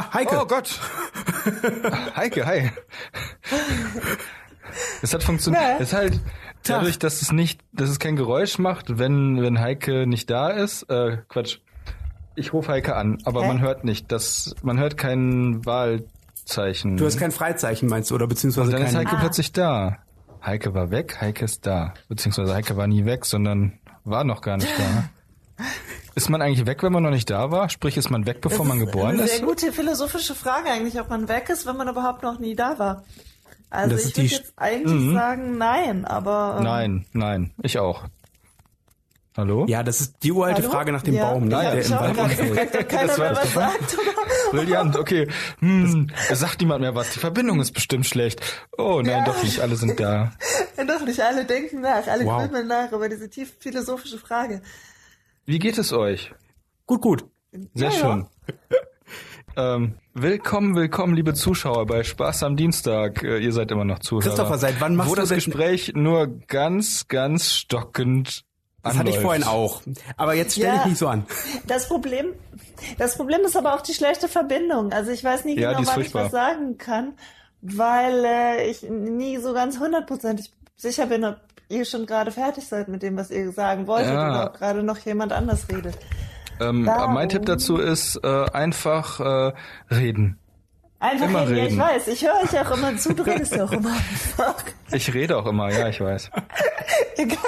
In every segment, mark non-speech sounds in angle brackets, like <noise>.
Ah, Heike. Oh Gott. <laughs> Heike, hi. Es hat funktioniert. Es ist halt dadurch, dass es nicht, dass es kein Geräusch macht, wenn wenn Heike nicht da ist. Äh, Quatsch. Ich rufe Heike an, aber Hä? man hört nicht, dass man hört kein Wahlzeichen. Du hast kein Freizeichen, meinst du, oder beziehungsweise Dann ist kein... Heike plötzlich da. Heike war weg, Heike ist da. Beziehungsweise Heike war nie weg, sondern war noch gar nicht da. <laughs> Ist man eigentlich weg, wenn man noch nicht da war? Sprich, ist man weg, bevor Das man ist geboren eine ist? sehr gute philosophische Frage eigentlich, ob man weg ist, wenn man überhaupt noch nie da war. Also Das ist ich würde jetzt eigentlich sagen nein, aber ähm, Nein, nein, ich auch. Hallo? Ja, das ist die uralte Hallo? Frage nach dem Ja, Baum, ne, ja, der ich im Wald umfällt. ob keiner Das mehr was das sagt. Oder? <laughs> Brillant, okay. Hm, es sagt niemand mehr was. Die Verbindung ist bestimmt schlecht. Oh nein, Ja. doch nicht. Alle sind da. <laughs> Doch nicht alle denken nach, alle Wow. grübeln nach über diese tief philosophische Frage. Wie geht es euch? Gut, gut. Sehr Ja, schön. <laughs> Ähm, willkommen, willkommen, liebe Zuschauer bei Spaß am Dienstag. Äh, ihr seid immer noch Zuhörer. Christopher, seit wann machst Wo du das denn- Gespräch nur ganz, ganz stockend Das hatte ich anläuft. vorhin auch. Aber jetzt stell Ja. dich nicht so an. Das Problem, das Problem ist aber auch die schlechte Verbindung. Also ich weiß nie Ja, genau, wann ich was sagen kann, weil äh, ich nie so ganz hundertprozentig sicher bin, ob ihr schon gerade fertig seid mit dem, was ihr sagen wolltet Ja. oder ob gerade noch jemand anders redet. Ähm, mein Tipp dazu ist äh, einfach äh, reden. Einfach Immer reden. Ja, ich reden. weiß. Ich höre euch auch immer zu. Du redest ja auch immer einfach. Ich rede auch immer, ja, ich weiß. <laughs> Egal,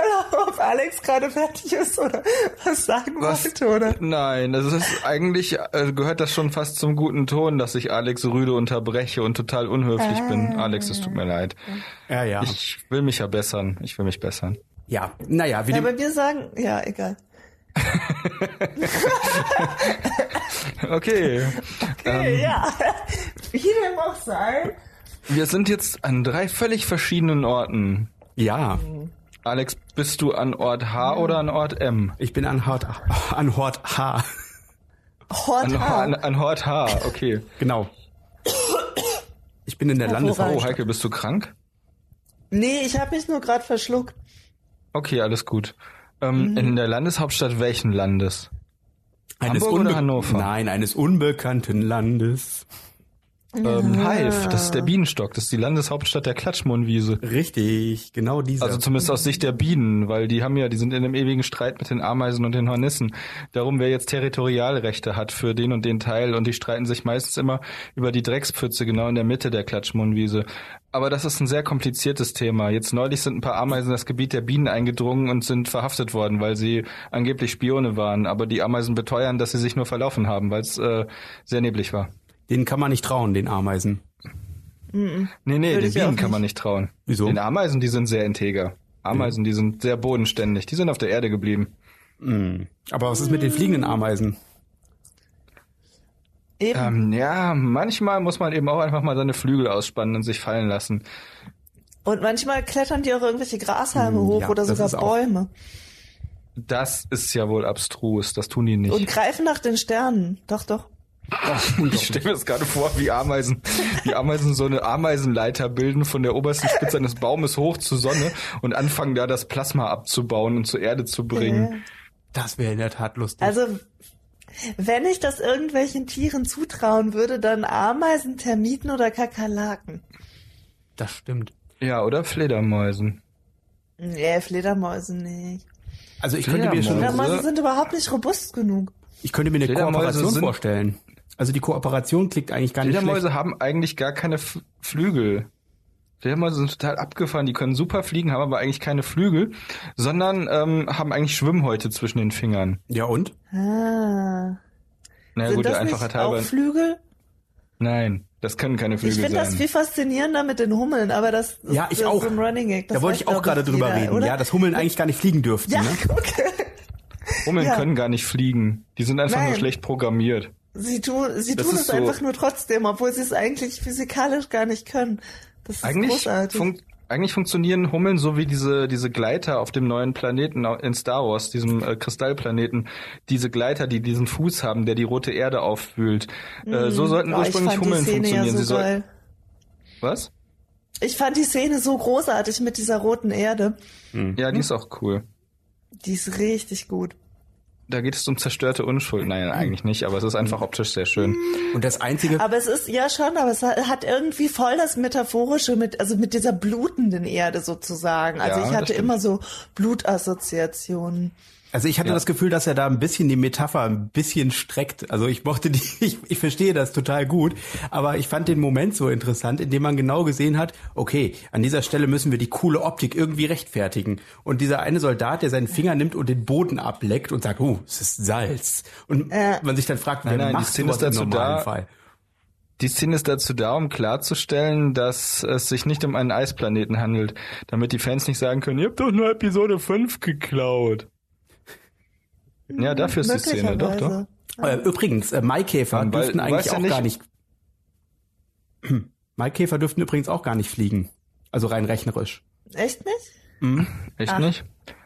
ob Alex gerade fertig ist oder was sagen Was? wollte, oder? Nein, das ist eigentlich äh, gehört das schon fast zum guten Ton, dass ich Alex rüde unterbreche und total unhöflich bin. Alex, es tut mir leid. Ja, ja. Ich will mich ja bessern. Ich will mich bessern. ja, naja, wie Ja, aber wir sagen, ja, egal. <laughs> Okay. Okay, ja. Wie dem auch sei. Wir sind jetzt an drei völlig verschiedenen Orten. ja. Alex, bist du an Ort H oder an Ort M? Ich bin an Hort, <laughs> an Hort H. An, Hort an, an Ort H, okay. Genau. Ich bin in der. Landeshauptstadt. Oh, Heike, bist du krank? Nee, ich habe mich nur gerade verschluckt. Okay, alles gut. Ähm, In der Landeshauptstadt welchen Landes? Eines Hamburg oder Hannover? Nein, eines unbekannten Landes. Ähm, Hive, das ist der Bienenstock, das ist die Landeshauptstadt der Klatschmohnwiese. Richtig, genau dieser. Also zumindest aus Sicht der Bienen, weil die haben ja, die sind in einem ewigen Streit mit den Ameisen und den Hornissen. Darum, wer jetzt Territorialrechte hat für den und den Teil und die streiten sich meistens immer über die Dreckspfütze genau in der Mitte der Klatschmohnwiese. Aber das ist ein sehr kompliziertes Thema. Jetzt neulich sind ein paar Ameisen in das Gebiet der Bienen eingedrungen und sind verhaftet worden, weil sie angeblich Spione waren. Aber die Ameisen beteuern, dass sie sich nur verlaufen haben, weil es äh, sehr neblig war. Den kann man nicht trauen, den Ameisen. Nee, nee, Würde den Bienen kann man nicht. trauen. Wieso? Den Ameisen, die sind sehr integer. Ameisen, die sind sehr bodenständig. Die sind auf der Erde geblieben. Aber was ist mit den fliegenden Ameisen? Eben. Ähm, ja, manchmal muss man eben auch einfach mal seine Flügel ausspannen und sich fallen lassen. Und manchmal klettern die auch irgendwelche Grashalme Hm, hoch ja, oder das sogar ist auch- Bäume. Das ist ja wohl abstrus. Das tun die nicht. Und greifen nach den Sternen. Doch, doch. <laughs> ich stelle mir das gerade vor, wie Ameisen, wie Ameisen so eine Ameisenleiter bilden von der obersten Spitze eines Baumes hoch zur Sonne und anfangen da das Plasma abzubauen und zur Erde zu bringen. Das wäre in der Tat lustig. Also, wenn ich das irgendwelchen Tieren zutrauen würde, dann Ameisen, Termiten oder Kakerlaken. das stimmt. Ja, oder Fledermäusen. Nee, Fledermäuse nicht. Also ich könnte mir schon, Fledermäuse. Fledermäuse sind überhaupt nicht robust genug. ich könnte mir eine Fledermäuse Kooperation sind- vorstellen. Also die Kooperation klingt eigentlich gar nicht schlecht. Fledermäuse haben eigentlich gar keine F Flügel. Fledermäuse sind total abgefahren, die können super fliegen, haben aber eigentlich keine Flügel, sondern ähm, haben eigentlich Schwimmhäute zwischen den Fingern. Ja und? Ah. Na ja, sind gut, das der nicht Einfachheit auch. Flügel? Nein, das können keine Ich Flügel finde das sein. viel faszinierender mit den Hummeln, aber das ist Ja, ich das ist auch. so ein Running Gag. Das da wollte ich auch gerade drüber jeder, reden. Oder? Ja, dass Hummeln eigentlich gar nicht fliegen dürften. ja, Ne? <laughs> okay. Hummeln ja. können gar nicht fliegen. Die sind einfach nur Nein. schlecht programmiert. Sie tun, sie Das tun es so- einfach nur trotzdem, obwohl sie es eigentlich physikalisch gar nicht können. Das ist Eigentlich, großartig. fun eigentlich funktionieren Hummeln so wie diese, diese Gleiter auf dem neuen Planeten in Star Wars, diesem äh, Kristallplaneten. Diese Gleiter, die diesen Fuß haben, der die rote Erde aufwühlt. äh, so sollten Oh, ich ursprünglich fand Hummeln die Szene funktionieren. Ja Sie so soll geil. Was? Ich fand die Szene so großartig mit dieser roten Erde. Ja, die ist auch cool. Die ist richtig gut. Da geht es um zerstörte Unschuld. Nein, eigentlich nicht, aber es ist einfach optisch sehr schön. Und das einzige. Aber es ist ja schon, aber es hat irgendwie voll das Metaphorische mit, also mit dieser blutenden Erde sozusagen. Also Ja, ich hatte immer so Blutassoziationen. Also ich hatte Ja. das Gefühl, dass er da ein bisschen die Metapher ein bisschen streckt. Also ich mochte die, <laughs> ich, ich verstehe das total gut, aber ich fand den Moment so interessant, in dem man genau gesehen hat, okay, an dieser Stelle müssen wir die coole Optik irgendwie rechtfertigen. Und dieser eine Soldat, der seinen Finger nimmt und den Boden ableckt und sagt, oh, es ist Salz. Und Ja. man sich dann fragt, wer Nein, nein, die macht Szene sowas ist im dazu normalen da, Fall? Die Szene ist dazu da, um klarzustellen, dass es sich nicht um einen Eisplaneten handelt, damit die Fans nicht sagen können, ihr habt doch nur Episode 5 geklaut. Ja, dafür ist die Szene, doch, doch. Äh, übrigens, äh, Maikäfer weil dürften eigentlich weißt ja auch nicht- gar nicht. <clears throat> Maikäfer dürften übrigens auch gar nicht fliegen. Also rein rechnerisch. Echt nicht? Echt Ach. nicht?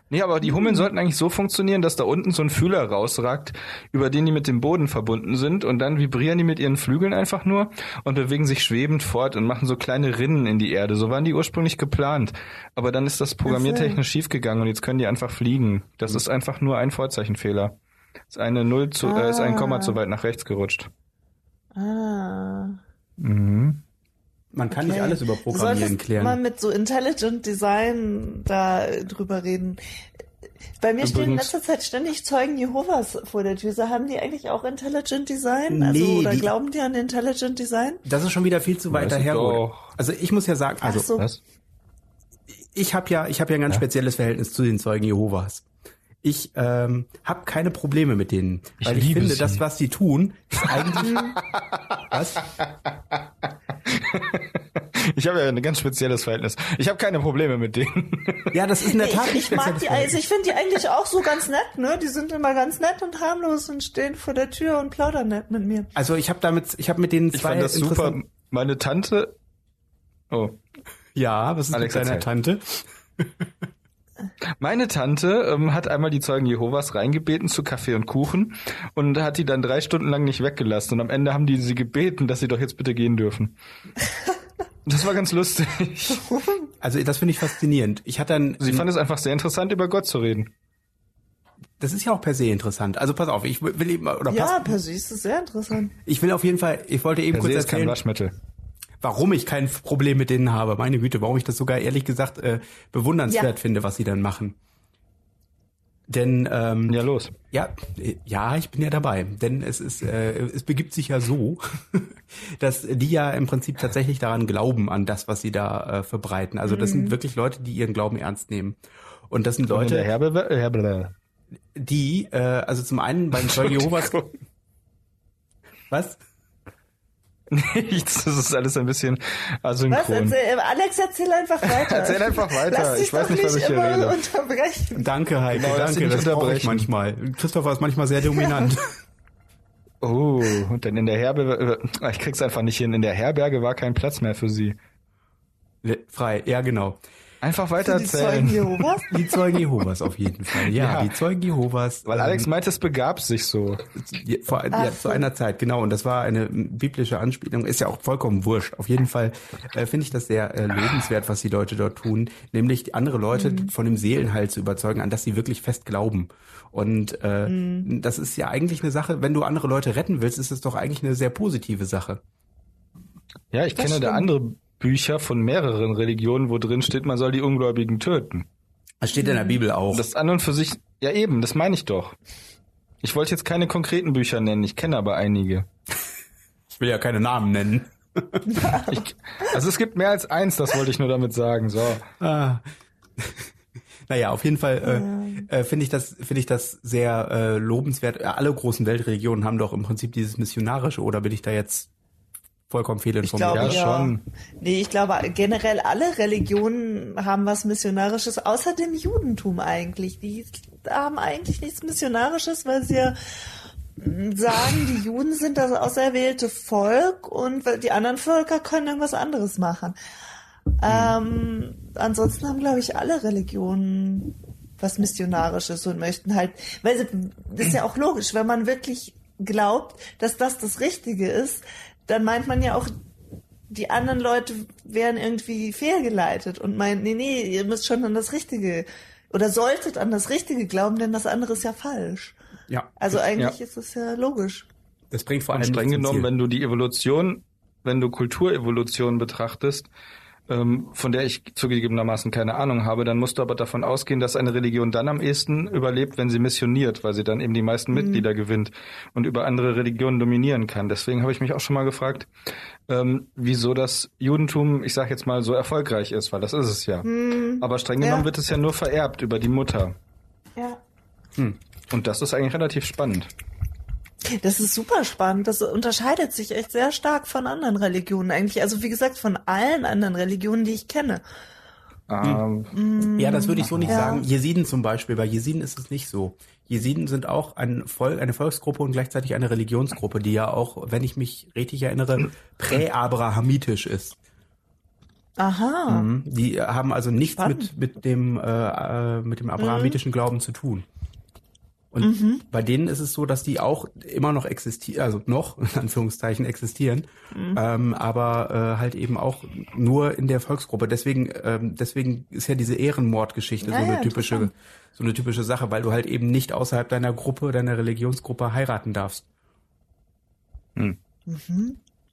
Nee, aber die Hummeln sollten eigentlich so funktionieren, dass da unten so ein Fühler rausragt, über den die mit dem Boden verbunden sind und dann vibrieren die mit ihren Flügeln einfach nur und bewegen sich schwebend fort und machen so kleine Rinnen in die Erde. So waren die ursprünglich geplant. Aber dann ist das programmiertechnisch schiefgegangen und jetzt können die einfach fliegen. Das ist einfach nur ein Vorzeichenfehler. Ist eine Null zu, äh, ist ein Komma Ah. zu weit nach rechts gerutscht. Ah. Mhm. Man kann nicht Okay. alles über Programmieren klären. mal mit so Intelligent Design da drüber reden. Bei mir stehen in Übrigens- letzter Zeit ständig Zeugen Jehovas vor der Tür. So, Haben die eigentlich auch Intelligent Design? Also, Nee, oder die- glauben die an Intelligent Design? Das ist schon wieder viel zu weit ich doch. Also ich muss ja sagen, also Ach so. Was? ich habe ja, ich habe ja ein ganz spezielles Verhältnis zu den Zeugen Jehovas. Ich ähm, habe keine Probleme mit denen, Ich weil ich, liebe finde, sie. das, was sie tun, ist eigentlich <laughs> was? <laughs> Ich habe ja ein ganz spezielles Verhältnis. Ich habe keine Probleme mit denen. Ja, das ist in der Nee, Tat ein ich, ich mag die, also ich finde die eigentlich auch so ganz nett, ne? Die sind immer ganz nett und harmlos und stehen vor der Tür und plaudern nett mit mir. Also ich habe damit, ich habe mit denen Ich zwei fand das super. Meine Tante. Oh. Ja, was ist Alex, mit deiner. Tante? Meine Tante ähm, hat einmal die Zeugen Jehovas reingebeten zu Kaffee und Kuchen und hat die dann drei Stunden lang nicht weggelassen. Und am Ende haben die sie gebeten, dass sie doch jetzt bitte gehen dürfen. <laughs> Das war ganz lustig. <laughs> Also das finde ich faszinierend. Ich hatte dann, Sie fand es einfach sehr interessant, über Gott zu reden. das ist ja auch per se interessant. Also pass auf, ich will eben oder Ja, pass, per se ist das sehr interessant. ich will auf jeden Fall, ich wollte eben Per kurz se ist kein erzählen, Waschmittel. warum ich kein Problem mit denen habe. Meine Güte, warum ich das sogar ehrlich gesagt äh, bewundernswert Ja. finde, was sie dann machen. Denn ähm, Ja, los. ja, ja, ich bin ja dabei. Denn es ist, äh, es begibt sich ja so, <laughs> dass die ja im Prinzip tatsächlich daran glauben an das, was sie da äh, verbreiten. Also das Mhm. sind wirklich Leute, die ihren Glauben ernst nehmen. Und das sind Leute, Herbe, Herbe, die, äh, also zum einen beim Zeugen <laughs> Jehovas, was? Nichts, das ist alles ein bisschen Was? asynchron. Erzähl, Alex, erzähl einfach weiter. <laughs> Erzähl einfach weiter. Lass dich Ich weiß doch nicht, was ich hier immer rede. unterbrechen. Danke, Heike, Genau, danke, das brauche ich unterbrechen. manchmal. Christopher ist manchmal sehr dominant. <laughs> Oh, und dann in der Herberge, äh, ich krieg's einfach nicht hin. In der Herberge war kein Platz mehr für sie. Frei, ja genau. Einfach weiter die Zeugen erzählen. Jehovas? Die Zeugen Jehovas auf jeden Fall. Ja, Ja. die Zeugen Jehovas. Weil Alex meint, es begab sich so. Ja, vor, ja, Ach zu so. einer Zeit, genau. Und das war eine biblische Anspielung. Ist ja auch vollkommen wurscht. Auf jeden Fall äh, finde ich das sehr äh, lobenswert, was die Leute dort tun. Nämlich andere Leute Mhm. von dem Seelenheil zu überzeugen, an das sie wirklich fest glauben. Und äh, Mhm. das ist ja eigentlich eine Sache, wenn du andere Leute retten willst, ist es doch eigentlich eine sehr positive Sache. Ja, ich Das kenne da stimmt. andere Bücher von mehreren Religionen, wo drin steht, man soll die Ungläubigen töten. Das steht in der Bibel auch. Das an und für sich, ja eben, das meine ich doch. Ich wollte jetzt keine konkreten Bücher nennen, ich kenne aber einige. <laughs> ich will ja keine Namen nennen. <laughs> Ich, also es gibt mehr als eins, das wollte ich nur damit sagen. So. Ah. <laughs> Naja, auf jeden Fall äh, äh, finde ich das finde ich das sehr äh, lobenswert. Alle großen Weltreligionen haben doch im Prinzip dieses missionarische. Oder bin ich da jetzt vollkommen fehlinformiert? glaube, Ja, ja. schon. Nee, ich glaube, generell alle Religionen haben was Missionarisches, außer dem Judentum eigentlich. Die haben eigentlich nichts Missionarisches, weil sie ja sagen, die Juden sind das auserwählte Volk und die anderen Völker können irgendwas anderes machen. Ähm, ansonsten haben, glaube ich, alle Religionen was Missionarisches und möchten halt, weil das ist ja auch logisch, wenn man wirklich glaubt, dass das das Richtige ist, dann meint man ja auch, die anderen Leute wären irgendwie fehlgeleitet und meint, nee, nee, ihr müsst schon an das Richtige oder solltet an das Richtige glauben, denn das andere ist ja falsch. Ja. Also eigentlich Ja. ist es ja logisch. Das bringt vor Und allem streng nichts ins genommen, wenn du die Evolution, wenn du Kulturevolution betrachtest, von der ich zugegebenermaßen keine Ahnung habe, dann musst du aber davon ausgehen, dass eine Religion dann am ehesten überlebt, wenn sie missioniert, weil sie dann eben die meisten Mitglieder gewinnt und über andere Religionen dominieren kann. Deswegen habe ich mich auch schon mal gefragt, ähm, wieso das Judentum, ich sage jetzt mal, so erfolgreich ist, weil das ist es ja. Aber streng Ja. genommen wird es ja nur vererbt über die Mutter. Ja. Und das ist eigentlich relativ spannend. Das ist super spannend. Das unterscheidet sich echt sehr stark von anderen Religionen eigentlich. Also wie gesagt, von allen anderen Religionen, die ich kenne. Ähm, Ja, das würde ich so nicht Ja. sagen. Jesiden zum Beispiel, bei Jesiden ist es nicht so. Jesiden sind auch ein Volk, eine Volksgruppe und gleichzeitig eine Religionsgruppe, die ja auch, wenn ich mich richtig erinnere, prä-abrahamitisch ist. Aha. Mhm. Die haben also nichts Spannend. mit, mit dem, äh, äh, mit dem abrahamitischen Glauben zu tun. Und Mhm. bei denen ist es so, dass die auch immer noch existieren, also noch, <laughs> in Anführungszeichen, existieren, Mhm. ähm, aber äh, halt eben auch nur in der Volksgruppe. Deswegen, ähm, deswegen ist ja diese Ehrenmordgeschichte Ja, so eine ja, typische, so eine typische Sache, weil du halt eben nicht außerhalb deiner Gruppe, deiner Religionsgruppe heiraten darfst.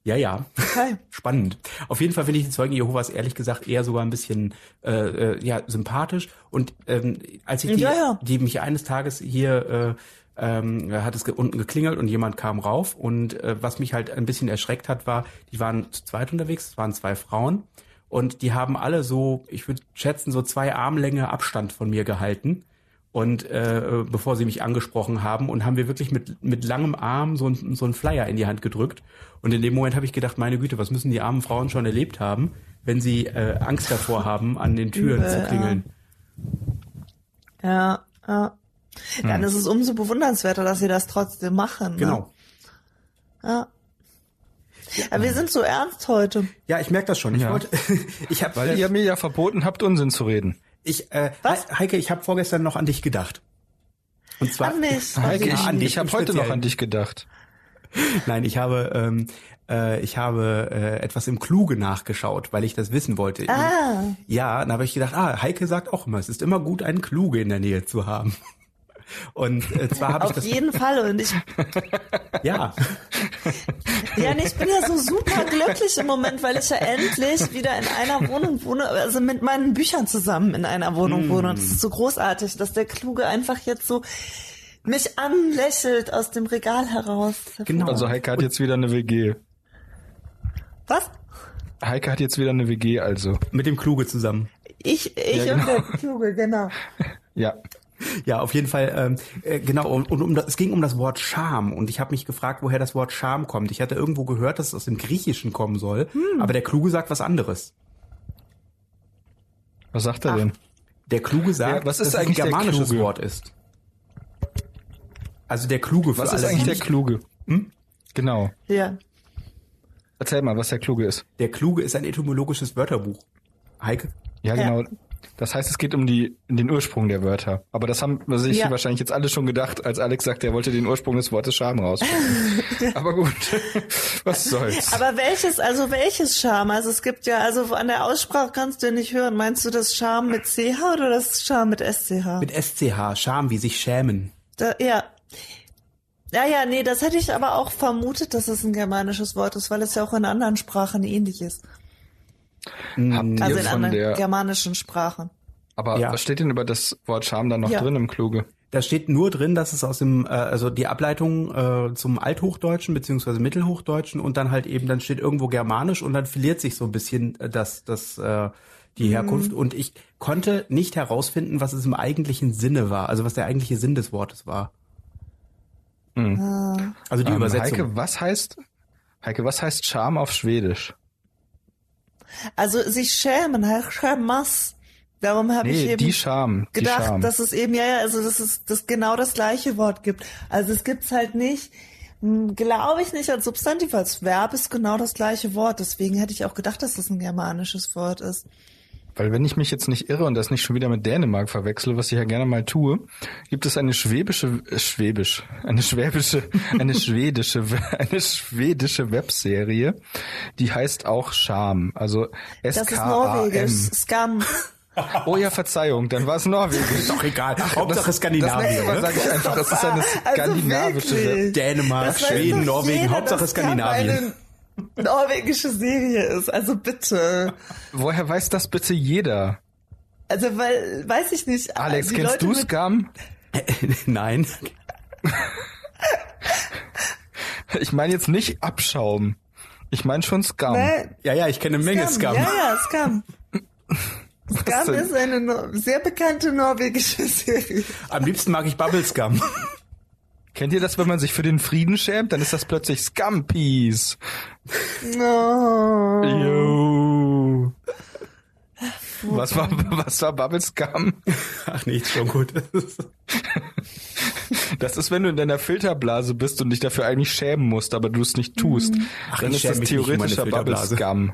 Ja, ja. Okay. <laughs> Spannend. Auf jeden Fall finde ich die Zeugen Jehovas ehrlich gesagt eher sogar ein bisschen äh, äh, ja sympathisch. Und ähm, als ich die, Ja, ja. die mich eines Tages hier äh, ähm, hat es ge unten geklingelt und jemand kam rauf und äh, was mich halt ein bisschen erschreckt hat, war, die waren zu zweit unterwegs, es waren zwei Frauen und die haben alle so, ich würde schätzen, so zwei Armlänge Abstand von mir gehalten und äh, bevor sie mich angesprochen haben und haben wir wirklich mit mit langem Arm so ein so ein Flyer in die Hand gedrückt und in dem Moment habe ich gedacht, meine Güte, was müssen die armen Frauen schon erlebt haben, wenn sie äh, Angst davor haben, an den Türen Übel, zu ja. klingeln. Ja, ja. Dann ist es umso bewundernswerter, dass sie das trotzdem machen. Ne? Genau. Ja. Aber wir sind so ernst heute. Ja, ich merke das schon. Ich Ja. wollte, <laughs> ich habe, weil ihr mir ja verboten habt, Unsinn zu reden. Ich, äh, Was? He- Heike, ich habe vorgestern noch an dich gedacht. Und zwar An mich. <laughs> Heike, ich, an dich ich habe heute noch an dich gedacht. Nein, ich habe, ähm, äh, ich habe äh, etwas im Kluge nachgeschaut, weil ich das wissen wollte. Ah. Ja, dann habe ich gedacht, ah, Heike sagt auch immer, es ist immer gut, einen Kluge in der Nähe zu haben. Und äh, zwar habe ich Auf das, jeden <laughs> Fall. Und ich, ja, ja, und ich bin ja so super glücklich im Moment, weil ich ja endlich wieder in einer Wohnung wohne, also mit meinen Büchern zusammen in einer Wohnung wohne. Und es ist so großartig, dass der Kluge einfach jetzt so mich anlächelt aus dem Regal heraus. Genau. Also Heike hat jetzt wieder eine WG. Was? Heike hat jetzt wieder eine WG, also. mit dem Kluge zusammen. Ich, ich Ja, und genau. der Kluge, genau. Ja. <laughs> Ja, auf jeden Fall, ähm, äh, genau, und, und um das, es ging um das Wort Scham und ich habe mich gefragt, woher das Wort Scham kommt. Ich hatte irgendwo gehört, dass es aus dem Griechischen kommen soll, aber der Kluge sagt was anderes. Was sagt er denn? Der Kluge sagt, Ja, was ist dass eigentlich es ein der germanisches Kluge? Wort ist. Also der Kluge für Was ist alle eigentlich der. Kluge? Hm? Genau. Ja. Erzähl mal, was der Kluge ist. Der Kluge ist ein etymologisches Wörterbuch. Heike? Ja, Ja. Das heißt, es geht um die, den Ursprung der Wörter. Aber das haben sich Ja. wahrscheinlich jetzt alle schon gedacht, als Alex sagt, er wollte den Ursprung des Wortes Scham rausfinden. <laughs> Aber gut, <laughs> was soll's. Aber welches, also welches Scham? Also es gibt ja, also an der Aussprache kannst du ja nicht hören. Meinst du das Scham mit CH oder das Scham mit SCH? Mit SCH, Scham, wie sich schämen. Da, ja. Ja, ja, nee, das hätte ich aber auch vermutet, dass es ein germanisches Wort ist, weil es ja auch in anderen Sprachen ähnlich ist. Habt Also ihr in anderen der, germanischen Sprachen. aber Ja. was steht denn über das Wort Scham dann noch Ja. drin im Kluge? Da steht nur drin, dass es aus dem, äh, also die Ableitung äh, zum Althochdeutschen beziehungsweise Mittelhochdeutschen und dann halt eben, dann steht irgendwo Germanisch und dann verliert sich so ein bisschen äh, das, das, äh, die Herkunft. Und ich konnte nicht herausfinden, was es im eigentlichen Sinne war, also was der eigentliche Sinn des Wortes war. Also die Ähm, Übersetzung. Heike, was heißt, Heike, was heißt Scham auf Schwedisch? Also sich schämen, Herr Schämas. Darum habe ich Nee, eben die Scham. Gedacht, Scham. dass es eben, ja, ja, also dass es das genau das gleiche Wort gibt. Also es gibt's halt nicht, glaube ich nicht als Substantiv, als Verb ist genau das gleiche Wort. Deswegen hätte ich auch gedacht, dass das ein germanisches Wort ist. Weil wenn ich mich jetzt nicht irre und das nicht schon wieder mit Dänemark verwechsle, was ich ja gerne mal tue, gibt es eine schwäbische, äh, schwäbisch, eine schwäbische, <laughs> eine schwedische, eine schwedische Webserie, die heißt auch Scham. Also Das ist S-K-A-M. norwegisch. Skam. <laughs> Oh ja, Verzeihung, dann war es Norwegisch. Ist doch egal. Hauptsache Das Skandinavien. Mal ne? sage ich einfach, das ist eine Also skandinavische wirklich. Dänemark, Das Schweden, Norwegen, jeder, Hauptsache Scam Skandinavien. Eine norwegische Serie ist. Also bitte. Woher weiß das bitte jeder? Also weil, weiß ich nicht. Alex, die kennst Leute du Scam? <laughs> Nein. Ich meine jetzt nicht Abschaum. Ich meine schon Scam. Nee, Ja, ja, ich kenne eine Menge Scam. Ja, ja, Scam. Scam ist eine no sehr bekannte norwegische Serie. Am liebsten mag ich Bubble Scum. Kennt ihr das, wenn man sich für den Frieden schämt? Dann ist das plötzlich Peace. Oh. Jo. Was war, was war Bubble Scum? Ach nee, schon gut. Das ist, wenn du in deiner Filterblase bist und dich dafür eigentlich schämen musst, aber du es nicht tust. Ach, dann ist das theoretischer Bubble Filterblase. Scum.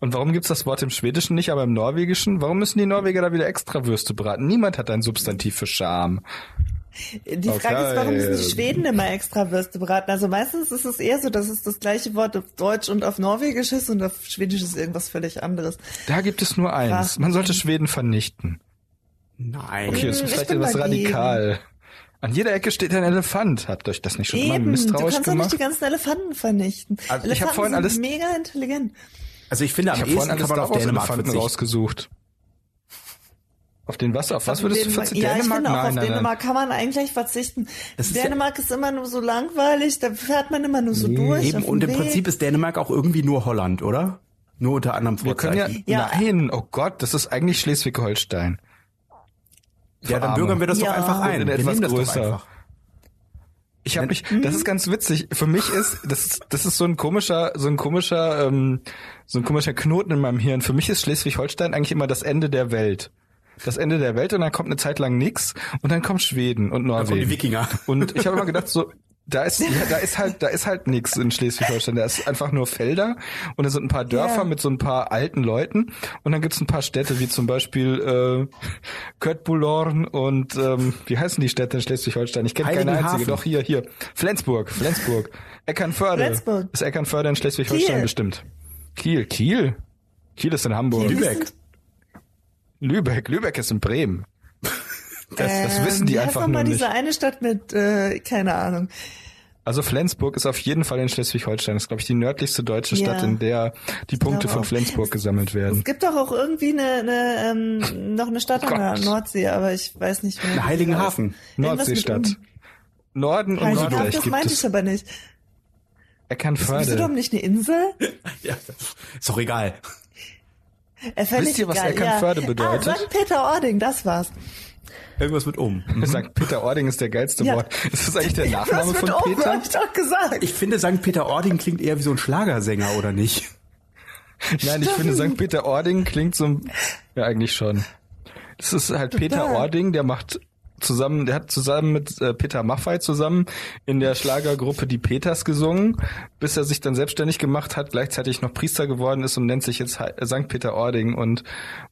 Und warum gibt's das Wort im Schwedischen nicht, aber im Norwegischen? Warum müssen die Norweger da wieder extra Würste braten? Niemand hat ein Substantiv für Scham. Die Frage Okay. ist, warum müssen die Schweden immer extra Würste braten? Also meistens ist es eher so, dass es das gleiche Wort auf Deutsch und auf Norwegisch ist und auf Schwedisch ist irgendwas völlig anderes. Da gibt es nur eins. Was? Man sollte Schweden vernichten. Nein. Okay, das ist ich vielleicht etwas radikal. An jeder Ecke steht ein Elefant. Habt euch das nicht schon Eben, du misstrauisch kannst doch nicht gemacht? die ganzen Elefanten vernichten. Also ich hab Elefanten vorhin sind alles- mega intelligent. Also ich finde, am Ich habe vorhin ehesten alles kann man auf Dänemark Elefanten verzichten. rausgesucht. Auf den was? Auf was würdest du verzichten? Ja, ich Dänemark? finde auch Nein, auf nein, Dänemark kann man eigentlich verzichten. Ist ja- Dänemark ist immer nur so langweilig, da fährt man immer nur so durch. Eben, und im Weg. Prinzip ist Dänemark auch irgendwie nur Holland, oder? Nur unter anderem Wir können ja, Vorzeichen. Ja. nein, oh Gott, das ist eigentlich Schleswig-Holstein. Ja, dann bürgern wir das Ja. doch einfach ein. Wir etwas größer. einfach. Ich habe mich, das ist ganz witzig. Für mich ist das, ist- das ist so ein komischer, so ein komischer, ähm, so ein komischer Knoten in meinem Hirn. Für mich ist Schleswig-Holstein eigentlich immer das Ende der Welt. Das Ende der Welt und dann kommt eine Zeit lang nix und dann kommt Schweden und Dann Norwegen. kommen die Wikinger. Und ich habe immer gedacht, so, da ist, ja, <laughs> da ist halt, da ist halt nix in Schleswig-Holstein. Da ist einfach nur Felder und da sind ein paar Dörfer Ja. mit so ein paar alten Leuten und dann gibt's ein paar Städte, wie zum Beispiel äh, Köttbulorn und ähm, wie heißen die Städte in Schleswig-Holstein? Ich kenne keine einzige. Doch hier, hier. Flensburg, Flensburg. Eckernförde. Flensburg. Ist Eckernförde in Schleswig-Holstein bestimmt. Kiel, Kiel. Kiel ist in Hamburg. Lübeck. Lübeck, Lübeck ist in Bremen. <laughs> Das, das wissen die Ähm, einfach noch mal nur diese nicht. eine Stadt mit, äh, keine Ahnung. Also Flensburg ist auf jeden Fall in Schleswig-Holstein. Das ist, glaube ich, die nördlichste deutsche Stadt, Ja. in der die Punkte von auch. Flensburg gesammelt werden. Es gibt doch auch irgendwie eine, eine ähm, noch eine Stadt an der Gott. Nordsee, aber ich weiß nicht mehr. Eine Heiligenhafen. Nordseestadt. Norden und Heiligenhafen, Norddeich das gibt meinte es. ich aber nicht. Ist Eckernförde. Usedom nicht eine Insel? <laughs> Ja, ist doch egal. Wisst ihr, was egal, Eckernförde ja. bedeutet? Ah, St. Peter-Ording, das war's. Irgendwas mit um. St. Peter-Ording ist der geilste Ja. Wort. Ist das eigentlich der Nachname von oben, Peter? hab ich doch gesagt. Ich finde, St. Peter-Ording klingt eher wie so ein Schlagersänger, oder nicht? <laughs> Nein, ich finde St. Peter-Ording klingt so, ja eigentlich schon. Das ist halt Peter Ording, der macht zusammen, der hat zusammen mit äh, Peter Maffay zusammen in der Schlagergruppe Die Peters gesungen, bis er sich dann selbstständig gemacht hat, gleichzeitig noch Priester geworden ist und nennt sich jetzt St. Peter Ording und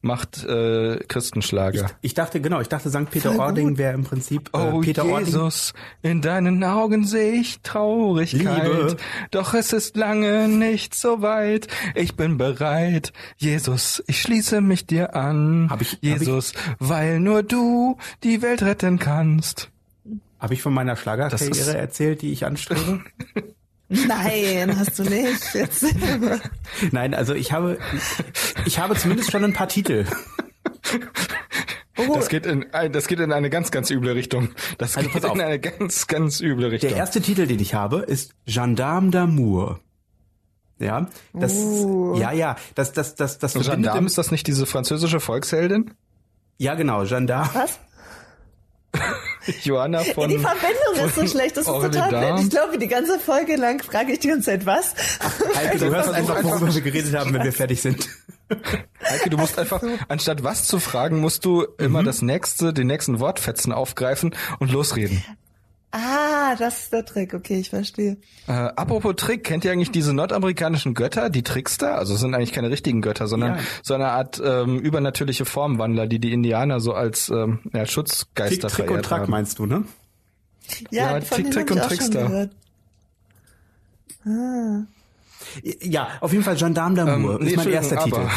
macht äh, Christenschlager. Ich dachte, genau, ich dachte, St. Peter-Ording wäre im Prinzip äh, Oh Peter Ording. Jesus, in deinen Augen sehe ich Traurigkeit. Liebe. Doch es ist lange nicht so weit. Ich bin bereit. Jesus, ich schließe mich dir an. Hab ich- hab Jesus, weil nur du die Welt retten kannst. Habe ich von meiner Schlagerkarriere erzählt, die ich anstrebe? <laughs> Nein, hast du nicht. Jetzt. Nein, also ich habe, ich habe zumindest schon ein paar Titel. Oh, Das geht in das geht in eine ganz, ganz üble Richtung. Das Also geht in eine ganz, ganz üble Richtung. Der erste Titel, den ich habe, ist Gendarme d'Amour. Ja, das, Uh. ja, ja, das, das, das, das verbindet Gendarme, im, ist das nicht diese französische Volksheldin? ja genau, Gendarme. was? <laughs> <laughs> Johanna von. Ja, die Verbindung ist so von schlecht, das ist total blöd. Ich glaube, die ganze Folge lang frage ich die ganze Zeit, was? Heike, du hörst einfach, worüber wir geredet haben, wenn wir fertig sind. Heike, du musst einfach, anstatt was zu fragen, musst du immer Mhm. das nächste, den nächsten Wortfetzen aufgreifen und losreden. Ah, das ist der Trick. Okay, ich verstehe. Äh, apropos Trick, kennt ihr eigentlich diese nordamerikanischen Götter, die Trickster? Also es sind eigentlich keine richtigen Götter, sondern Ja. so eine Art ähm, übernatürliche Formwandler, die die Indianer so als ähm, ja, Tick, Schutzgeister Trick und Track haben. meinst du, ne? Ja, Ja, Tick, Trick und Trickster. gehört. Ja, auf jeden Fall Gendarme d'Amour Ähm, nee, ist mein erster Titel. <laughs>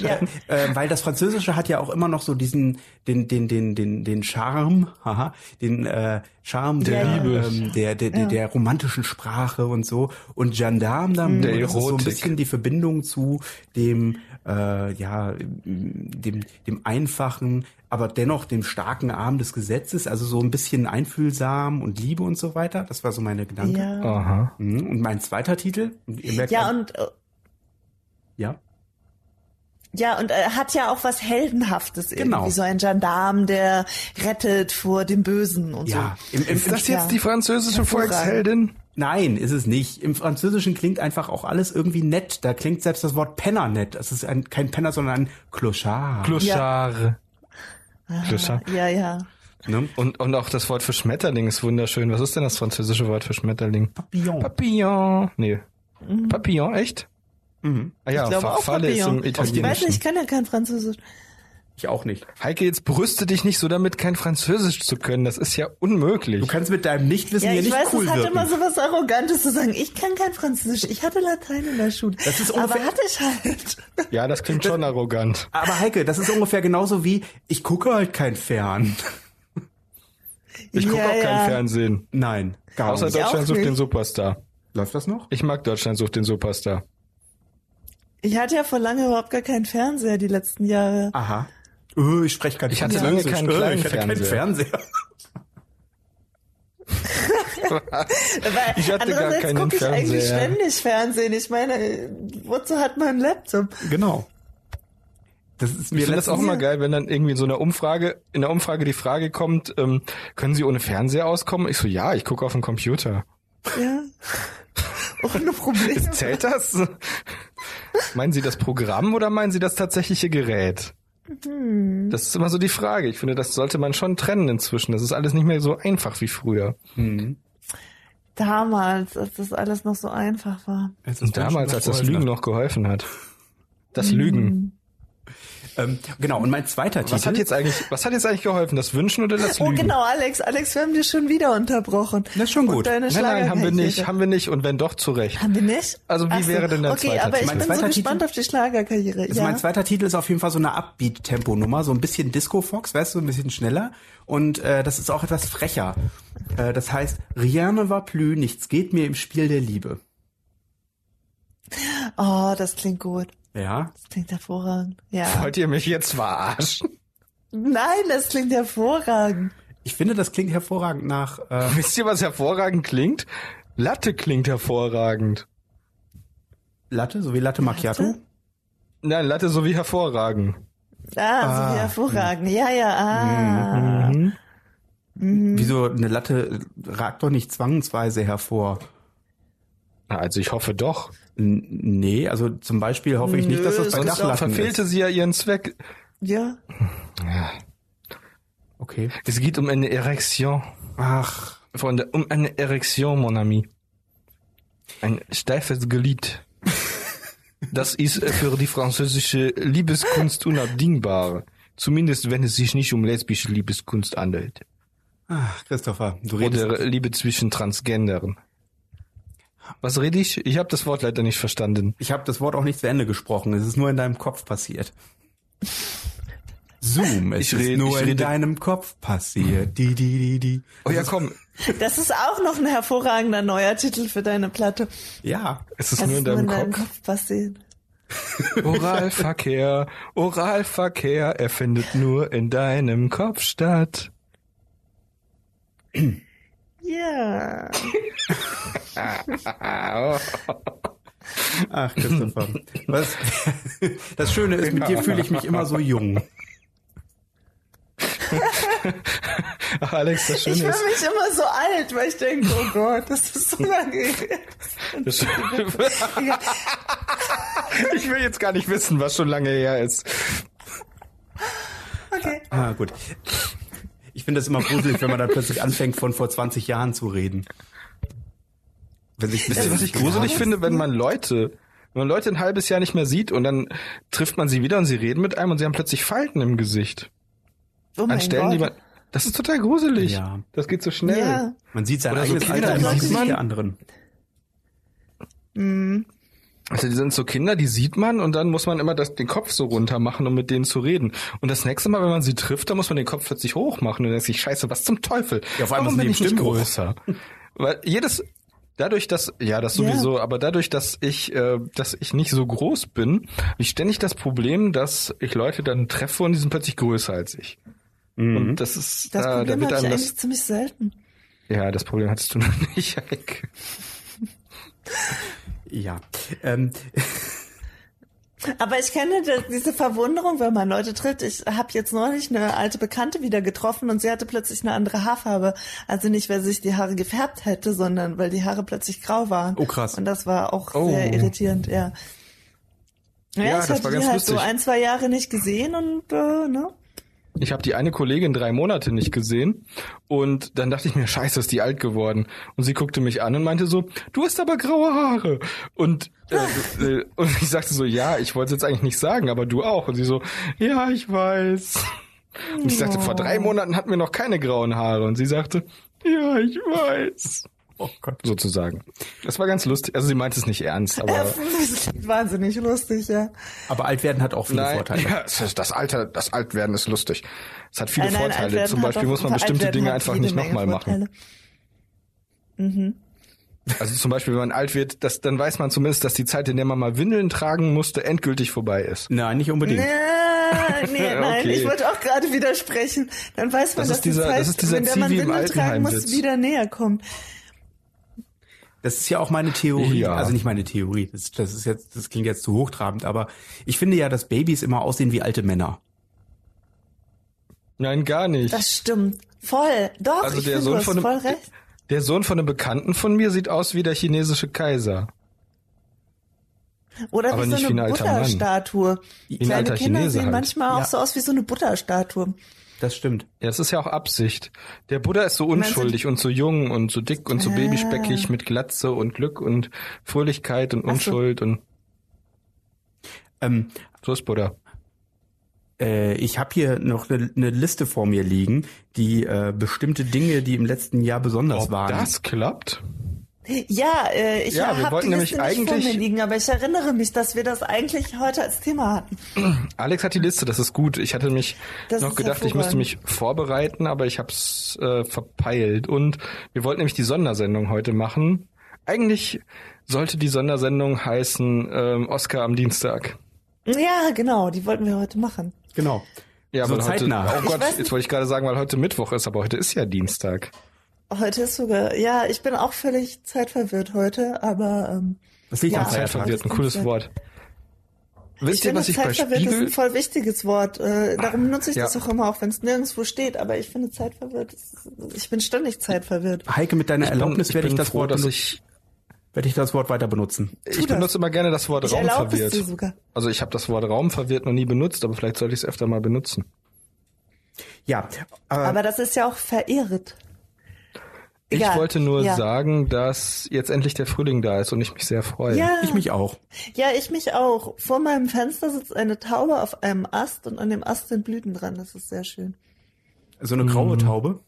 Ja. <laughs> äh, weil das Französische hat ja auch immer noch so diesen, den, den, den, den, den Charme, haha, den äh, Charme der, Ja, ja. ähm, der, der, der, Ja. der romantischen Sprache und so. Und Gendarme, da Der das ist so ein bisschen die Verbindung zu dem, äh, ja, dem, dem einfachen, aber dennoch dem starken Arm des Gesetzes, also so ein bisschen einfühlsam und Liebe und so weiter. Das war so meine Gedanke. Ja. Aha. Mhm. Und mein zweiter Titel, und ihr merkt Ja, an- und äh, ja. Ja, und er hat ja auch was Heldenhaftes irgendwie, Genau. so ein Gendarm, der rettet vor dem Bösen und Ja, so. im, im, Ist das Ja. jetzt die französische. Volksheldin? Nein, ist es nicht. Im Französischen klingt einfach auch alles irgendwie nett. Da klingt selbst das Wort Penner nett. Es ist ein, kein Penner, sondern ein Clochard. Clochard. Clochard. Ja, ja. ne? Und, und auch das Wort für Schmetterling ist wunderschön. Was ist denn das französische Wort für Schmetterling? Papillon. Papillon. Nee. Papillon, echt? Mhm. Ah ja, Ich glaube auch Farfalle ist im Ich weiß nicht, Italienischen. ich kann ja kein Französisch. Ich auch nicht. Heike, jetzt brüste dich nicht so damit, kein Französisch zu können. Das ist ja unmöglich. Du kannst mit deinem Nichtwissen Ja, hier ich nicht weiß, cool es hat wirken. immer so was Arrogantes zu sagen. Ich kann kein Französisch. Ich hatte Latein in der Schule. Das ist Aber ungefähr- hatte ich halt. ja, das klingt schon arrogant. Aber Heike, das ist ungefähr genauso wie, ich gucke halt kein Fern. Ich gucke Ja, auch kein ja. Fernsehen. Nein, gar Außer nicht. auch Deutschland sucht nicht. den Superstar. Läuft das noch? Ich mag Deutschland sucht den Superstar. Ich hatte ja vor lange überhaupt gar keinen Fernseher die letzten Jahre. Aha. Öh, ich spreche kein Ich hatte lange keinen Öh, kleinen ich hatte keinen Fernseher. Ich hatte gar keinen gucke ich eigentlich Fernseher. ständig Fernsehen. Ich meine, wozu hat man einen Laptop? Genau. Das ist mir Ich finde das auch immer geil, wenn dann irgendwie in so einer Umfrage, in der Umfrage die Frage kommt, ähm, können Sie ohne Fernseher auskommen? Ich so, ja, ich gucke auf dem Computer. Ja. <laughs> Ohne Probleme. Zählt das? Meinen Sie das Programm oder meinen Sie das tatsächliche Gerät? Hm. Das ist immer so die Frage. Ich finde, das sollte man schon trennen inzwischen. Das ist alles nicht mehr so einfach wie früher. Mhm. Damals, als das alles noch so einfach war. Damals, als das Lügen noch noch geholfen hat. Das Hm. Lügen. Ähm, genau, und mein zweiter Titel. Was hat jetzt eigentlich, was hat jetzt eigentlich geholfen? Das Wünschen oder das Oh Lügen? genau, Alex, Alex, wir haben dich schon wieder unterbrochen. Das ist schon Und gut. deine Nein, nein, haben wir nicht, haben wir nicht. Und wenn doch, zu Recht. Haben wir nicht? Also wie Ach so. wäre denn der Okay, zweite aber ich Titel? Mein bin so zweiter gespannt Titel- auf die Schlagerkarriere. Also ja. mein zweiter Titel ist auf jeden Fall so eine Upbeat-Tempo-Nummer, so ein bisschen Disco-Fox, weißt du, ein bisschen schneller. Und äh, das ist auch etwas frecher. Äh, das heißt, Rien ne va plus, nichts geht mir im Spiel der Liebe. Oh, das klingt gut. Ja, Das klingt hervorragend. Ja. Wollt ihr mich jetzt verarschen? Nein, das klingt hervorragend. ich finde, das klingt hervorragend nach. Äh, Wisst ihr, was hervorragend klingt? Latte klingt hervorragend. Latte, so wie Latte Macchiato. Latte? Nein, Latte so wie hervorragend. Ah, so Ah, wie hervorragend. Ja, ja, ah. Mhm. Wieso eine Latte ragt doch nicht zwangsweise hervor? Also ich hoffe doch. Nee, also zum Beispiel hoffe ich nicht, Nö, dass das es bei Dachlatten Verfehlte ist. sie ja ihren Zweck. Ja. Okay. Es geht um eine Erektion. Ach, Freunde, um eine Erektion, mon ami. Ein steifes Glied. <laughs> Das ist äh, für die französische Liebeskunst unabdingbar. Zumindest wenn es sich nicht um lesbische Liebeskunst handelt. ach Christopher, du redest. Oder Liebe zwischen Transgendern. Was rede ich? Ich habe das Wort leider nicht verstanden. Ich habe das Wort auch nicht zu Ende gesprochen. Es ist nur in deinem Kopf passiert. Zoom, es Ich ist rede- nur ich in rede- deinem Kopf passiert. Die, die, die, die. Oh ja, komm. Das ist auch noch ein hervorragender neuer Titel für deine Platte. Ja, Es ist Das nur in deinem deinem Kopf. Kopf passiert. Oralverkehr, Oralverkehr, er findet nur in deinem Kopf statt. Ja. <laughs> ach Christopher. Was? Das Schöne ist, mit dir fühle ich mich immer so jung. <laughs> Ach, Alex, das Ich Schöne fühle ist, mich immer so alt, weil ich denke, oh Gott, das ist so lange her. das <laughs> ich will jetzt gar nicht wissen, was schon lange her ist. Okay. Ah, gut. Ich finde das immer gruselig, wenn man dann plötzlich anfängt, von vor 20 Jahren zu reden. Wenn sich Wisst ihr, was ich gruselig finde, wenn man Leute, wenn man Leute ein halbes Jahr nicht mehr sieht und dann trifft man sie wieder und sie reden mit einem und sie haben plötzlich Falten im Gesicht. Oh An Stellen, die man, das ist total gruselig. Ja. Das geht so schnell. Ja. Man sieht sein Oder so eigenes Kinder, Alter die sieht man- der anderen. Also die sind so Kinder, die sieht man und dann muss man immer das, den Kopf so runter machen, um mit denen zu reden. Und das nächste Mal, wenn man sie trifft, dann muss man den Kopf plötzlich hoch machen und dann denkt sich, scheiße, was zum Teufel? Ja, vor allem Warum ist bin ich nicht größer? <laughs> Weil jedes, dadurch, dass, ja, das sowieso, aber dadurch, dass ich, äh, dass ich nicht so groß bin, habe ich ständig das Problem, dass ich Leute dann treffe und die sind plötzlich größer als ich. Und das ist, Das äh, da Problem wird habe ich einem eigentlich das, ziemlich selten. ja, das Problem hattest du noch <laughs> nicht, Heike. <laughs> Ja. Ähm, Aber ich kenne diese Verwunderung, wenn man Leute trifft. Ich habe jetzt neulich eine alte Bekannte wieder getroffen und sie hatte plötzlich eine andere Haarfarbe. Also nicht, weil sich die Haare gefärbt hätte, sondern weil die Haare plötzlich grau waren. Oh, krass. Und das war auch Oh. sehr irritierend, ja. Ja, Ja, ich das hatte war die ganz halt so lustig. ein, zwei Jahre nicht gesehen und äh, ne? Ich habe die eine Kollegin drei Monate nicht gesehen und dann dachte ich mir, scheiße, ist die alt geworden. Und sie guckte mich an und meinte so, du hast aber graue Haare. Und, äh, <laughs> äh, und ich sagte so, ja, ich wollte es jetzt eigentlich nicht sagen, aber du auch. Und sie so, ja, ich weiß. Und ich sagte, vor drei Monaten hatten wir noch keine grauen Haare. Und sie sagte, ja, ich weiß. Oh Gott. Sozusagen. Das war ganz lustig. Also sie meinte es nicht ernst, aber... Wahnsinnig lustig, ja. Aber alt werden hat auch viele Nein, Vorteile. ja, das Alter, das Altwerden ist lustig. Es hat viele Nein, nein, Vorteile. Altwerden Zum Beispiel muss man bestimmte Altwerden Dinge einfach nicht nochmal machen. Vorteile. Also zum Beispiel, wenn man alt wird, das, dann weiß man zumindest, dass die Zeit, in der man mal Windeln tragen musste, endgültig vorbei ist. Nein, nicht unbedingt. Nee, nee, <laughs> nein, Okay. ich wollte auch gerade widersprechen. Dann weiß man, Das dass dieser- die Zeit, das ist dieser wenn der man Zivi im Windeln tragen muss, wieder näher kommt. Das ist ja auch meine Theorie. Ja. Also nicht meine Theorie. Das, das ist jetzt, das klingt jetzt zu hochtrabend, aber ich finde ja, dass Babys immer aussehen wie alte Männer. Nein, gar nicht. Das stimmt. Voll. Doch, also ich der finde, Sohn du hast von voll einem, recht. der Sohn von einem Bekannten von mir sieht aus wie der chinesische Kaiser. Oder aber wie nicht so wie ein eine. Butterstatue. ein Kleine alter Kinder Chinese sehen halt. manchmal auch Ja. so aus wie so eine Butterstatue. Das stimmt. Ja, das ist ja auch Absicht. Der Buddha ist so unschuldig und so jung und so dick und so Ah. babyspeckig mit Glatze und Glück und Fröhlichkeit und Ach so. Unschuld und Ähm, so ist Buddha. äh, ich habe hier noch eine ne Liste vor mir liegen, die äh, bestimmte Dinge, die im letzten Jahr besonders Ob waren. das klappt? Ja, äh, ich Ja, habe die nämlich Liste nicht vor eigentlich- mir liegen, aber ich erinnere mich, dass wir das eigentlich heute als Thema hatten. <clears throat> Alex hat die Liste, das ist gut. Ich hatte mich Das noch gedacht, ich müsste mich vorbereiten, aber ich habe es äh, verpeilt. Und wir wollten nämlich die Sondersendung heute machen. Eigentlich sollte die Sondersendung heißen ähm, Oscar am Dienstag. Ja, genau, die wollten wir heute machen. Genau. Ja, So weil heute, zeitnah. oh Ich Gott, jetzt wollte ich gerade sagen, weil heute Mittwoch ist, aber heute ist ja Dienstag. Heute ist sogar, ja, ich bin auch völlig zeitverwirrt heute, aber ähm, Das liegt Ja, am. Zeitverwirrt, ein cooles Wort. ich Wisst ihr, finde was ich bei zeitverwirrt ist ein Spiegel... voll wichtiges Wort. Äh, darum nutze ich Ja. das auch immer, auch wenn es nirgendwo steht. Aber ich finde zeitverwirrt, ist, ich bin ständig zeitverwirrt. Heike, mit deiner Ich bin, Erlaubnis ich werde ich bin das froh, Wort dass ich... werde ich das Wort weiter benutzen. Ich das. benutze immer gerne das Wort Ich Raum erlaube es verwirrt. dir sogar. Also ich habe das Wort Raum verwirrt noch nie benutzt, aber vielleicht sollte ich es öfter mal benutzen. Ja, äh, Aber das ist ja auch verirrt. Ich Egal. wollte nur Ja. sagen, dass jetzt endlich der Frühling da ist und ich mich sehr freue. Ja, ich mich auch. ja, ich mich auch. Vor meinem Fenster sitzt eine Taube auf einem Ast und an dem Ast sind Blüten dran. Das ist sehr schön. So eine graue Taube.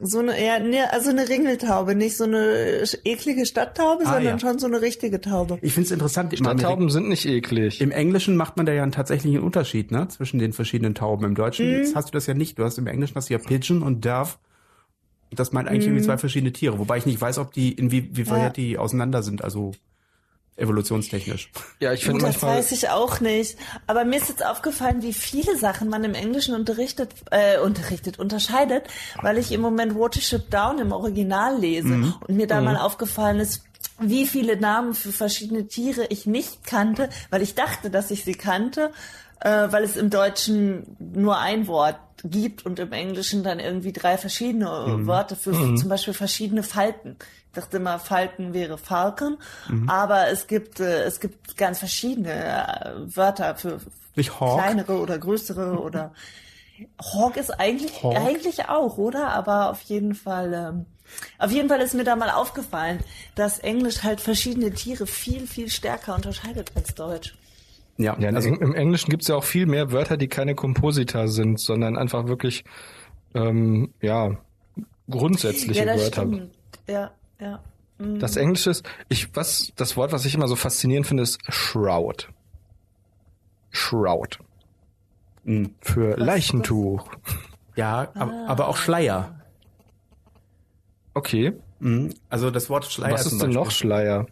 So eine, ja, nee, also eine Ringeltaube, nicht so eine eklige Stadttaube, Ah, sondern ja. schon so eine richtige Taube. Ich finde es interessant. Stadttauben sind nicht eklig. Im Englischen macht man da ja einen tatsächlichen Unterschied, ne, zwischen den verschiedenen Tauben. Im Deutschen Mhm. jetzt hast du das ja nicht. Du hast im Englischen hast du ja Pigeon und Dove. Das meint eigentlich irgendwie zwei verschiedene Tiere, wobei ich nicht weiß, ob die inwie wie Mhm. Ja. weit die auseinander sind, also evolutionstechnisch. ja, ich finde Gut, das weiß ich auch nicht. Aber mir ist jetzt aufgefallen, wie viele Sachen man im Englischen unterrichtet, äh, unterrichtet, unterscheidet, weil ich im Moment Watership Down im Original lese Mhm. und mir da mal aufgefallen ist, wie viele Namen für verschiedene Tiere ich nicht kannte, weil ich dachte, dass ich sie kannte, äh, weil es im Deutschen nur ein Wort gibt und im Englischen dann irgendwie drei verschiedene äh, Wörter für zum Beispiel verschiedene Falten. Ich dachte immer, Falken wäre Falcon, aber es gibt äh, es gibt ganz verschiedene äh, Wörter für kleinere oder größere <laughs> oder Hawk ist eigentlich Hawk? eigentlich auch, oder? Aber auf jeden Fall ähm, auf jeden Fall ist mir da mal aufgefallen, dass Englisch halt verschiedene Tiere viel viel stärker unterscheidet als Deutsch. Ja, ja, also, im, Englischen gibt's ja auch viel mehr Wörter, die keine Komposita sind, sondern einfach wirklich, ähm, ja, grundsätzliche ja, das Wörter. stimmt. Ja, ja. Das Englische ist, ich, was, das Wort, was ich immer so faszinierend finde, ist Shroud. Shroud. Mhm. Für Leichentuch. Ja, aber, aber auch Schleier. Okay. Mhm. Also das Wort Schleier Was ist denn noch. Schleier?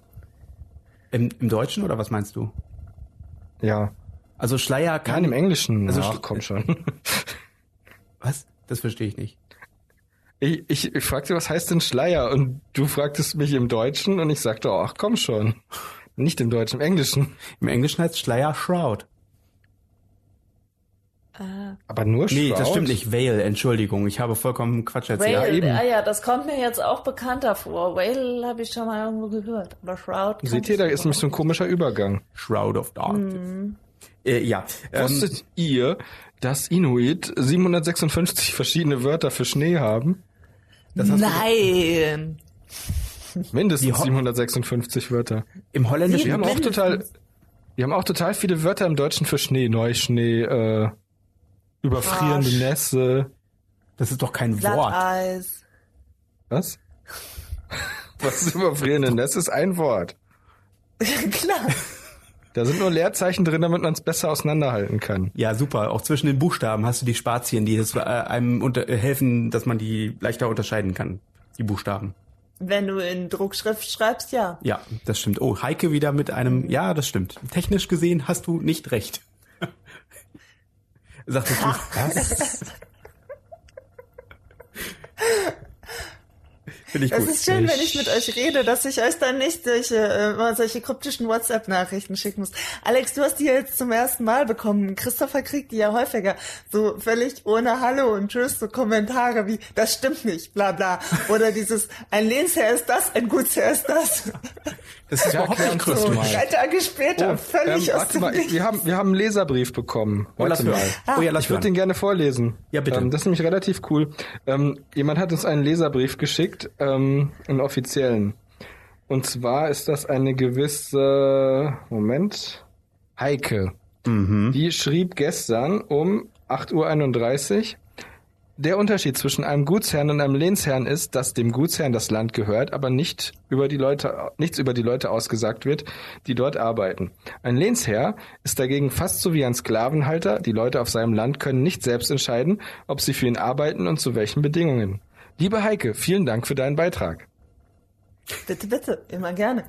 Im, Im Deutschen oder was meinst du? Ja. Also Schleier kann... Nein, im Englischen. Also Ach, komm schon. <laughs> Was? Das verstehe ich nicht. Ich, ich, ich fragte, was heißt denn Schleier? Und du fragtest mich im Deutschen und ich sagte, ach komm schon. Nicht im Deutschen, im Englischen. Im Englischen heißt Schleier Shroud. Ah. Aber nur Shroud? Nee, das stimmt nicht. Veil, Entschuldigung. Ich habe vollkommen Quatsch erzählt. Whale, eben. ah ja, das kommt mir jetzt auch bekannter vor. Whale habe ich schon mal irgendwo gehört, aber Shroud. Seht ihr, da ist nämlich so ein komischer Übergang. Shroud of Darkness. Mhm. Äh, ja. Ähm, Wusstet ihr, dass Inuit 756 verschiedene Wörter für Schnee haben? Nein. Mindestens Die Ho- 756 Wörter. im Holländischen. Wir haben auch total, wir haben auch total viele Wörter im Deutschen für Schnee. Neuschnee, äh, überfrierende Arsch. Nässe. Das ist doch kein Wort. Glatteis. Was? <laughs> Was ist überfrierende Nässe? Ist ein Wort. <laughs> Klar. Da sind nur Leerzeichen drin, damit man es besser auseinanderhalten kann. Ja, super. Auch zwischen den Buchstaben hast du die Spazien, die das, äh, einem unter, äh, helfen, dass man die leichter unterscheiden kann. Die Buchstaben. Wenn du in Druckschrift schreibst, ja. Ja, das stimmt. Oh, Heike wieder mit einem, ja, das stimmt. Technisch gesehen hast du nicht recht. Sagtest du, was? <laughs> <laughs> Finde ich Es gut. ist schön, wenn ich mit euch rede, dass ich euch dann nicht solche, äh, mal solche kryptischen WhatsApp-Nachrichten schicken muss. Alex, du hast die jetzt zum ersten Mal bekommen. Christopher kriegt die ja häufiger. So völlig ohne Hallo und Tschüss, so Kommentare wie, das stimmt nicht, bla bla. Oder dieses, ein Lehnsherr ist das, ein Gutsherr ist das. Das ist Ja, überhaupt nicht mal. Drei Tage später, völlig ähm, aus warte dem mal, Nichts. wir haben, wir haben einen Leserbrief bekommen. Oh, lass mal. Oh ja, lass Ich würde den gerne vorlesen. Ja, bitte. Ähm, das ist nämlich relativ cool. Ähm, jemand hat uns einen Leserbrief geschickt, ähm, einen offiziellen. Und zwar ist das eine gewisse, Moment, Heike. Mhm. Die schrieb gestern um 8.31 Uhr, der Unterschied zwischen einem Gutsherrn und einem Lehnsherrn ist, dass dem Gutsherrn das Land gehört, aber nicht über die Leute, nichts über die Leute ausgesagt wird, die dort arbeiten. Ein Lehnsherr ist dagegen fast so wie ein Sklavenhalter. Die Leute auf seinem Land können nicht selbst entscheiden, ob sie für ihn arbeiten und zu welchen Bedingungen. Liebe Heike, vielen Dank für deinen Beitrag. Bitte, bitte, immer gerne.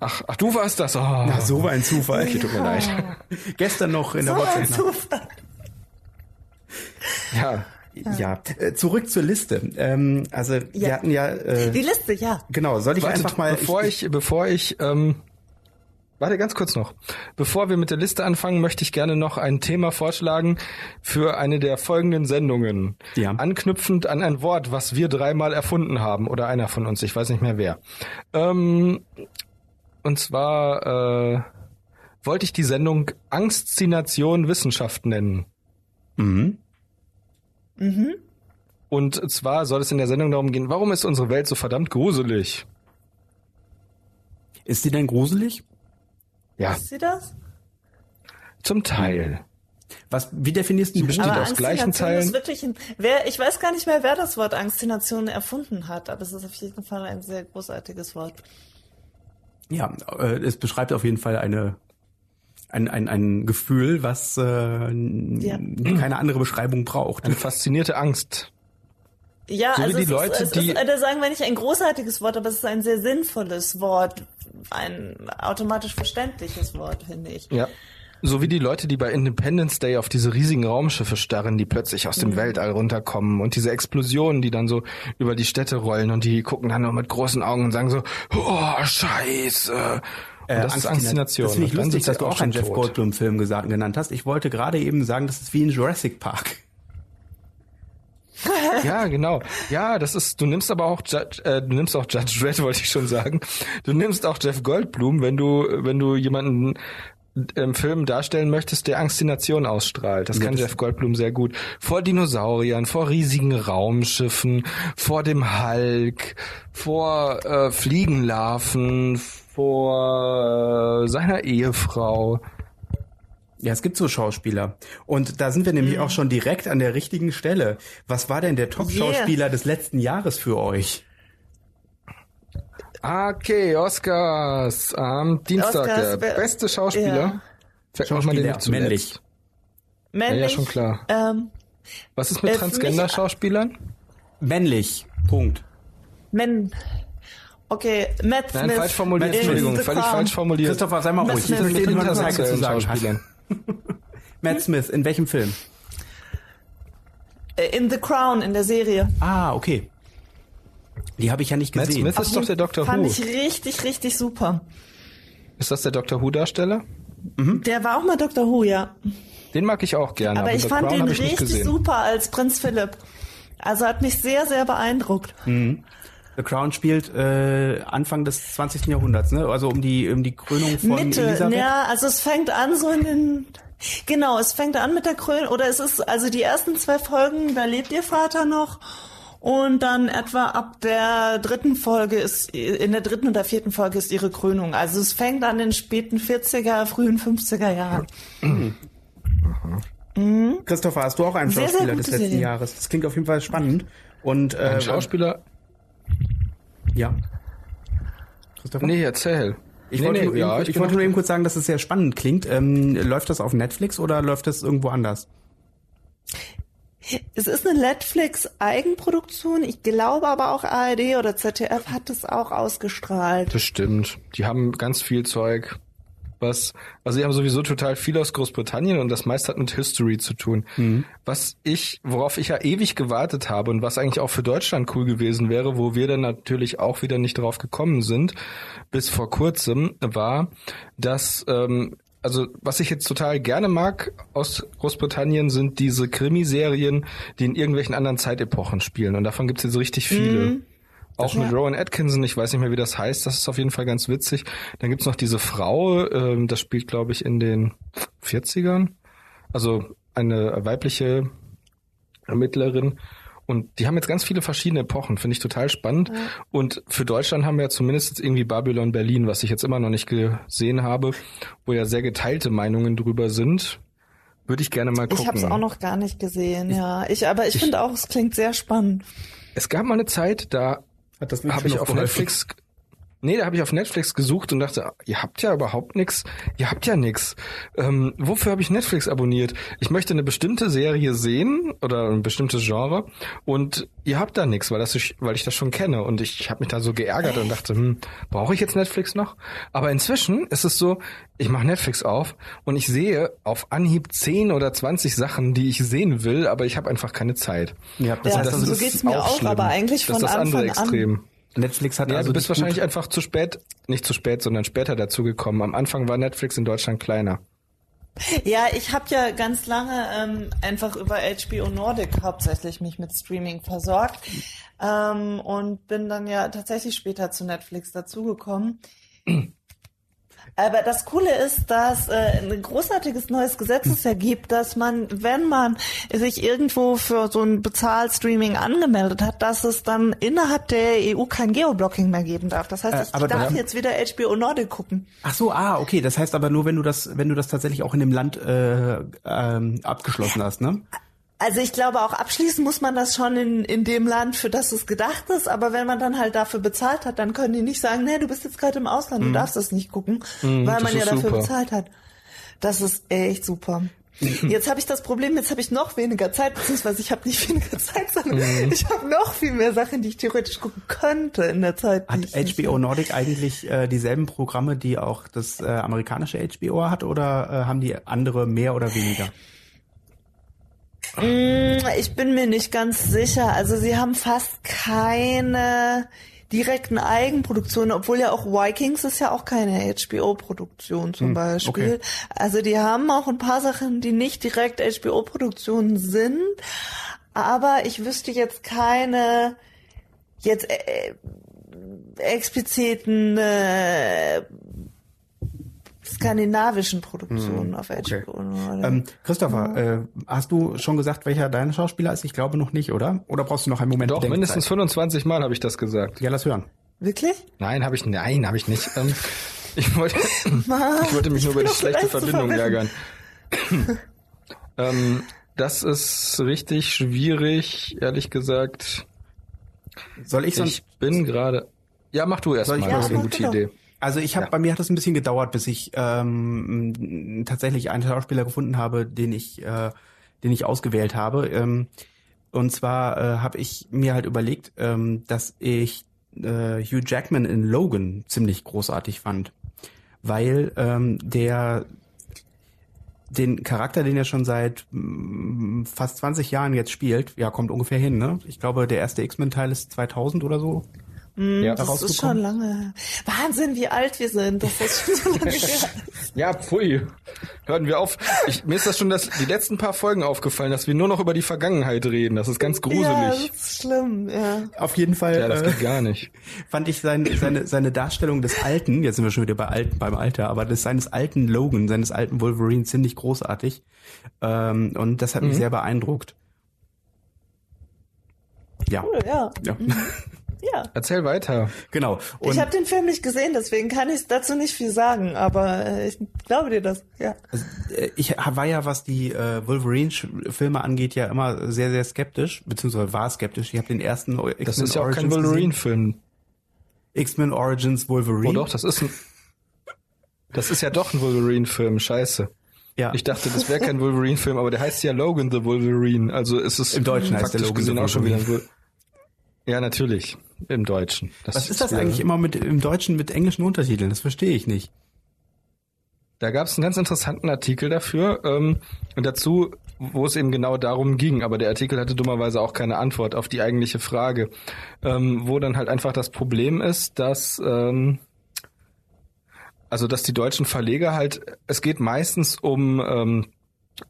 Ach, ach du warst das. Oh. Na, so war ein Zufall. Okay, tut mir leid. <laughs> Gestern noch in So der ein WhatsApp. Zufall. Ja, Ja, äh, zurück zur Liste. Ähm, also wir Ja. hatten ja, äh, Die Liste, ja. genau, soll ich Wartet, einfach mal... bevor ich, bevor ich, ähm, warte ganz kurz noch. Bevor wir mit der Liste anfangen, möchte ich gerne noch ein Thema vorschlagen für eine der folgenden Sendungen. Ja. Anknüpfend an ein Wort, was wir dreimal erfunden haben oder einer von uns, ich weiß nicht mehr wer. Ähm, und zwar äh, wollte ich die Sendung Angstination Wissenschaft nennen. mhm. Und zwar soll es in der Sendung darum gehen, warum ist unsere Welt so verdammt gruselig? Ist die denn gruselig? Ja, Ist sie das? zum Teil. Was, wie definierst du besteht Aber aus gleichen Teilen. ist wirklich ein, wer, ich weiß gar nicht mehr, wer das Wort Angstination erfunden hat, aber es ist auf jeden Fall ein sehr großartiges Wort. Ja, äh, es beschreibt auf jeden Fall eine ein, ein, ein Gefühl, was äh, Ja. keine andere Beschreibung braucht. Eine faszinierte Angst. Ja, So also die es Leute, ist, es die- ist, da sagen wir nicht ein großartiges Wort, aber es ist ein sehr sinnvolles Wort, ein automatisch verständliches Wort, finde ich. Ja. So wie die Leute, die bei Independence Day auf diese riesigen Raumschiffe starren, die plötzlich aus dem Mhm. Weltall runterkommen und diese Explosionen, die dann so über die Städte rollen und die gucken dann nur mit großen Augen und sagen so, oh, scheiße. Und das ist Angstination. Das finde ich lustig, dass du auch einen Jeff. Goldblum-Film gesagt, genannt hast. Ich wollte gerade eben sagen, das ist wie in Jurassic Park. <laughs> Ja, genau. Ja, das ist, du nimmst aber auch Judge, äh, du nimmst auch Judge Dredd, wollte ich schon sagen. Du nimmst auch Jeff Goldblum, wenn du, wenn du jemanden im Film darstellen möchtest, der Angstination ausstrahlt. Das Ja, kann das- Jeff Goldblum sehr gut. Vor Dinosauriern, vor riesigen Raumschiffen, vor dem Hulk, vor äh, Fliegenlarven, vor äh, seiner Ehefrau. Ja, es gibt so Schauspieler. Und da sind wir nämlich auch schon direkt an der richtigen Stelle. Was war denn der Top-Schauspieler des letzten Jahres für euch? Okay, Oscars am Dienstag. Oscars, der beste Schauspieler. Ja. Den Schauspieler, nicht zuletzt. männlich. Männlich. Ja, ja, schon klar. Ähm, Was ist mit Äh, Transgender-Schauspielern? Männlich. Punkt. Men. Okay, Matt Nein, Smith. falsch formuliert. Entschuldigung, völlig falsch formuliert. Christopher, sei mal Matt ruhig. Smith. Ich verstehe Mit nicht, Matt Smith, in welchem Film? Äh, In The Crown, in der Serie. Ah, okay. Die habe ich ja nicht Matt gesehen. Smith ist doch der Fand Who. ich richtig, richtig super. Ist das der Doctor Who-Darsteller? Der war auch mal Dr. Who, ja. Den mag ich auch gerne. Aber ich The fand Crown den ich nicht richtig super als Prinz Philipp. Also hat mich sehr, sehr beeindruckt. The Crown spielt äh, Anfang des 20. Jahrhunderts, ne? Also um die um die Krönung von Mitte, Elisabeth. ja, also es fängt an so in den, genau, es fängt an mit der Krönung, oder es ist, also die ersten zwei Folgen, da lebt ihr Vater noch. Und dann etwa ab der dritten Folge ist, in der dritten oder vierten Folge ist ihre Krönung. Also es fängt an in den späten 40er, frühen 50er Jahren. Christopher, hast du auch einen Schauspieler des letzten Serie. Jahres? Das klingt auf jeden Fall spannend. Und äh, Ein Schauspieler? Ja. Christopher? Nee, erzähl. Ich nee, wollte, nee, nur, ja, eben, ich bin wollte nur eben kurz sagen, dass es sehr spannend klingt. Ähm, läuft das auf Netflix oder läuft das irgendwo anders? Es ist eine Netflix-Eigenproduktion. Ich glaube aber auch ARD oder ZDF hat es auch ausgestrahlt. Das stimmt. Die haben ganz viel Zeug. Was, also die haben sowieso total viel aus Großbritannien und das meiste hat mit History zu tun. Was ich, worauf ich ja ewig gewartet habe und was eigentlich auch für Deutschland cool gewesen wäre, wo wir dann natürlich auch wieder nicht drauf gekommen sind, bis vor kurzem, war, dass ähm, also was ich jetzt total gerne mag aus Großbritannien sind diese Krimiserien, die in irgendwelchen anderen Zeitepochen spielen. Und davon gibt's jetzt richtig viele. Auch mit Rowan Atkinson, ich weiß nicht mehr, wie das heißt, das ist auf jeden Fall ganz witzig. Dann gibt's noch diese Frau, ähm, das spielt, glaube ich, in den 40ern. Also eine weibliche Ermittlerin. Und die haben jetzt ganz viele verschiedene Epochen, finde ich total spannend. Und für Deutschland haben wir ja zumindest jetzt irgendwie Babylon Berlin, was ich jetzt immer noch nicht gesehen habe, wo ja sehr geteilte Meinungen drüber sind. Würde ich gerne mal gucken. Ich habe es auch noch gar nicht gesehen, ja. Ich, aber ich, finde auch, es klingt sehr spannend. Es gab mal eine Zeit, da Hat das habe ich auf Netflix Nee, da habe ich auf Netflix gesucht und dachte, ihr habt ja überhaupt nix, ihr habt ja nix. Ähm, wofür habe ich Netflix abonniert? Ich möchte eine bestimmte Serie sehen oder ein bestimmtes Genre und ihr habt da nix, weil das ich, weil ich das schon kenne und ich habe mich da so geärgert und dachte, hm, brauche ich jetzt Netflix noch? Aber inzwischen ist es so, ich mache Netflix auf und ich sehe auf Anhieb 10 oder 20 Sachen, die ich sehen will, aber ich habe einfach keine Zeit. Ja, das Ja, heißt, so das so ist geht's mir auch, schlimm. aber eigentlich das von ist das andere Anfang an. Netflix hat Ja, also du bist wahrscheinlich einfach zu spät, nicht zu spät, sondern später dazugekommen. Am Anfang war Netflix in Deutschland kleiner. Ja, ich habe ja ganz lange ähm, einfach über HBO Nordic hauptsächlich mich mit Streaming versorgt ähm, und bin dann ja tatsächlich später zu Netflix dazugekommen. <clears throat> Aber das Coole ist, dass äh, ein großartiges neues Gesetz es ja gibt, dass man, wenn man sich irgendwo für so ein Bezahlstreaming angemeldet hat, dass es dann innerhalb der EU kein Geoblocking mehr geben darf. Das heißt, Äh, ich aber darf da- jetzt wieder HBO Nordic gucken. Ach so, ah, okay. Das heißt aber nur, wenn du das, wenn du das tatsächlich auch in dem Land äh, ähm, abgeschlossen hast, ne? Also ich glaube, auch abschließen muss man das schon in, in dem Land, für das es gedacht ist. Aber wenn man dann halt dafür bezahlt hat, dann können die nicht sagen, nee, du bist jetzt gerade im Ausland, du darfst das nicht gucken, weil Mhm. das man ja dafür super. bezahlt hat. Das ist echt super. Jetzt habe ich das Problem, jetzt habe ich noch weniger Zeit, beziehungsweise ich habe nicht <laughs> weniger Zeit, sondern Mhm. ich habe noch viel mehr Sachen, die ich theoretisch gucken könnte in der Zeit. die Hat HBO Nordic eigentlich äh, dieselben Programme, die auch das äh, amerikanische HBO hat, oder äh, haben die andere mehr oder weniger? Mm, Ich bin mir nicht ganz sicher. Also sie haben fast keine direkten Eigenproduktionen, obwohl ja auch Vikings ist ja auch keine HBO-Produktion zum Beispiel. okay. Also die haben auch ein paar Sachen, die nicht direkt HBO-Produktionen sind, aber ich wüsste jetzt keine jetzt äh, expliziten äh, skandinavischen Produktionen auf HBO. oder? Ähm, Christopher, äh, hast du schon gesagt, welcher dein Schauspieler ist? Ich glaube noch nicht, oder? Oder brauchst du noch einen Moment Doch, Bedenkzeit? mindestens 25 Mal habe ich das gesagt. Ja, lass hören. Wirklich? Nein, habe ich nein, habe ich nicht. Ähm, <laughs> ich wollte ich wollte mich nur über die schlechte Verbindung ärgern. ähm, das ist richtig schwierig, ehrlich gesagt. Soll ich sonst, Ich bin gerade Ja, mach du erst Soll ich mal. mal Das ist eine machen? gute. Idee. Also ich habe Ja. bei mir hat es ein bisschen gedauert, bis ich ähm, tatsächlich einen Schauspieler gefunden habe, den ich äh, den ich ausgewählt habe. Ähm, und zwar äh, habe ich mir halt überlegt, ähm, dass ich äh, Hugh Jackman in Logan ziemlich großartig fand, weil ähm, der den Charakter, den er schon seit mm, fast 20 Jahren jetzt spielt, ja, kommt ungefähr hin, ne? Ich glaube, der erste X-Men-Teil ist 2000 oder so. Ja. Das ist schon lange. Wahnsinn, wie alt wir sind. Das ist schon so <laughs> lange her. Ja, pfui. Hören wir auf. Ich, mir ist das schon das, die letzten paar Folgen aufgefallen, dass wir nur noch über die Vergangenheit reden. Das ist ganz Ja, das gruselig. ist schlimm, ja. Auf jeden Fall Ja, das äh, geht gar nicht. <laughs> fand ich sein, seine, seine Darstellung des alten, jetzt sind wir schon wieder bei alten, beim Alter, aber des seines alten Logan, seines alten Wolverine ziemlich großartig. Ähm, und das hat mich sehr beeindruckt. Ja. Cool, ja. ja. Ja. Erzähl weiter. genau. Und ich habe den Film nicht gesehen, deswegen kann ich dazu nicht viel sagen, aber äh, ich glaube dir das, ja. äh, ich war ja, was die äh, Wolverine-Filme angeht, ja immer sehr, sehr skeptisch, beziehungsweise war skeptisch. Ich habe den ersten Das X-Men ist ja auch kein Origins gesehen. Wolverine-Film. X-Men Origins Wolverine. Oh doch, das ist ein, das ist ja doch ein Wolverine-Film. Scheiße. Ja. Ich dachte, das wäre kein Wolverine-Film, aber der heißt ja Logan the Wolverine. Also ist es Im Deutschen heißt der Logan the gesehen auch schon wieder ein Wolverine. Ja, natürlich. Im Deutschen. was ist das eigentlich immer mit im Deutschen mit englischen Untertiteln? Das verstehe ich nicht. Da gab es einen ganz interessanten Artikel dafür ähm, und dazu, wo es eben genau darum ging. Aber der Artikel hatte dummerweise auch keine Antwort auf die eigentliche Frage, ähm, wo dann halt einfach das Problem ist, dass ähm, also dass die deutschen Verleger halt, es geht meistens um um,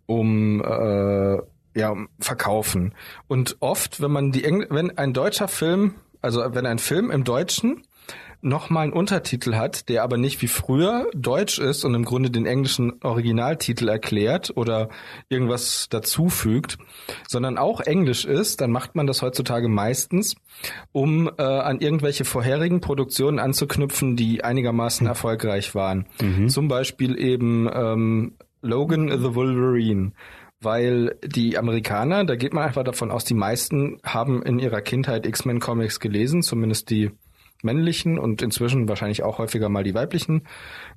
um äh, ja um Verkaufen und oft, wenn man die Engl wenn ein deutscher Film, also wenn ein Film im Deutschen nochmal einen Untertitel hat, der aber nicht wie früher Deutsch ist und im Grunde den englischen Originaltitel erklärt oder irgendwas dazufügt, sondern auch Englisch ist, dann macht man das heutzutage meistens, um äh, an irgendwelche vorherigen Produktionen anzuknüpfen, die einigermaßen erfolgreich waren. Zum Beispiel eben ähm, Logan the Wolverine. Weil die Amerikaner, da geht man einfach davon aus, die meisten haben in ihrer Kindheit X-Men Comics gelesen, zumindest die männlichen und inzwischen wahrscheinlich auch häufiger mal die weiblichen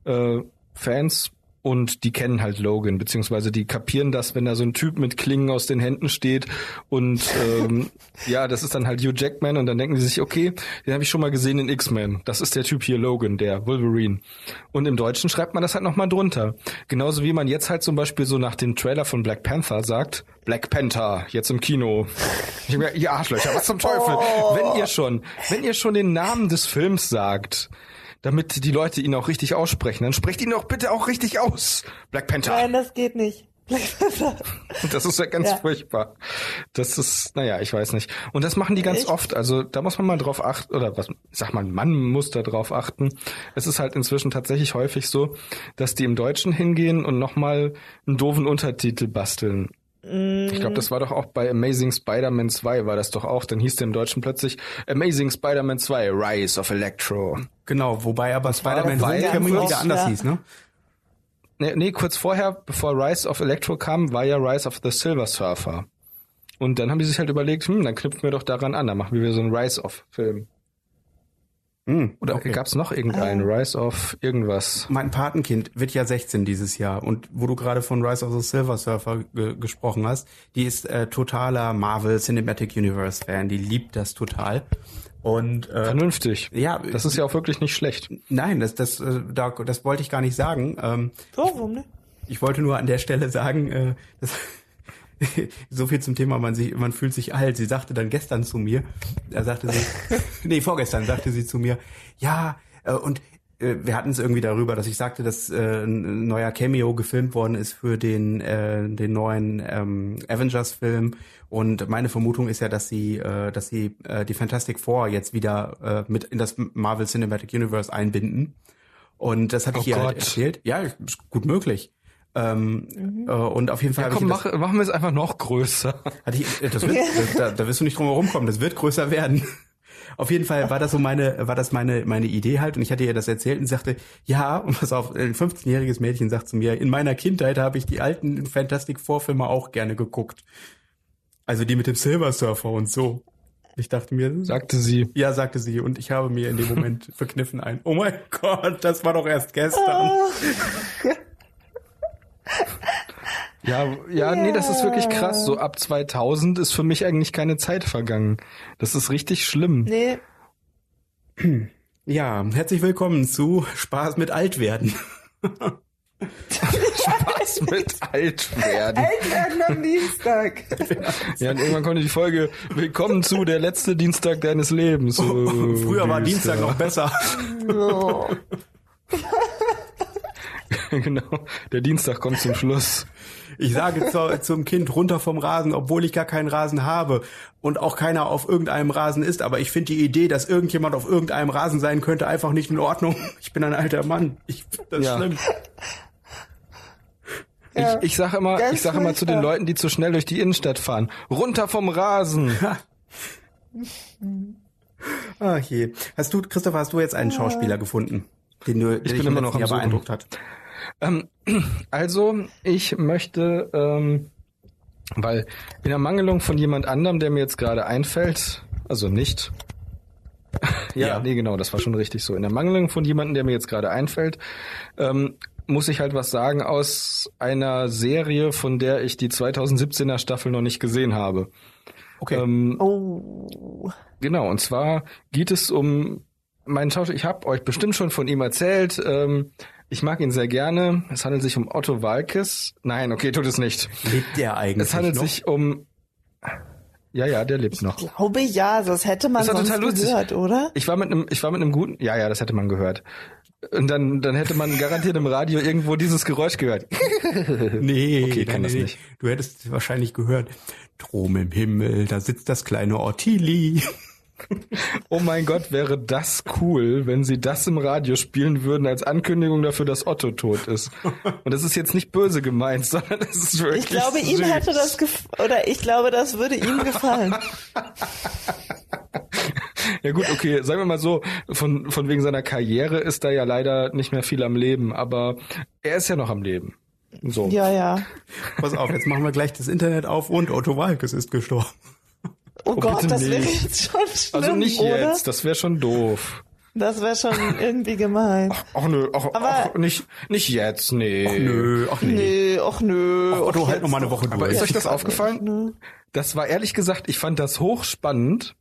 äh, Fans und die kennen halt Logan, beziehungsweise die kapieren das, wenn da so ein Typ mit Klingen aus den Händen steht und ähm, <laughs> ja, das ist dann halt Hugh Jackman und dann denken sie sich, okay, den habe ich schon mal gesehen in X-Men. Das ist der Typ hier, Logan, der Wolverine. Und im Deutschen schreibt man das halt nochmal drunter. Genauso wie man jetzt halt zum Beispiel so nach dem Trailer von Black Panther sagt, Black Panther, jetzt im Kino. Ich mir, ihr Arschlöcher, was zum Teufel? Wenn ihr schon, wenn ihr schon den Namen des Films sagt, damit die Leute ihn auch richtig aussprechen, dann sprecht ihn doch bitte auch richtig aus. Black Panther. Nein, das geht nicht. <laughs> Das ist ja ganz Ja. furchtbar. Das ist, naja, ich weiß nicht. Und das machen die ganz Echt? oft. Also da muss man mal drauf achten, oder was, sag mal, man muss da drauf achten. Es ist halt inzwischen tatsächlich häufig so, dass die im Deutschen hingehen und nochmal einen doofen Untertitel basteln. Ich glaube, das war doch auch bei Amazing Spider-Man 2 war das doch auch. Dann hieß der im Deutschen plötzlich Amazing Spider-Man 2, Rise of Electro. Genau, wobei aber Spider-Man Homecoming wieder oft, anders ja. hieß, ne? Nee, nee, kurz vorher, bevor Rise of Electro kam, war ja Rise of the Silver Surfer. Und dann haben die sich halt überlegt, hm, dann knüpfen wir doch daran an, dann machen wir so einen Rise of Film. Hm, Oder okay. gab's noch irgendeinen Rise of irgendwas? Mein Patenkind wird ja 16 dieses Jahr und wo du gerade von Rise of the Silver Surfer ge gesprochen hast, die ist äh, totaler Marvel Cinematic Universe Fan, die liebt das total. Und äh, Vernünftig. ja, Das ist ja auch wirklich nicht schlecht. nein, das das äh, da, das wollte ich gar nicht sagen. Ähm, Oh, warum nicht? ich wollte nur an der Stelle sagen, äh, das, <laughs> so viel zum Thema, man sich, man fühlt sich alt. Sie sagte dann gestern zu mir, da sagte sie, <laughs> nee, vorgestern sagte sie zu mir, ja, äh, und äh, wir hatten es irgendwie darüber, dass ich sagte, dass äh, ein neuer Cameo gefilmt worden ist für den äh, den neuen ähm, Avengers-Film. Und meine Vermutung ist ja, dass sie, äh, dass sie äh, die Fantastic Four jetzt wieder äh, mit in das Marvel Cinematic Universe einbinden. Und das hatte Oh ich ihr halt erzählt. Ja, ist gut möglich. Ähm, äh, und auf jeden Fall Ja, habe komm, mach, machen wir es einfach noch größer. das, hatte ich, äh, das wird, <laughs> da, da wirst du nicht drum herum kommen. Das wird größer werden. <laughs> Auf jeden Fall war das so meine, war das meine, meine Idee halt. Und ich hatte ihr das erzählt und sagte, ja, und pass auf, ein 15-jähriges Mädchen sagt zu mir, in meiner Kindheit habe ich die alten Fantastic Four Filme auch gerne geguckt. Also die mit dem Silver Surfer und so. Ich dachte mir, sagte sie. Ja, sagte sie. Und ich habe mir in dem Moment <laughs> verkniffen ein. Oh mein Gott, das war doch erst gestern. Oh. Ja, ja, yeah. nee, das ist wirklich krass. So ab 2000 ist für mich eigentlich keine Zeit vergangen. Das ist richtig schlimm. Nee. Ja, herzlich willkommen zu Spaß mit Altwerden. <laughs> Spaß mit Altwerden. Altwerden am Dienstag. Ja, und irgendwann konnte die Folge Willkommen zu der letzte Dienstag deines Lebens. Oh, Früher war Dienstag noch besser. Oh. <laughs> <laughs> genau, der Dienstag kommt zum Schluss. Ich sage zu, zum Kind runter vom Rasen, obwohl ich gar keinen Rasen habe und auch keiner auf irgendeinem Rasen ist. Aber ich finde die Idee, dass irgendjemand auf irgendeinem Rasen sein könnte, einfach nicht in Ordnung. <laughs> Ich bin ein alter Mann. Ich, das ist ja. schlimm. Ich, ich sage immer, ich sage immer zu den Leuten, die zu schnell durch die Innenstadt fahren, runter vom Rasen. Ach <laughs> je. Hast du, Christopher, hast du jetzt einen Schauspieler gefunden, den du, ich bin immer noch am beeindruckt hat? Ähm, <clears throat> also, ich möchte, ähm, weil in Ermangelung von jemand anderem, der mir jetzt gerade einfällt, also nicht. <laughs> ja, ja, nee, genau, das war schon richtig so. In Ermangelung von jemandem, der mir jetzt gerade einfällt, ähm, muss ich halt was sagen aus einer Serie, von der ich die 2017er Staffel noch nicht gesehen habe. Okay. Ähm, oh. Genau, und zwar geht es um meinen Schauspieler. Ich habe euch bestimmt schon von ihm erzählt. Ähm, ich mag ihn sehr gerne. Es handelt sich um Otto Walkes. Nein, okay, tut es nicht. Lebt der eigentlich Es handelt noch? sich um ja, ja, der lebt noch. Ich glaube ja, das hätte man das sonst total lustig. gehört, oder? Ich war mit einem, ich war mit einem guten, ja, ja, das hätte man gehört. Und dann, dann hätte man garantiert im Radio irgendwo dieses Geräusch gehört. <laughs> nee, okay, kann nee, das nee. nicht. Du hättest wahrscheinlich gehört. Drom im Himmel, da sitzt das kleine Ortili. Oh mein Gott, wäre das cool, wenn sie das im Radio spielen würden als Ankündigung dafür, dass Otto tot ist. Und das ist jetzt nicht böse gemeint, <laughs> sondern es ist wirklich Ich glaube, süß. ihm hätte das gef oder ich glaube, das würde ihm gefallen. Ja gut, okay, sagen wir mal so, von, von wegen seiner Karriere ist da ja leider nicht mehr viel am Leben, aber er ist ja noch am Leben. So. Ja, ja. Pass auf, jetzt machen wir gleich das Internet auf und Otto Walkes ist gestorben. Oh, oh Gott, das wäre jetzt schon schlimm, Also nicht oder? jetzt, das wäre schon doof. Das wäre schon irgendwie gemein. Ach, ach nö, ach, Aber ach, nicht, nicht jetzt, nee. Ach nö, ach nee. Nee, ach nö. Ach, Otto, halt noch mal eine Woche durch. Aber ist euch das aufgefallen? Das war ehrlich gesagt, ich fand das hochspannend.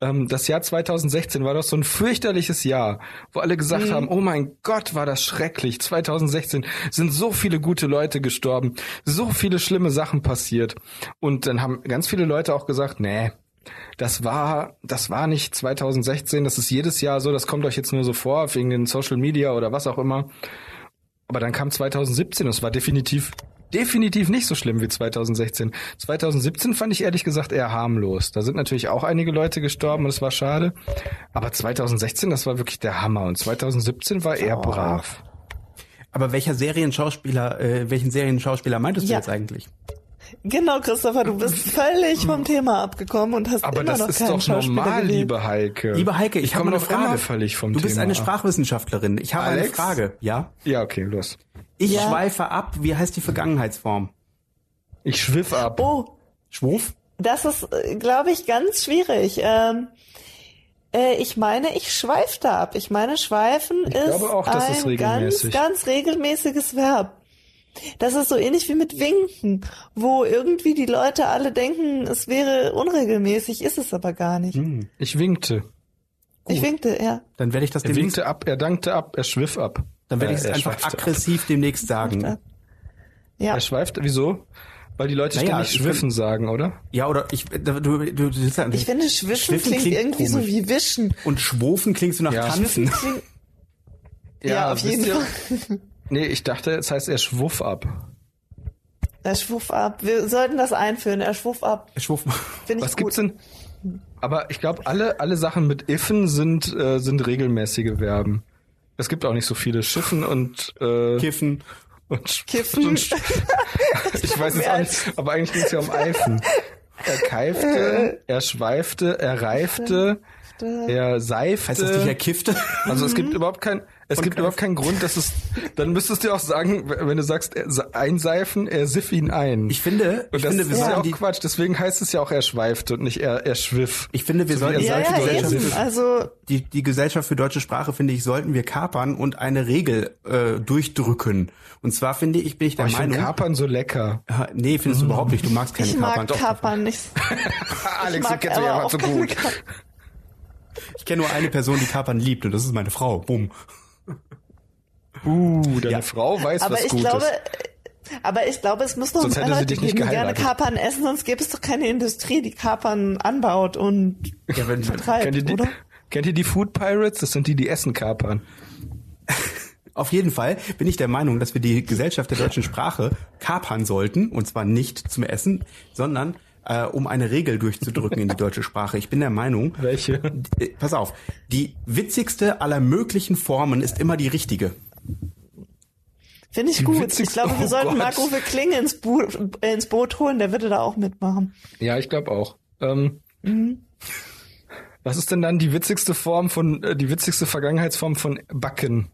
Ähm, das Jahr 2016 war doch so ein fürchterliches Jahr, wo alle gesagt mhm. haben, oh mein Gott, war das schrecklich. 2016 sind so viele gute Leute gestorben, so viele schlimme Sachen passiert. Und dann haben ganz viele Leute auch gesagt, nee, das war, das war nicht 2016, das ist jedes Jahr so, das kommt euch jetzt nur so vor, wegen den Social Media oder was auch immer. Aber dann kam 2017 und es war definitiv definitiv nicht so schlimm wie 2016. 2017 fand ich ehrlich gesagt eher harmlos. Da sind natürlich auch einige Leute gestorben und es war schade. Aber 2016, das war wirklich der Hammer. Und 2017 war eher oh. brav. Aber welcher Serienschauspieler, äh, welchen Serienschauspieler meintest du jetzt eigentlich? Genau, Christopher, du bist <laughs> völlig vom Thema abgekommen und hast Aber immer noch keinen Aber das ist doch normal, liebe Heike. Liebe Heike, ich, ich habe komme eine Frage. völlig vom du Thema. bist eine Sprachwissenschaftlerin. Ich habe Alex? eine Frage. Ja? Ja, okay, los. Ich Ja. schweife ab. Wie heißt die Vergangenheitsform? Ich schwiff ab. Oh, Schwurf? das ist, glaube ich, ganz schwierig. Ähm, äh, ich meine, ich schweifte ab. Ich meine, schweifen Ich ist auch, ein ganz, ganz regelmäßiges Verb. Das ist so ähnlich wie mit Winken, wo irgendwie die Leute alle denken, es wäre unregelmäßig, ist es aber gar nicht. Hm. Ich winkte. Ich winkte, ja. Dann werde ich das Er demnächst, winkte ab, er dankte ab, er schwiff ab. dann werde Äh, ich es er einfach schweifte ab. aggressiv demnächst sagen. Ja, Er schweift, wieso? Weil die Leute Naja, ständig schwiffen sagen, oder? Ja, oder ich, du, du, du, du ja, ich finde, Schwiffen, Schwiffen klingt, klingt irgendwie so komisch. wie Wischen. und Schwofen klingt so nach Ja. Tanzen. Klingt, ja, auf jeden Fall. Nee, ich dachte, es heißt, er schwuff ab. Er schwuff ab. Wir sollten das einführen. Er schwuff ab. Schwufen. Finde ich Was gut. gibt's denn? Aber ich glaube, alle, alle Sachen mit iffen sind, äh, sind regelmäßige Verben. Es gibt auch nicht so viele Schiffen und, äh, Kiffen. und Kiffen. Und <laughs> ich weiß jetzt auch nicht, aber eigentlich geht's ja um Eifen. Er keifte, er schweifte, er reifte, er seifte. Heißt das nicht, er kiffte? Also es gibt überhaupt kein, es gibt überhaupt keinen Grund, dass es, dann müsstest du auch sagen, wenn du sagst, er se- einseifen, er siff ihn ein. Ich finde, und ich das finde, ist ja auch die, Quatsch, deswegen heißt es ja auch, er schweifte und nicht er, er schwiff. ich finde, wir So sollten Ja, ja, eben. Also, die, die Gesellschaft für deutsche Sprache, finde ich, sollten wir kapern und eine Regel äh, durchdrücken. Und zwar finde ich, bin ich der Oh, ich Meinung. Kapern so lecker. Nee, findest du überhaupt nicht. Du magst keine ich mag Kapern. Kapern nicht. <laughs> Alex, mag du kennst aber einfach auch zu gut. Kapern. Ich kenne nur eine Person, die Kapern liebt und das ist meine Frau. Bumm. <laughs> Uh, deine Ja. Frau weiß, Aber was ich gut glaube, ist. aber ich glaube, es muss noch Sonst mehr Leute geben, die gerne. Kapern essen, sonst gäbe es doch keine Industrie, die Kapern anbaut und Ja, wenn, vertreibt, Kennt ihr, die, oder? kennt ihr die Food Pirates? Das sind die, die Essen kapern. auf jeden Fall bin ich der Meinung, dass wir die Gesellschaft der deutschen Sprache kapern sollten. Und zwar nicht zum Essen, sondern äh, um eine Regel durchzudrücken in die deutsche Sprache. Ich bin der Meinung, Welche? äh, pass auf, die witzigste aller möglichen Formen ist immer die richtige. Finde ich gut. Ich glaube, wir oh sollten Gott. Marc-Uwe Kling ins, äh, ins Boot holen, der würde da auch mitmachen. Ja, ich glaube auch. Ähm, Mhm. Was ist denn dann die witzigste Form von, äh, die witzigste Vergangenheitsform von Backen?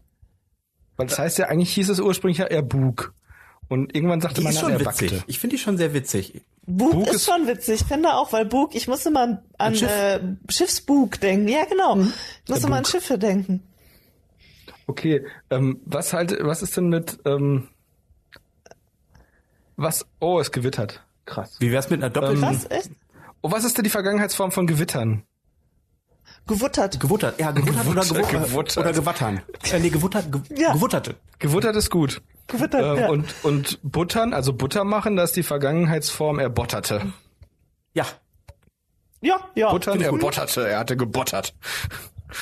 Weil das heißt ja, eigentlich hieß es ursprünglich ja er Bug. Und irgendwann sagte Die man ist dann, schon er witzig. backte. Ich finde die schon sehr witzig. Bug, Bug ist, ist- schon witzig, ich finde auch, weil Bug, ich musste mal an, an Schiff. äh, Schiffsbug denken. Ja, genau. Mhm. Ich musste mal an Schiffe denken. Okay, ähm, was halt, was ist denn mit, ähm, was, oh, es gewittert. Krass. Wie wär's mit einer Doppel... Ähm, Was? Echt? Oh, was ist denn die Vergangenheitsform von Gewittern? Gewuttert. Gewuttert, ja, gewuttert, Gewuttert, oder, gewu gewuttert. oder gewattern. Äh, nee, gewuttert, ge Ja. gewutterte. Gewuttert ist gut. Gewittert, Ähm, ja. und, und buttern, also Butter machen, das ist die Vergangenheitsform, er botterte. Ja, ja, ja. Buttern, er botterte, er hatte gebottert.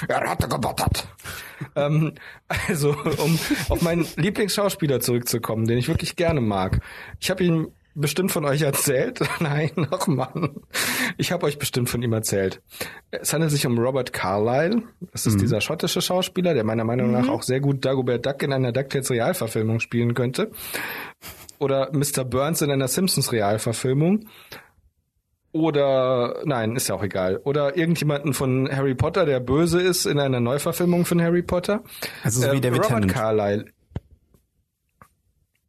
Er hatte gebottert. ähm, also, um auf meinen Lieblingsschauspieler zurückzukommen, den ich wirklich gerne mag. Ich habe ihn bestimmt von euch erzählt. <laughs> Nein, ach Mann. Ich habe euch bestimmt von ihm erzählt. Es handelt sich um Robert Carlyle. Das ist dieser schottische Schauspieler, der meiner Meinung nach auch sehr gut Dagobert Duck in einer DuckTales Realverfilmung spielen könnte. Oder Mr. Burns in einer Simpsons Realverfilmung. Oder, nein, ist ja auch egal. Oder irgendjemanden von Harry Potter, der böse ist in einer Neuverfilmung von Harry Potter. also so wie Ähm, David Robert Tennant. Carlyle.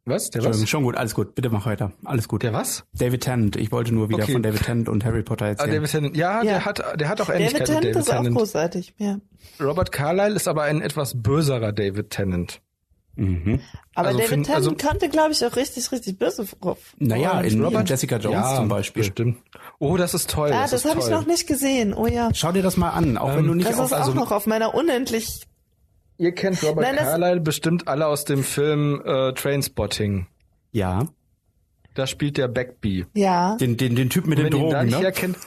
Was? Der was? schon gut, alles gut. Bitte mach weiter. Alles gut. Der was? David Tennant. Ich wollte nur wieder Okay. von David Tennant und Harry Potter Ah, erzählen. David Tennant. Ja, Ja. der hat, der hat auch David Ähnlichkeit Tennant mit David ist auch Tennant. großartig, ja. Robert Carlyle ist aber ein etwas böserer David Tennant. mhm. Aber Also David find- Tennant also- kannte, glaube ich, auch richtig, richtig böse Rollen Naja, in, in spielen. Jessica Jones ja, zum Beispiel. Bestimmt. Oh, das ist toll. Ah, das das habe ich noch nicht gesehen. Oh ja. Schau dir das mal an, auch wenn Ähm, du nicht Das auf... ist auch also- noch auf meiner unendlich. Ihr kennt Robert Nein, das- Carlyle bestimmt alle aus dem Film äh, Trainspotting. ja, Da spielt der Backbee. Ja. den, den, den Typ mit den ihn Drogen, nicht ne? erkennt.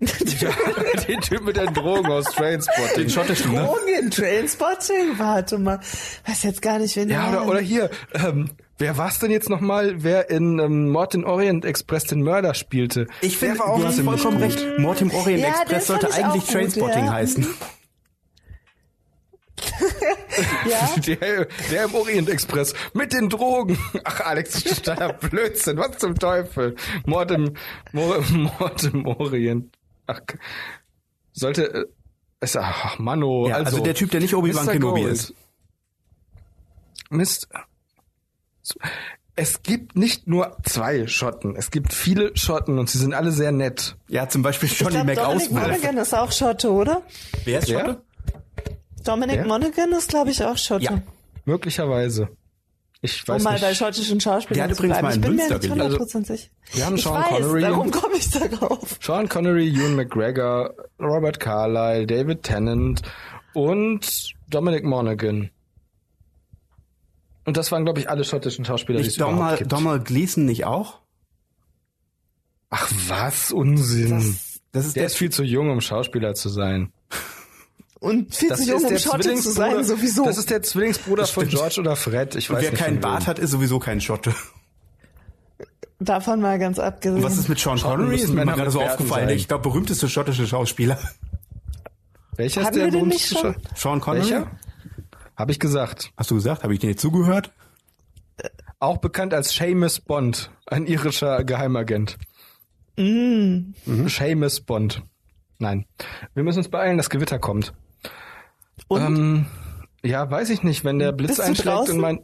ja, <laughs> <laughs> den Typ mit den Drogen aus Trainspotting. Den schottischen, ne? Drogen, Trainspotting, warte mal. Weiß jetzt gar nicht, wen Ja, der oder, oder hier, ähm, wer war's denn jetzt nochmal, wer in ähm, Mord in Orient Express den Mörder spielte? Ich finde, auch du hast ziemlich vollkommen gut. recht. Mord im Orient Ja, Express sollte eigentlich gut, Trainspotting ja. heißen. Ja? <laughs> Der, der im Orient Express mit den Drogen. Ach, Alex, totaler Blödsinn. Was zum Teufel? Mord im, Mord, Mord im Orient. Ach, sollte, äh, ist, ach, Mano. Ja, also, also, der Typ, der nicht Obi-Wan. Kenobi Gold. ist. Mist. Es gibt nicht nur zwei Schotten. Es gibt viele Schotten und sie sind alle sehr nett. Ja, zum Beispiel Johnny Dominic McAuswolf. Monaghan ist auch Schotte, oder? Wer ist? Schotte? Dominic Wer? Monaghan ist, glaube ich, auch Schotte. Ja. Möglicherweise. Ich Um weiß mal nicht. bei schottischen Schauspielern Der zu bleiben. Ich in bin mir nicht gelebt. 100% sicher. Wir haben ich Sean weiß, Connery. darum komme ich darauf. Sean Connery, Ewan McGregor, Robert Carlyle, David Tennant und Dominic Monaghan. Und das waren, glaube ich, alle schottischen Schauspieler, die es Nicht überhaupt Donald, gibt. Donald Gleason nicht auch? Ach was, Unsinn. Das ist der der, ist viel zu jung, um Schauspieler zu sein. Und viel zu jung, ist um der Schotte zu sein, sowieso. Das ist der Zwillingsbruder von stimmt. George oder Fred. Ich und weiß wer nicht keinen. Bart hat, ist sowieso kein Schotte. Davon mal ganz abgesehen. Und was ist mit Sean Connery? Ist mir gerade so Bärten aufgefallen. sein. Ich glaube, berühmteste schottische Schauspieler. Welcher ist Hatten der berühmteste nicht schon? Schau- Sean Connery? Welcher? Habe ich gesagt. Hast du gesagt? Habe ich dir nicht zugehört? Auch bekannt als Seamus Bond, ein irischer Geheimagent. Mm. Mhm. Seamus Bond. Nein. Wir müssen uns beeilen, das Gewitter kommt. Und? Ähm, ja, weiß ich nicht, wenn der Blitz einschlägt und mein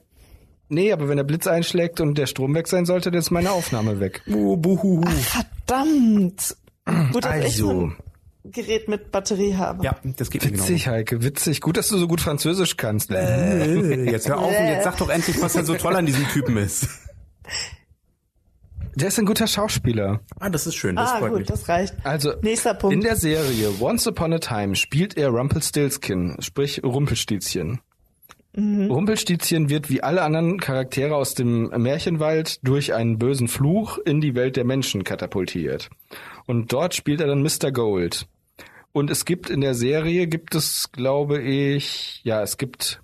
Nee, aber wenn der Blitz einschlägt und der Strom weg sein sollte, dann ist meine Aufnahme weg. Oh, buhuhu. Verdammt. Gut, dass ich so Also, ein Gerät mit Batterie habe. Ja, das geht mir genau. witzig, Heike, witzig. Gut, dass du so gut Französisch kannst. Äh, Jetzt hör auf und jetzt sag doch endlich, was denn so toll an diesem Typen ist. <laughs> Der ist ein guter Schauspieler. Ah, das ist schön, das ah, freut gut, mich. das reicht. Also Nächster Punkt. in der Serie Once Upon a Time spielt er Rumpelstiltskin, sprich Rumpelstilzchen. Rumpelstilzchen wird wie alle anderen Charaktere aus dem Märchenwald durch einen bösen Fluch in die Welt der Menschen katapultiert. Und dort spielt er dann Mr. Gold. Und es gibt in der Serie, gibt es, glaube ich, ja, es gibt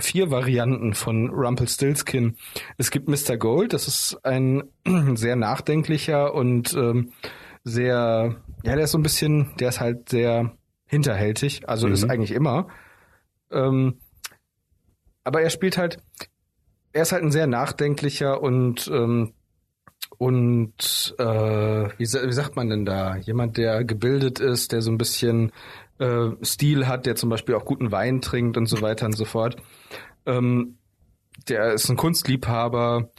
vier Varianten von Rumpelstiltskin. Es gibt Mr. Gold, das ist ein <clears throat> sehr nachdenklicher und ähm, sehr, ja, der ist so ein bisschen, der ist halt sehr hinterhältig, also ist eigentlich immer. Ähm, aber er spielt halt, er ist halt ein sehr nachdenklicher und ähm, und äh, wie, wie sagt man denn da? Jemand, der gebildet ist, der so ein bisschen äh, Stil hat, der zum Beispiel auch guten Wein trinkt und so weiter und so fort. Ähm, der ist ein Kunstliebhaber.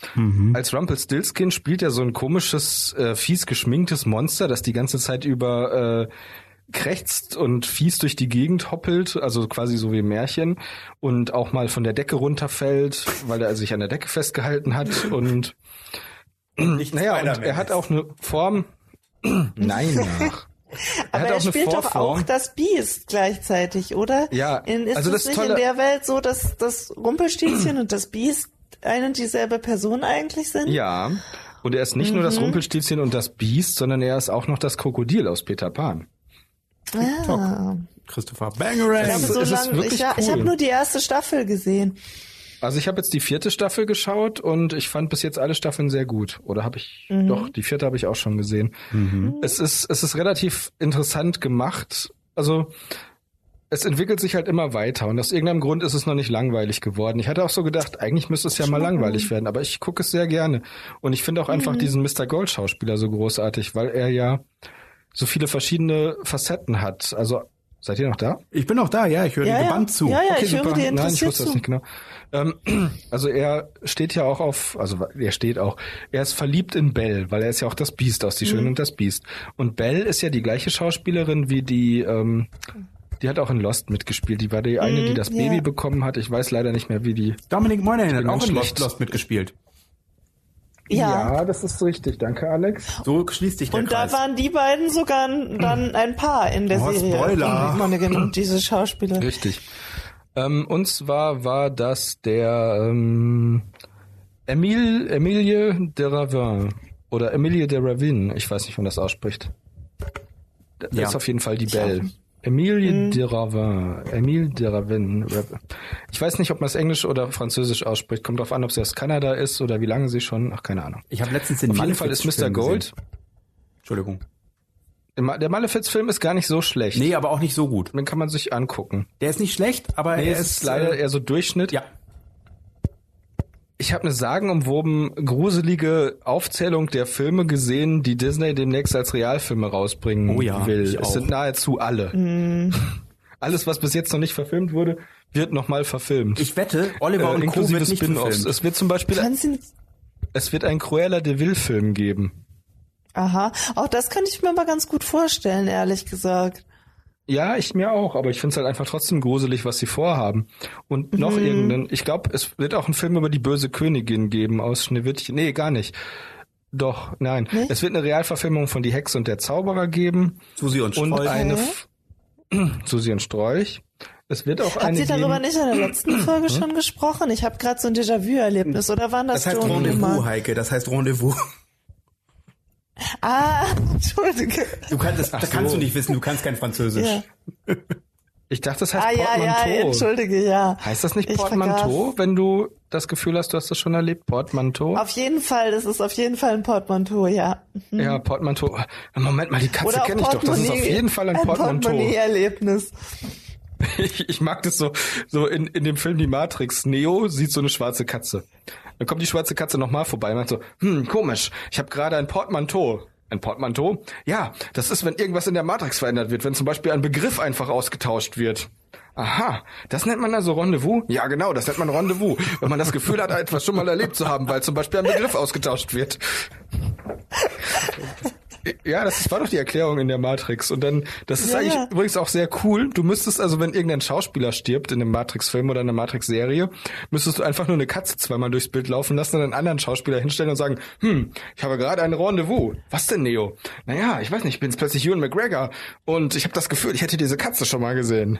Als Rumpelstiltskin spielt er so ein komisches, äh, fies geschminktes Monster, das die ganze Zeit über äh, krächzt und fies durch die Gegend hoppelt, also quasi so wie Märchen und auch mal von der Decke runterfällt, weil er sich an der Decke festgehalten hat und Nicht naja, und er hat auch eine Form. <clears throat> Nein, nach. <laughs> Aber hat er auch eine spielt doch auch das Beast gleichzeitig, oder? Ja, in, ist also es das nicht Tolle- in der Welt so, dass das Rumpelstilzchen und das Beast eine und dieselbe Person eigentlich sind? Ja. Und er ist nicht nur das Mhm. Rumpelstilzchen und das Biest, sondern er ist auch noch das Krokodil aus Peter Pan. Ah. Christopher Ich Bangerang. glaube, so ich, ja, ich cool. habe nur die erste Staffel gesehen. Also ich habe jetzt die vierte Staffel geschaut und ich fand bis jetzt alle Staffeln sehr gut. Oder habe ich Mhm. doch die vierte habe ich auch schon gesehen. Es ist es ist relativ interessant gemacht. Also es entwickelt sich halt immer weiter und aus irgendeinem Grund ist es noch nicht langweilig geworden. Ich hatte auch so gedacht, eigentlich müsste es ja mal langweilig werden, aber ich gucke es sehr gerne und ich finde auch Mhm. einfach diesen Mr. Gold Schauspieler so großartig, weil er ja so viele verschiedene Facetten hat. Also seid ihr noch da? Ich bin auch da, ja, ich höre Ja, dir ja. gebannt zu. Ja, ja, Okay, ich höre super. dir Nein, ich interessiert wusste das zu. nicht genau. Ähm, <clears throat> also er steht ja auch auf, also er steht auch, er ist verliebt in Belle, weil er ist ja auch das Biest aus Die Mhm. Schöne und das Biest. Und Belle ist ja die gleiche Schauspielerin wie die, ähm, die hat auch in Lost mitgespielt. Die war die eine, die das Mhm, ja. Baby bekommen hat. Ich weiß leider nicht mehr, wie die. Dominic Moynihan hat auch in. Lost, Lost mitgespielt. Ja. das ist richtig. Danke, Alex. So schließt sich der Und Kreis. da waren die beiden sogar dann ein Paar in der Oh, Serie. Spoiler. Monaghan und diese Schauspieler. Richtig. Ähm, und zwar war das der ähm, Emile, Emilie de Ravin oder Emilie de Ravin. Ich weiß nicht, wie man das ausspricht. Das Ja. ist auf jeden Fall die Belle. Emilie de Ravin. Emile de Ravin. Rav- Ich weiß nicht, ob man es Englisch oder Französisch ausspricht. Kommt drauf an, ob sie aus Kanada ist oder wie lange sie schon. Ach, keine Ahnung. Ich habe letztens den Auf jeden Fall ist Mr. Gold. gesehen. Entschuldigung. Der Malefiz-Film ist gar nicht so schlecht. Nee, aber auch nicht so gut. Den kann man sich angucken. Der ist nicht schlecht, aber Nee, er es ist leider äh, eher so Durchschnitt. ja. Ich habe eine sagenumwoben gruselige Aufzählung der Filme gesehen, die Disney demnächst als Realfilme rausbringen Oh ja, will. Es sind nahezu alle. <laughs> Alles, was bis jetzt noch nicht verfilmt wurde, wird nochmal verfilmt. Ich wette, Oliver äh, und Co. inklusive wird nicht verfilmt. Es wird zum Beispiel, Wahnsinn. es wird einen Cruella de Vil Film geben. Aha. Auch das kann ich mir mal ganz gut vorstellen, ehrlich gesagt. Ja, ich mir auch, aber ich finde es halt einfach trotzdem gruselig, was sie vorhaben. Und noch Mhm. irgendeinen, ich glaube, es wird auch einen Film über die böse Königin geben aus Schneewittchen. Nee, gar nicht. Doch, nein. Nicht? Es wird eine Realverfilmung von Die Hexe und der Zauberer geben. Susi und Und Strolch. eine F <clears throat> Susi und Strolch. Es wird auch Habt eine ihr darüber geben. nicht in der letzten <clears throat> Folge schon gesprochen? Ich habe gerade so ein Déjà-vu-Erlebnis. Oder waren das, das heißt und Rendezvous? Heike, das heißt Rendezvous. Ah, <laughs> Entschuldige. Du kannst, das, das so. kannst du nicht wissen, du kannst kein Französisch. Ja. Ich dachte, das heißt Ah, ja, ja, Portmanteau. entschuldige, ja. heißt das nicht Ich Portmanteau, wenn du das Gefühl hast, du hast das schon erlebt? Portmanteau? Auf jeden Fall, das ist auf jeden Fall ein Portmanteau, ja. Ja, Portmanteau. Moment mal, die Katze kenne ich doch. Das ist auf jeden Fall ein, ein Portmanteau. Portemonnaie-Erlebnis. Ich, ich mag das so, so in, in dem Film Die Matrix. Neo sieht so eine schwarze Katze. Dann kommt die schwarze Katze nochmal vorbei und meint so, hm, komisch, ich habe gerade ein Portmanteau Ein Portmanteau? Ja, das ist, wenn irgendwas in der Matrix verändert wird, wenn zum Beispiel ein Begriff einfach ausgetauscht wird. Aha, das nennt man also Rendezvous? Ja, genau, das nennt man Rendezvous, wenn man das Gefühl hat, etwas schon mal erlebt zu haben, weil zum Beispiel ein Begriff ausgetauscht wird. <laughs> Ja, das war doch die Erklärung in der Matrix. Und dann, das ist Ja, eigentlich ja. übrigens auch sehr cool. Du müsstest also, wenn irgendein Schauspieler stirbt in einem Matrix-Film oder einer Matrix-Serie, müsstest du einfach nur eine Katze zweimal durchs Bild laufen lassen und einen anderen Schauspieler hinstellen und sagen, hm, ich habe gerade ein Rendezvous. Was denn, Neo? Naja, ich weiß nicht, ich bin jetzt plötzlich Ewan McGregor und ich habe das Gefühl, ich hätte diese Katze schon mal gesehen.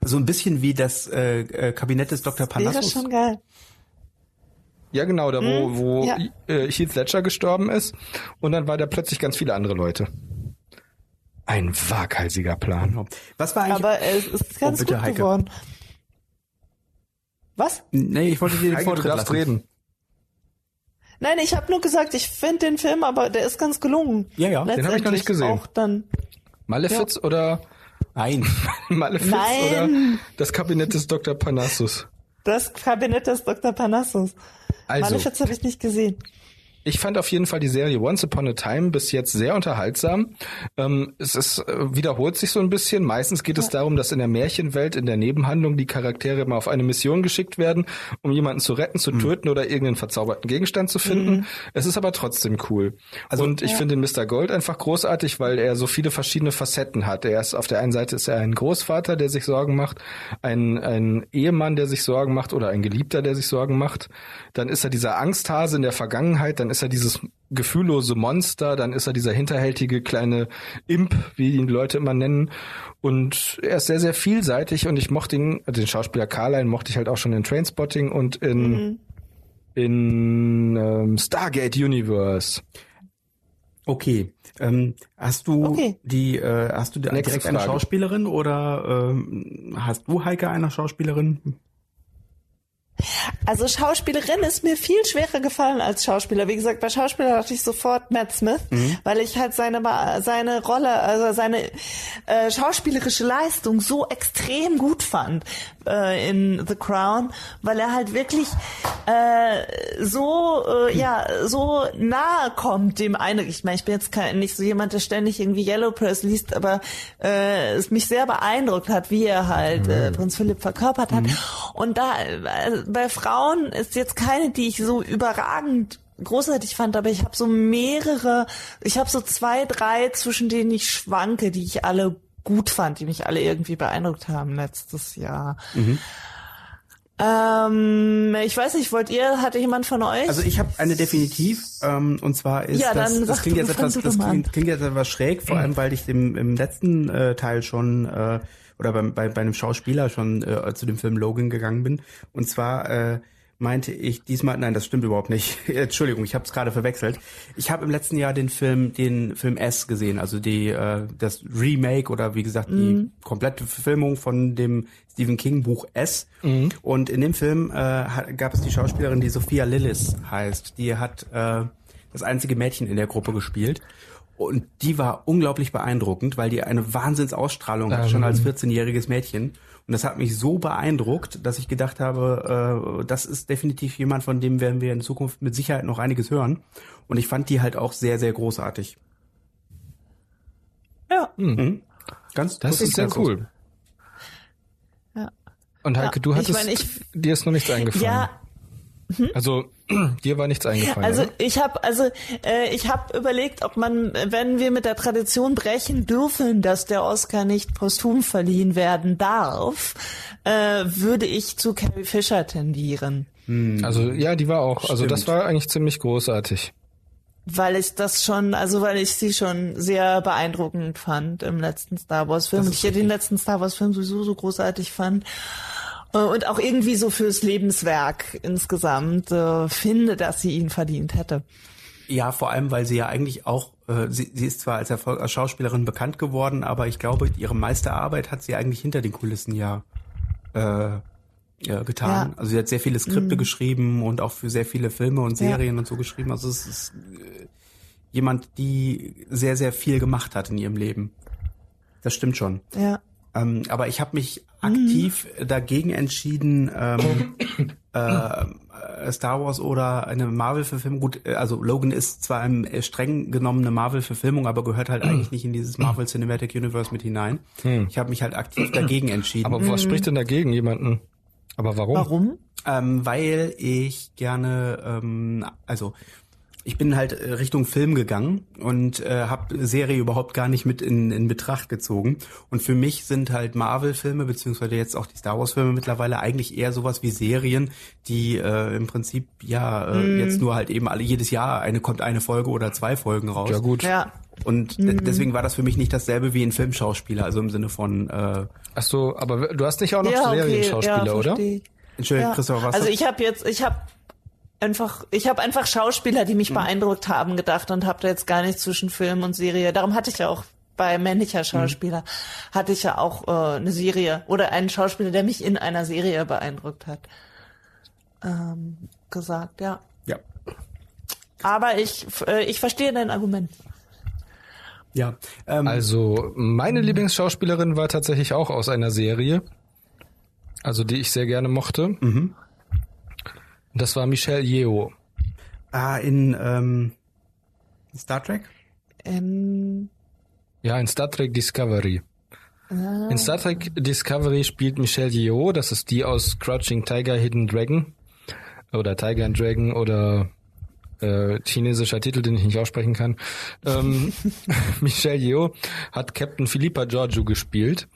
So ein bisschen wie das äh, äh, Kabinett des Dr. Wäre Parnassus. schon geil. Ja, genau, da wo, wo ja. äh, Heath Ledger gestorben ist und dann war da plötzlich ganz viele andere Leute. Ein waghalsiger Plan. Genau. Was war eigentlich? Aber es ist ganz bitte, gut Heike. geworden. Was? nee, ich wollte dir den Vortritt darfst lassen. reden. Nein, ich habe nur gesagt, ich finde den Film, aber der ist ganz gelungen. Ja, ja, den hab ich noch nicht gesehen. Auch dann. Malefiz oder Nein. <laughs> Malefiz Nein. oder das Kabinett des Dr. Parnassus? Das Kabinett des Dr. Parnassus. Also, Malefiz habe ich nicht gesehen. Ich fand auf jeden Fall die Serie Once Upon a Time bis jetzt sehr unterhaltsam. Ähm, es ist, äh, wiederholt sich so ein bisschen. Meistens geht es darum, dass in der Märchenwelt, in der Nebenhandlung, die Charaktere immer auf eine Mission geschickt werden, um jemanden zu retten, zu töten oder irgendeinen verzauberten Gegenstand zu finden. Es ist aber trotzdem cool. Und ich finde den Mr. Gold einfach großartig, weil er so viele verschiedene Facetten hat. Er ist auf der einen Seite ist er ein Großvater, der sich Sorgen macht, ein, ein Ehemann, der sich Sorgen macht oder ein Geliebter, der sich Sorgen macht. Dann ist er dieser Angsthase in der Vergangenheit, dann ist er dieses gefühllose Monster, dann ist er dieser hinterhältige kleine Imp, wie ihn die Leute immer nennen. Und er ist sehr, sehr vielseitig und ich mochte ihn, also den Schauspieler Carline mochte ich halt auch schon in Trainspotting und in, in ähm, Stargate Universe. Okay. Ähm, hast du Okay. die, äh, hast du direkt eine Frage. Schauspielerin oder ähm, hast du Heike eine Schauspielerin? Also Schauspielerin ist mir viel schwerer gefallen als Schauspieler. Wie gesagt, bei Schauspieler dachte ich sofort Matt Smith, weil ich halt seine seine Rolle, also seine äh, schauspielerische Leistung so extrem gut fand äh, in The Crown, weil er halt wirklich äh, so äh, ja so nahe kommt dem einen. Ich meine, ich bin jetzt kein, nicht so jemand, der ständig irgendwie Yellow Press liest, aber äh, es mich sehr beeindruckt hat, wie er halt äh, Prinz Philipp verkörpert hat. Und da äh, bei Frauen ist jetzt keine, die ich so überragend großartig fand, aber ich habe so mehrere, ich habe so zwei, drei, zwischen denen ich schwanke, die ich alle gut fand, die mich alle irgendwie beeindruckt haben letztes Jahr. Ähm, ich weiß nicht, wollt ihr, hatte jemand von euch? Also ich habe eine definitiv, ähm, und zwar ist Ja, das, dann das klingt jetzt etwas, das klingt, klingt jetzt etwas schräg, vor allem weil ich dem, im letzten äh, Teil schon äh, oder beim, bei, bei einem Schauspieler schon äh, zu dem Film Logan gegangen bin. Und zwar äh, meinte ich diesmal, nein, das stimmt überhaupt nicht. <laughs> Entschuldigung, ich habe es gerade verwechselt. Ich habe im letzten Jahr den Film, den Film S gesehen, also die äh, das Remake oder wie gesagt die Mhm. komplette Verfilmung von dem Stephen King Buch S. Und in dem Film äh, gab es die Schauspielerin, die Sophia Lillis heißt. Die hat äh, das einzige Mädchen in der Gruppe gespielt. Und die war unglaublich beeindruckend, weil die eine Wahnsinnsausstrahlung hat, schon als 14-jähriges Mädchen. Und das hat mich so beeindruckt, dass ich gedacht habe, äh, das ist definitiv jemand, von dem werden wir in Zukunft mit Sicherheit noch einiges hören. Und ich fand die halt auch sehr, sehr großartig. ja. Ganz Das ist sehr cool. Ja. Und Heike, Ja, du ich hattest, meine, ich- dir ist noch nichts eingefallen. Ja, Also, <clears throat> dir war nichts eingefallen. Also oder? ich habe also äh, ich habe überlegt, ob man, wenn wir mit der Tradition brechen dürfen, dass der Oscar nicht posthum verliehen werden darf, äh, würde ich zu Carrie Fisher tendieren, Also, ja, die war auch, also das Stimmt. war eigentlich ziemlich großartig. weil ich das schon, also weil ich sie schon sehr beeindruckend fand im letzten Star Wars Film und ich ja den letzten Star Wars Film sowieso so großartig fand. Äh, Und auch irgendwie so fürs Lebenswerk insgesamt äh, finde, dass sie ihn verdient hätte. Ja, vor allem, weil sie ja eigentlich auch, äh, sie, sie ist zwar als, Erfolg, als Schauspielerin bekannt geworden, aber ich glaube, ihre meiste Arbeit hat sie eigentlich hinter den Kulissen ja, äh, ja getan. Ja. Also sie hat sehr viele Skripte geschrieben und auch für sehr viele Filme und Ja. Serien und so geschrieben. Also es ist äh, jemand, die sehr, sehr viel gemacht hat in ihrem Leben. Das stimmt schon. Ja. Ähm, aber ich habe mich aktiv dagegen entschieden, ähm, <coughs> äh, äh, Star Wars oder eine Marvel-Verfilmung. Gut, äh, also Logan ist zwar eine äh, streng genommene Marvel-Verfilmung, aber gehört halt eigentlich nicht in dieses Marvel Cinematic Universe mit hinein. Hm. Ich habe mich halt aktiv dagegen entschieden. Aber was spricht denn dagegen jemanden? Aber warum? Warum? Ähm, weil ich gerne, ähm, also ich bin halt äh, Richtung Film gegangen und äh, habe Serie überhaupt gar nicht mit in, in Betracht gezogen. Und für mich sind halt Marvel-Filme, beziehungsweise jetzt auch die Star Wars-Filme mittlerweile eigentlich eher sowas wie Serien, die äh, im Prinzip ja äh, Mhm. jetzt nur halt eben alle jedes Jahr eine kommt eine Folge oder zwei Folgen raus. Ja gut. Ja. Und de- deswegen war das für mich nicht dasselbe wie ein Filmschauspieler, also im Sinne von äh, Ach so, aber du hast nicht auch noch ja, okay. Serienschauspieler, ja, oder? Entschuldigung, Ja. Christoph, was Also das? ich habe jetzt, ich habe einfach, ich habe einfach Schauspieler, die mich Mhm. beeindruckt haben, gedacht und habe da jetzt gar nicht zwischen Film und Serie. Darum hatte ich ja auch bei männlicher Schauspieler hatte ich ja auch äh, eine Serie oder einen Schauspieler, der mich in einer Serie beeindruckt hat, ähm, gesagt, ja. ja. Aber ich, äh, ich verstehe dein Argument. Ja. Ähm, Also meine Lieblingsschauspielerin war tatsächlich auch aus einer Serie, also die ich sehr gerne mochte. Mhm. Das war Michelle Yeoh. ah, in ähm, Star Trek? Ähm, Ja, in Star Trek Discovery. In Star Trek Discovery spielt Michelle Yeoh, das ist die aus Crouching Tiger, Hidden Dragon oder Tiger and Dragon oder äh, chinesischer Titel, den ich nicht aussprechen kann. Ähm, <laughs> <laughs> Michelle Yeoh hat Captain Philippa Giorgio gespielt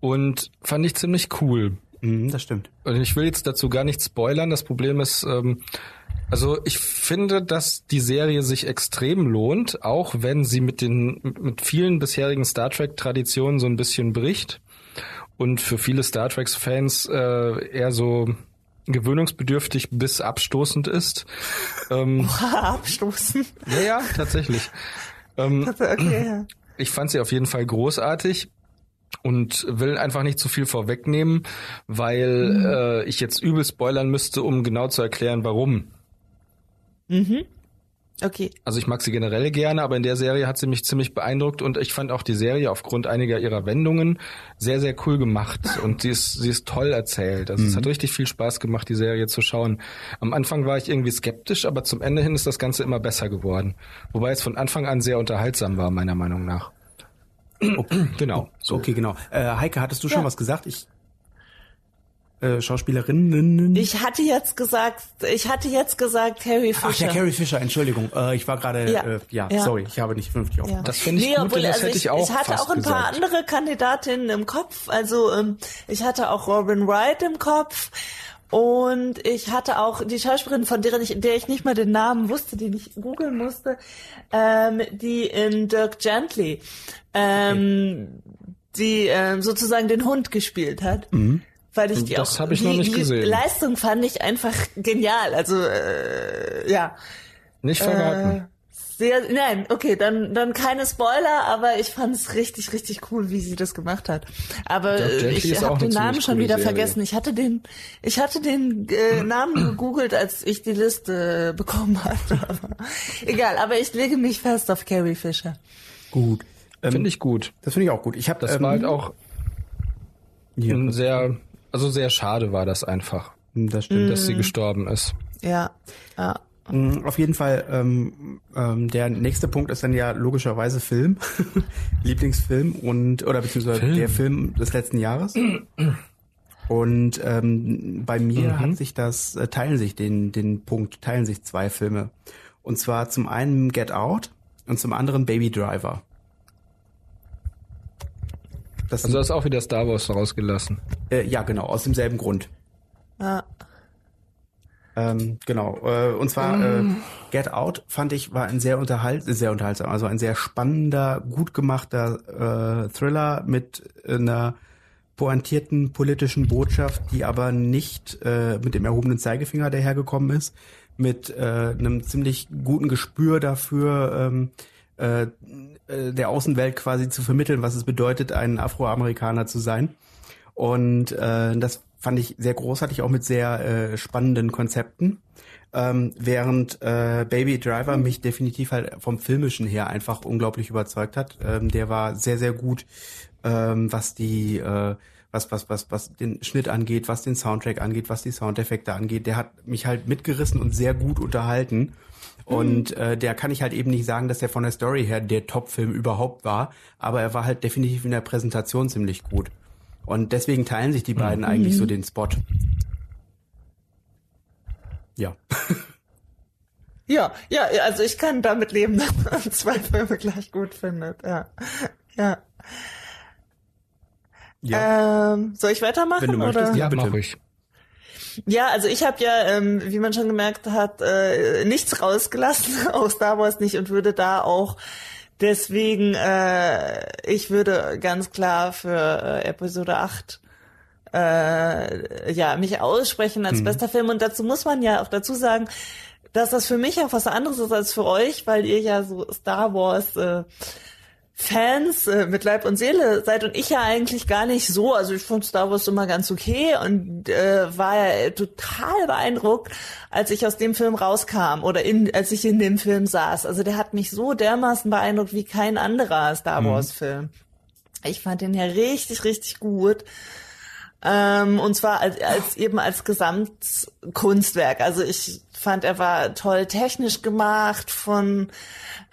und fand ich ziemlich cool. Mhm, das stimmt. Und ich will jetzt dazu gar nicht spoilern. Das Problem ist, ähm, also ich finde, dass die Serie sich extrem lohnt, auch wenn sie mit den mit vielen bisherigen Star Trek Traditionen so ein bisschen bricht und für viele Star Trek Fans äh, eher so gewöhnungsbedürftig bis abstoßend ist. Ähm, <laughs> abstoßen. ja, ja, tatsächlich. Ähm, <laughs> Okay, ja. ich fand sie auf jeden Fall großartig und will einfach nicht zu viel vorwegnehmen, weil äh, ich jetzt übel spoilern müsste, um genau zu erklären, warum. Okay. Also ich mag sie generell gerne, aber in der Serie hat sie mich ziemlich beeindruckt und ich fand auch die Serie aufgrund einiger ihrer Wendungen sehr, sehr cool gemacht und sie ist, sie ist toll erzählt. Also es hat richtig viel Spaß gemacht, die Serie zu schauen. Am Anfang war ich irgendwie skeptisch, aber zum Ende hin ist das Ganze immer besser geworden. Wobei es von Anfang an sehr unterhaltsam war, meiner Meinung nach. <clears throat> genau. So. Okay, genau. Äh, Heike, hattest du schon Ja. was gesagt? Ich äh, Schauspielerinnen. Ich hatte jetzt gesagt, ich hatte jetzt gesagt Carrie Fisher. Ach ja, Carrie Fisher, Entschuldigung. Äh, ich war gerade, Ja. äh, ja, Ja. sorry, ich habe nicht vernünftig Ja. aufgepasst. Das finde ich gut, denn das hätte ich auch Ich hatte fast auch ein paar gesagt. andere Kandidatinnen im Kopf. Also ähm, ich hatte auch Robin Wright im Kopf. Und ich hatte auch die Schauspielerin, von der ich, der ich nicht mal den Namen wusste, den ich googeln musste, ähm, die in Dirk Gently, ähm, die ähm, sozusagen den Hund gespielt hat. Weil ich die Das auch, ich die, die gesehen. Leistung fand ich einfach genial. Also äh, ja. Nicht verraten. Äh, sehr, nein, okay, dann, dann keine Spoiler, aber ich fand es richtig, richtig cool, wie sie das gemacht hat. Aber äh, Gently ich habe den Namen schon wieder Serie. vergessen. Ich hatte den, ich hatte den äh, Namen <clears throat> gegoogelt, als ich die Liste bekommen hatte. Aber, egal, aber ich lege mich fest auf Carrie Fisher. Gut. Ähm, Finde ich gut. Das finde ich auch gut. Ich habe Das ähm, war halt auch ein sehr, also sehr schade war das einfach, das stimmt. dass sie gestorben ist. Ja, ja. Mm, Auf jeden Fall, ähm, ähm, der nächste Punkt ist dann ja logischerweise Film, <laughs> Lieblingsfilm und oder beziehungsweise Film. der Film des letzten Jahres. Und ähm, bei mir hat sich das äh, teilen sich den den Punkt teilen sich zwei Filme und zwar zum einen Get Out und zum anderen Baby Driver. Das Also du hast auch wieder Star Wars rausgelassen. äh, ja genau aus demselben Grund. ja. Ähm, genau. Äh, und zwar äh, Get Out fand ich war ein sehr unterhalt sehr unterhaltsam, also ein sehr spannender, gut gemachter äh, Thriller mit einer pointierten politischen Botschaft, die aber nicht äh, mit dem erhobenen Zeigefinger dahergekommen ist, mit äh, einem ziemlich guten Gespür dafür, ähm, äh, äh, der Außenwelt quasi zu vermitteln, was es bedeutet, ein Afroamerikaner zu sein. Und äh, das fand ich sehr großartig, auch mit sehr äh, spannenden Konzepten. Ähm, während äh, Baby Driver mich definitiv halt vom Filmischen her einfach unglaublich überzeugt hat. Ähm, der war sehr, sehr gut, ähm, was die äh, was, was, was, was den Schnitt angeht, was den Soundtrack angeht, was die Soundeffekte angeht. Der hat mich halt mitgerissen und sehr gut unterhalten. Und äh, der kann ich halt eben nicht sagen, dass er von der Story her der Top-Film überhaupt war, aber er war halt definitiv in der Präsentation ziemlich gut. Und deswegen teilen sich die beiden eigentlich so den Spot. Ja. Ja, <laughs> ja, ja, also ich kann damit leben, <laughs> dass man zwei Filme gleich gut findet. Ja, ja. ja. Ähm, soll ich weitermachen? Wenn du möchtest, oder? ja. bitte. mach ich. Ja, also ich habe ja, ähm, wie man schon gemerkt hat, äh, nichts rausgelassen, <laughs> auch Star Wars nicht und würde da auch deswegen, äh, ich würde ganz klar für äh, Episode 8 äh, ja, mich aussprechen als bester Film. Und dazu muss man ja auch dazu sagen, dass das für mich auch was anderes ist als für euch, weil ihr ja so Star Wars äh, Fans äh, mit Leib und Seele seid und ich ja eigentlich gar nicht so. Also ich fand Star Wars immer ganz okay und äh, war ja total beeindruckt, als ich aus dem Film rauskam oder in, als ich in dem Film saß. Also der hat mich so dermaßen beeindruckt wie kein anderer Star Wars Film. Ich fand den ja richtig, richtig gut. Ähm, und zwar als, als eben als Gesamtkunstwerk. Also ich fand, er war toll technisch gemacht von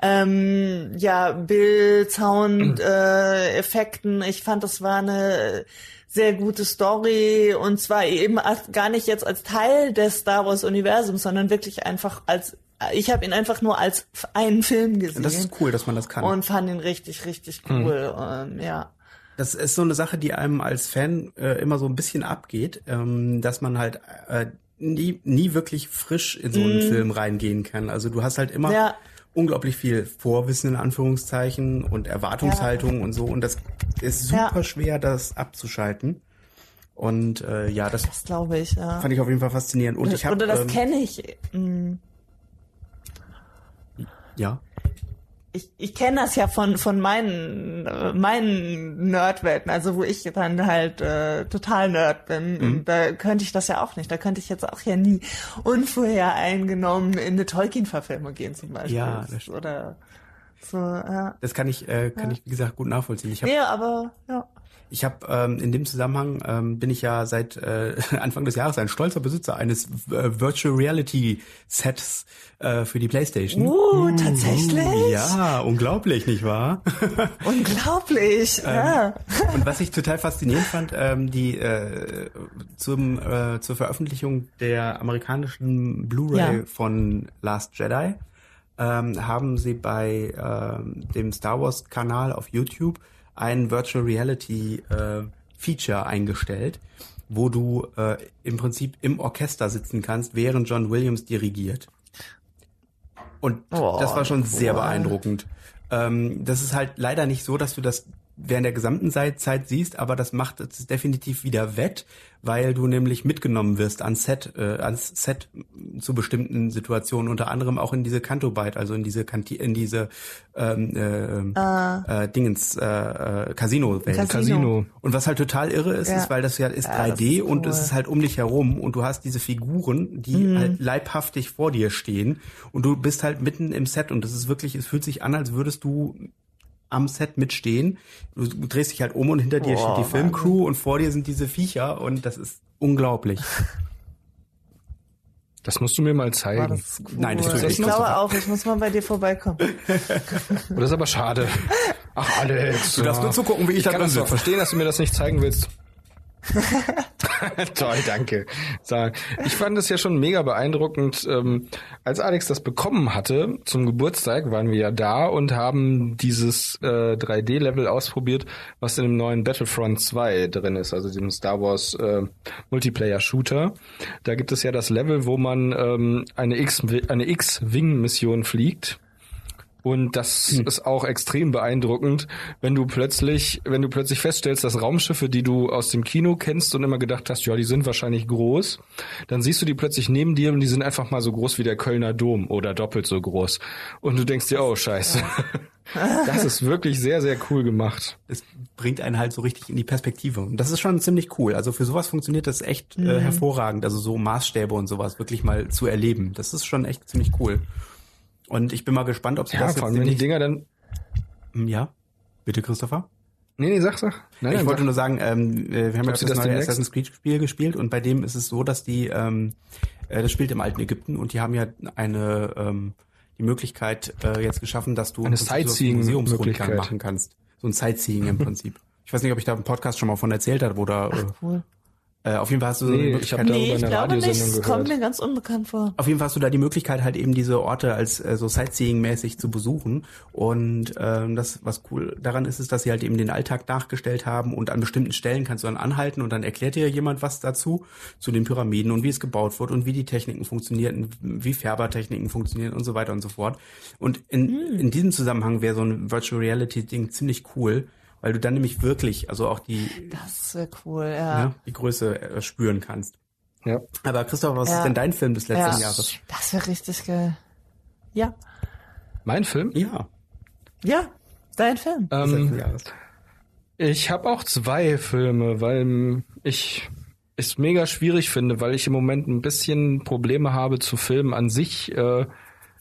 ähm, ja Bild, Sound, <clears throat> äh, Effekten. Ich fand, das war eine sehr gute Story und zwar eben als, gar nicht jetzt als Teil des Star Wars Universums, sondern wirklich einfach als ich habe ihn einfach nur als einen Film gesehen Das ist cool, dass man das kann. und fand ihn richtig, richtig cool. Ähm, ja. Das ist so eine Sache, die einem als Fan äh, immer so ein bisschen abgeht, ähm, dass man halt äh, nie, nie wirklich frisch in so einen Film reingehen kann. Also du hast halt immer Ja. unglaublich viel Vorwissen in Anführungszeichen und Erwartungshaltung und so und das ist super Ja. schwer, das abzuschalten. Und äh, ja, das Das glaube ich, ja. fand ich auf jeden Fall faszinierend. Und ich habe Oder das ähm, kenne ich. mm, ja. Ich, ich kenne das ja von von meinen äh, meinen Nerdwelten, also wo ich dann halt äh, total Nerd bin. Mhm. Da könnte ich das ja auch nicht. Da könnte ich jetzt auch ja nie unvorhereingenommen in eine Tolkien-Verfilmung gehen zum Beispiel. Ja, das. Oder so, ja. Das kann ich, äh, kann ich wie gesagt gut nachvollziehen. Ich habe Nee, aber ja. Ich habe ähm, in dem Zusammenhang ähm, bin ich ja seit äh, <laughs> Anfang des Jahres ein stolzer Besitzer eines äh, Virtual Reality Sets äh, für die PlayStation. Uh, tatsächlich? Ja, unglaublich, nicht wahr? <laughs> Unglaublich. Ähm, ja. Und was ich total faszinierend fand, ähm, die äh, zum äh, zur Veröffentlichung der amerikanischen Blu-ray Ja. von Last Jedi ähm, haben sie bei ähm, dem Star Wars Kanal auf YouTube ein Virtual Reality äh, Feature eingestellt, wo du äh, im Prinzip im Orchester sitzen kannst, während John Williams dirigiert. Und Oh, das war schon sehr cool. beeindruckend. Ähm, das ist halt leider nicht so, dass du das während der gesamten Zeit, Zeit siehst, aber das macht es definitiv wieder wett, weil du nämlich mitgenommen wirst ans Set, äh, ans Set zu bestimmten Situationen, unter anderem auch in diese Canto-Bite, also in diese Kanti in diese ähm, äh, äh, Dingens äh, äh, Casino-Welt. Casino. Casino. Und was halt total irre ist, Ja. ist, weil das ja ist Ja, 3D das ist und es cool. ist halt um dich herum und du hast diese Figuren, die Mhm. halt leibhaftig vor dir stehen und du bist halt mitten im Set und das ist wirklich, es fühlt sich an, als würdest du am Set mitstehen. Du drehst dich halt um und hinter dir Boah, steht die Filmcrew und vor dir sind diese Viecher und das ist unglaublich. <laughs> Das musst du mir mal zeigen. das cool. Nein, das tue ich ich nicht, glaube Christopher. auch, ich muss mal bei dir vorbeikommen. Oh, <laughs> das ist aber schade. Ach, Alex. Du darfst nur zugucken, wie ich ich da kann drin das doch sitze. verstehen, dass du mir das nicht zeigen willst. <laughs> Toll, danke. Ich fand es ja schon mega beeindruckend. Ähm, als Alex das bekommen hatte zum Geburtstag, waren wir ja da und haben dieses äh, 3D-Level ausprobiert, was in dem neuen Battlefront 2 drin ist, also diesem Star Wars äh, Multiplayer-Shooter. Da gibt es ja das Level, wo man ähm, eine X-Wing-Mission fliegt. Und das ist auch extrem beeindruckend, wenn du plötzlich, wenn du plötzlich feststellst, dass Raumschiffe, die du aus dem Kino kennst und immer gedacht hast, ja, die sind wahrscheinlich groß, dann siehst du die plötzlich neben dir und die sind einfach mal so groß wie der Kölner Dom oder doppelt so groß. Und du denkst dir, oh Scheiße. <laughs> Das ist wirklich sehr, sehr cool gemacht. Es bringt einen halt so richtig in die Perspektive. Und das ist schon ziemlich cool. Also für sowas funktioniert das echt Mhm. äh, hervorragend. Also so Maßstäbe und sowas wirklich mal zu erleben. Das ist schon echt ziemlich cool. Und ich bin mal gespannt, ob sie Ja, das jetzt allem, wenn die Dinger dann Hm, Ja, bitte Christopher. Nee, nee, sag, sag. Nein, ich nein, wollte sag. nur sagen, ähm, äh, wir haben du, das dass neue demnächst- Assassin's Creed Spiel gespielt und bei dem ist es so, dass die, ähm, äh, das spielt im alten Ägypten und die haben ja eine, ähm, die Möglichkeit äh, jetzt geschaffen, dass du Eine im Prinzip so einen Sightseeing-Möglichkeit. Museumsrundgang machen kannst. So ein Sightseeing im Prinzip. Ich weiß nicht, ob ich da im Podcast schon mal von erzählt habe, wo da, Ach, cool. Äh, auf jeden Fall hast du so Nee, eine ich Möglichkeit, darüber Nee, ich eine glaube nicht. Radiosendung Es kommt gehört. mir ganz unbekannt vor. Auf jeden Fall hast du da die Möglichkeit, halt eben diese Orte als äh, so Sightseeing-mäßig zu besuchen. Und ähm, das, was cool daran ist, ist, dass sie halt eben den Alltag nachgestellt haben und an bestimmten Stellen kannst du dann anhalten und dann erklärt dir jemand was dazu, zu den Pyramiden und wie es gebaut wird und wie die Techniken funktionieren, wie Färbertechniken funktionieren und so weiter und so fort. Und in, in diesem Zusammenhang wäre so ein Virtual Reality-Ding ziemlich cool, weil du dann nämlich wirklich, also auch die, Das wäre cool, ja. ne, die Größe äh, spüren kannst. Ja. Aber Christoph, was Ja. ist denn dein Film des letzten ja. Jahres? Das wäre richtig geil. Ja. Mein Film? Ja. Ja. Dein Film. des Ähm, letzten Jahres. Ich habe auch zwei Filme, weil ich es mega schwierig finde, weil ich im Moment ein bisschen Probleme habe zu Filmen an sich äh,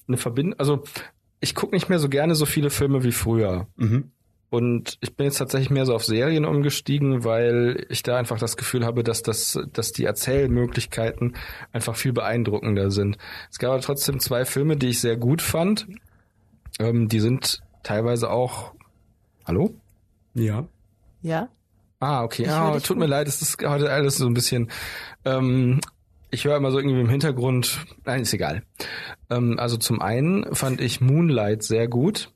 eine Verbindung. Also ich gucke nicht mehr so gerne so viele Filme wie früher. Mhm. Und ich bin jetzt tatsächlich mehr so auf Serien umgestiegen, weil ich da einfach das Gefühl habe, dass das, dass die Erzählmöglichkeiten einfach viel beeindruckender sind. Es gab aber trotzdem zwei Filme, die ich sehr gut fand. Ähm, die sind teilweise auch. Hallo? Ja. Ja. Ah, okay. Höre Ah, tut mir gut. leid, es ist heute alles so ein bisschen. Ähm, ich höre immer so irgendwie im Hintergrund. Nein, ist egal. Ähm, also zum einen fand ich Moonlight sehr gut.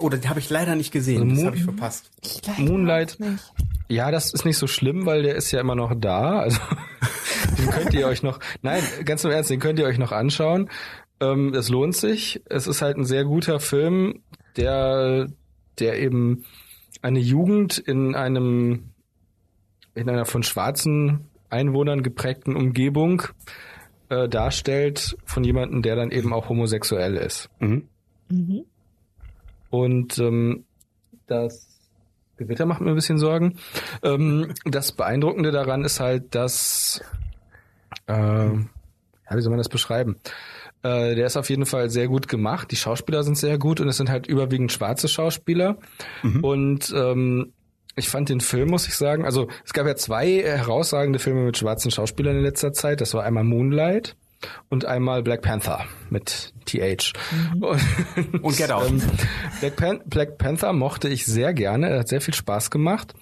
Oh, den habe ich leider nicht gesehen. Also das habe ich verpasst. Ich Moonlight. Ja, das ist nicht so schlimm, weil der ist ja immer noch da. Also <laughs> den könnt ihr euch noch. Nein, ganz im Ernst, den könnt ihr euch noch anschauen. Ähm, es lohnt sich. Es ist halt ein sehr guter Film, der, der eben eine Jugend in einem in einer von schwarzen Einwohnern geprägten Umgebung äh, darstellt von jemandem, der dann eben auch homosexuell ist. Mhm. Mhm. Und ähm, das Gewitter macht mir ein bisschen Sorgen. Ähm, das Beeindruckende daran ist halt, dass, äh, ja, wie soll man das beschreiben? Äh, der ist auf jeden Fall sehr gut gemacht. Die Schauspieler sind sehr gut und es sind halt überwiegend schwarze Schauspieler. Und ähm, ich fand den Film, muss ich sagen, also es gab ja zwei herausragende Filme mit schwarzen Schauspielern in letzter Zeit. Das war einmal Moonlight und einmal Black Panther mit TH. Und, <laughs> Und Get Out. ähm, Black, Pan Black Panther mochte ich sehr gerne, er hat sehr viel Spaß gemacht,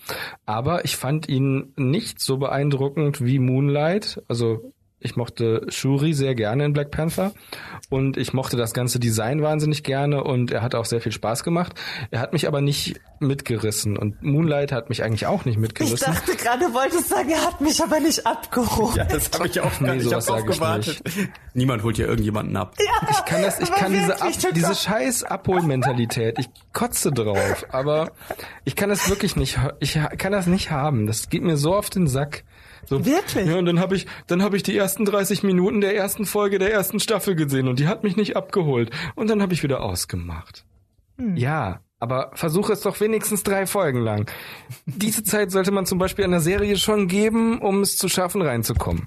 aber ich fand ihn nicht so beeindruckend wie Moonlight. Also ich mochte Shuri sehr gerne in Black Panther und ich mochte das ganze Design wahnsinnig gerne und er hat auch sehr viel Spaß gemacht. Er hat mich aber nicht mitgerissen und Moonlight hat mich eigentlich auch nicht Ich mitgerissen. dachte gerade, du wolltest sagen, er hat mich aber nicht abgeholt. Ja, das habe ich auch Nee, ich sowas ich gewartet. Niemand holt hier irgendjemanden ab. Ich kann das, ich kann diese, Ab, diese scheiß Abholmentalität, ich kotze drauf, aber ich kann das wirklich nicht, ich kann das nicht haben. Das geht mir so auf den Sack. So, Wirklich? Ja, und dann habe ich, dann habe ich die ersten 30 Minuten der ersten Folge der ersten Staffel gesehen und die hat mich nicht abgeholt. Und dann habe ich wieder ausgemacht. Ja, aber versuche es doch wenigstens drei Folgen lang. Diese Zeit sollte man zum Beispiel einer Serie schon geben, um es zu schaffen, reinzukommen.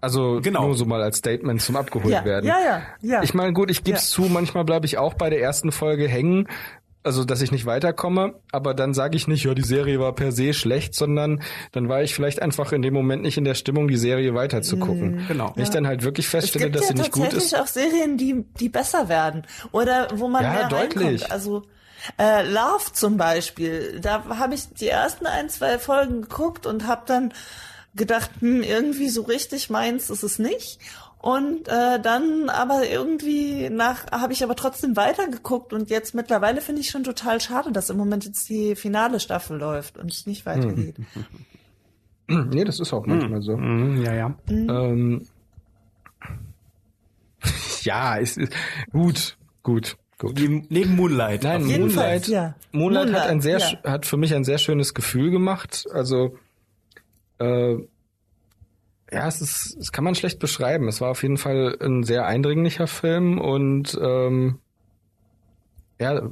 Also Genau. nur so mal als Statement zum abgeholt Ja, werden. ja, ja, ja. Ich meine, gut, ich gebe es zu, manchmal bleibe ich auch bei der ersten Folge hängen, also dass ich nicht weiterkomme, aber dann sage ich nicht, ja, die Serie war per se schlecht, sondern dann war ich vielleicht einfach in dem Moment nicht in der Stimmung, die Serie weiter zu gucken. Genau. Wenn ich dann halt wirklich es feststelle, gibt dass ja sie nicht gut tatsächlich ist. auch Serien, die, die besser werden. Oder wo man Ja, mehr deutlich. reinkommt. Also äh, Love zum Beispiel. Da habe ich die ersten ein, zwei Folgen geguckt und habe dann gedacht, hm, irgendwie so richtig meins ist es nicht. Und äh, dann aber irgendwie nach habe ich aber trotzdem weitergeguckt und jetzt mittlerweile finde ich schon total schade, dass im Moment jetzt die finale Staffel läuft und es nicht weitergeht. nee, das ist auch manchmal so. Mhm, ja, ja. Ähm, <laughs> ja, ist, ist gut, gut, gut. Neben, Moonlight. Nein, Moonlight, ja. Moonlight, hat Moonlight, ein sehr, ja. sch- hat für mich ein sehr schönes Gefühl gemacht. Also, äh, ja, es ist, es kann man schlecht beschreiben. Es war auf jeden Fall ein sehr eindringlicher Film und ähm, ja,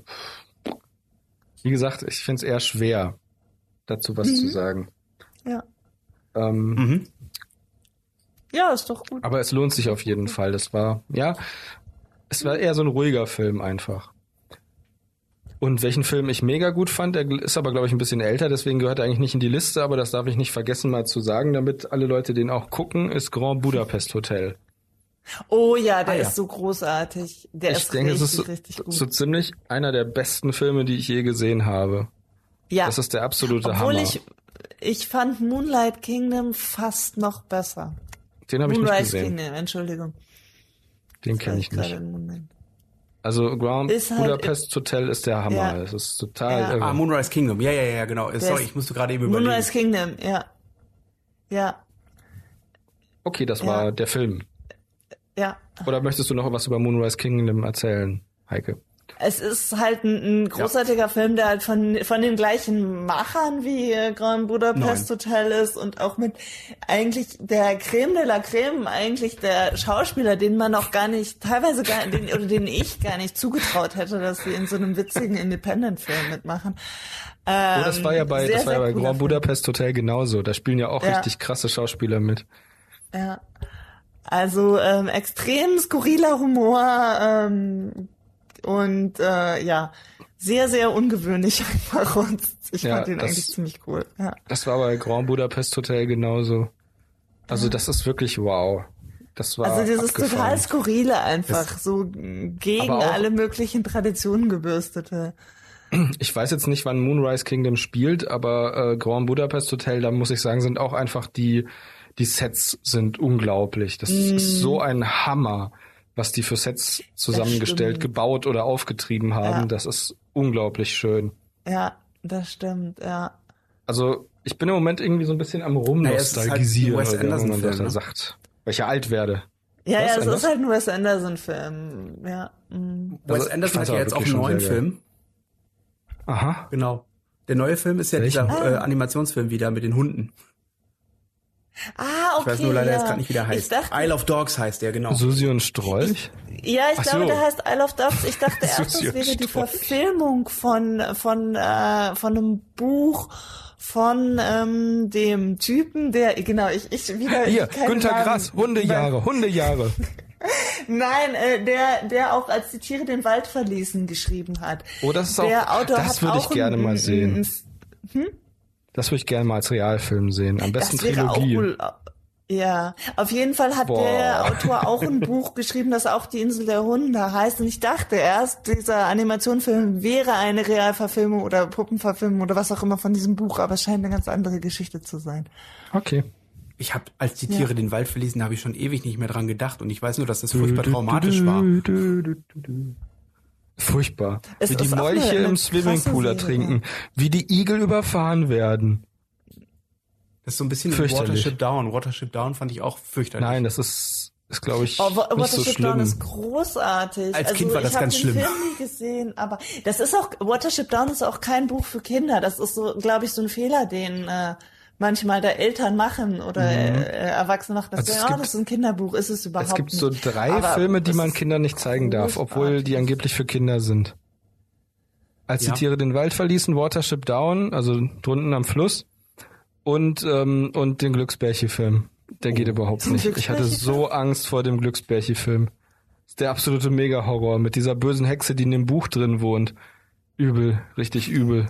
wie gesagt, ich finde es eher schwer, dazu was zu sagen. Ja. Ähm, Mhm. ja, ist doch gut. aber es lohnt sich auf jeden Fall. Das war, ja, es war eher so ein ruhiger Film einfach. Und welchen Film ich mega gut fand, der ist aber, glaube ich, ein bisschen älter, deswegen gehört er eigentlich nicht in die Liste, aber das darf ich nicht vergessen mal zu sagen, damit alle Leute den auch gucken, ist Grand Budapest Hotel. Oh ja, der Ah, ja. ist so großartig. Der ich ist denke, richtig, es ist so, richtig gut. so ziemlich einer der besten Filme, die ich je gesehen habe. ja. Das ist der absolute Obwohl Hammer. ich, ich fand Moonlight Kingdom fast noch besser. Den habe ich nicht gesehen. Kingdom, Entschuldigung. Den kenne ich nicht. Also Grand Ist halt- Budapest Hotel ist der Hammer. Ja. Es ist total Ja. irre. Ah, Moonrise Kingdom. Ja, ja, ja, genau. Sorry, ist- ich musste gerade eben überlegen. Moonrise Kingdom, ja. Ja, Okay, das Ja. war der Film. ja. Oder möchtest du noch was über Moonrise Kingdom erzählen, Heike? Es ist halt ein, ein großartiger Film, der halt von, von den gleichen Machern wie äh, Grand Budapest Nein. Hotel ist und auch mit eigentlich der Creme de la Creme, eigentlich der Schauspieler, den man auch gar nicht, teilweise gar, den, oder den ich gar nicht zugetraut hätte, dass sie in so einem witzigen Independent-Film mitmachen. Ähm, Oh, das war ja bei, sehr, das war ja bei Grand. Budapest Hotel genauso. Da spielen ja auch Ja. richtig krasse Schauspieler mit. Ja. Also ähm, extrem skurriler Humor ähm, und äh, ja, sehr, sehr ungewöhnlich <laughs> einfach. Und ich Ja, fand den das- eigentlich ziemlich cool. Ja. Das war bei Grand Budapest Hotel genauso. Also das ist wirklich wow. Das war Also dieses abgefahren. total skurrile einfach, so gegen auch- alle möglichen Traditionen gebürstete. <clears throat> Ich weiß jetzt nicht, wann Moonrise Kingdom spielt, aber äh, Grand Budapest Hotel, da muss ich sagen, sind auch einfach die die Sets sind unglaublich. Das ist so ein Hammer, was die für Sets zusammengestellt, gebaut oder aufgetrieben haben. Ja. Das ist unglaublich schön. Ja, das stimmt, ja. Also ich bin im Moment irgendwie so ein bisschen am Naja, halt rumnostalgisieren, Wes oder wie man das da ne? sagt. Weil ich ja alt werde. Ja, Was, ja, es ist halt ein Wes Anderson-Film, ja. mm. Wes Also, Anderson hat ja jetzt auch einen neuen. Film. Aha. Genau. Der neue Film ist ja Welchen? dieser äh, Animationsfilm wieder mit den Hunden. Ah, okay. Ich weiß nur leider ja. jetzt gerade nicht, wie der Ich heißt. dachte, Isle of Dogs heißt der, genau. Susi und Strolch? Ja, ich Ach glaube, so. der heißt Isle of Dogs. Ich dachte <laughs> erst, und wäre die. Verfilmung von von äh, von einem Buch von ähm, dem Typen, der genau ich ich wieder Hier, keine Günter Namen- Grass, Hundejahre, <laughs> Hundejahre. Nein, äh, der der auch als die Tiere den Wald verließen geschrieben hat. Oh, das ist der auch- Autor das würde ich gerne ein- mal ein- sehen. ein- Das würde ich gerne mal als Realfilm sehen. Am besten das wäre Trilogie. auch cool. Ja, auf jeden Fall hat Boah. der Autor auch ein Buch <laughs> geschrieben, das auch die Insel der Hunde heißt. Und ich dachte erst, dieser Animationsfilm wäre eine Realverfilmung oder Puppenverfilmung oder was auch immer von diesem Buch, aber es scheint eine ganz andere Geschichte zu sein. Okay. Ich habe, als die Tiere den Wald verließen, habe ich schon ewig nicht mehr dran gedacht und ich weiß nur, dass das furchtbar traumatisch war. Furchtbar. Es wie die Molche im Swimmingpool ertrinken. Wie die Igel überfahren werden. Das ist so ein bisschen. Watership Down. Watership Down fand ich auch fürchterlich. Nein, das ist, ist glaube ich, Oh, Wa- nicht so Watership schlimm. Down ist großartig. Als also, Kind war das ich hab ganz den schlimm. Film nie gesehen, aber das ist auch Watership Down ist auch kein Buch für Kinder. Das ist so, glaube ich, so ein Fehler, den äh, manchmal da Eltern machen oder äh, Erwachsene machen. Das, Also es ja, gibt- das ist ein Kinderbuch, ist es überhaupt es gibt nicht. so drei Aber Filme, die man Kindern nicht zeigen darf, obwohl die angeblich für Kinder sind. Als Ja. die Tiere den Wald verließen, Watership Down, also drunten am Fluss, und, ähm, und den Glücksbärchi-Film. Der geht überhaupt nicht. Ich hatte so Angst vor dem Glücksbärchi-Film. Das ist der absolute Mega-Horror mit dieser bösen Hexe, die in dem Buch drin wohnt. Übel, richtig übel.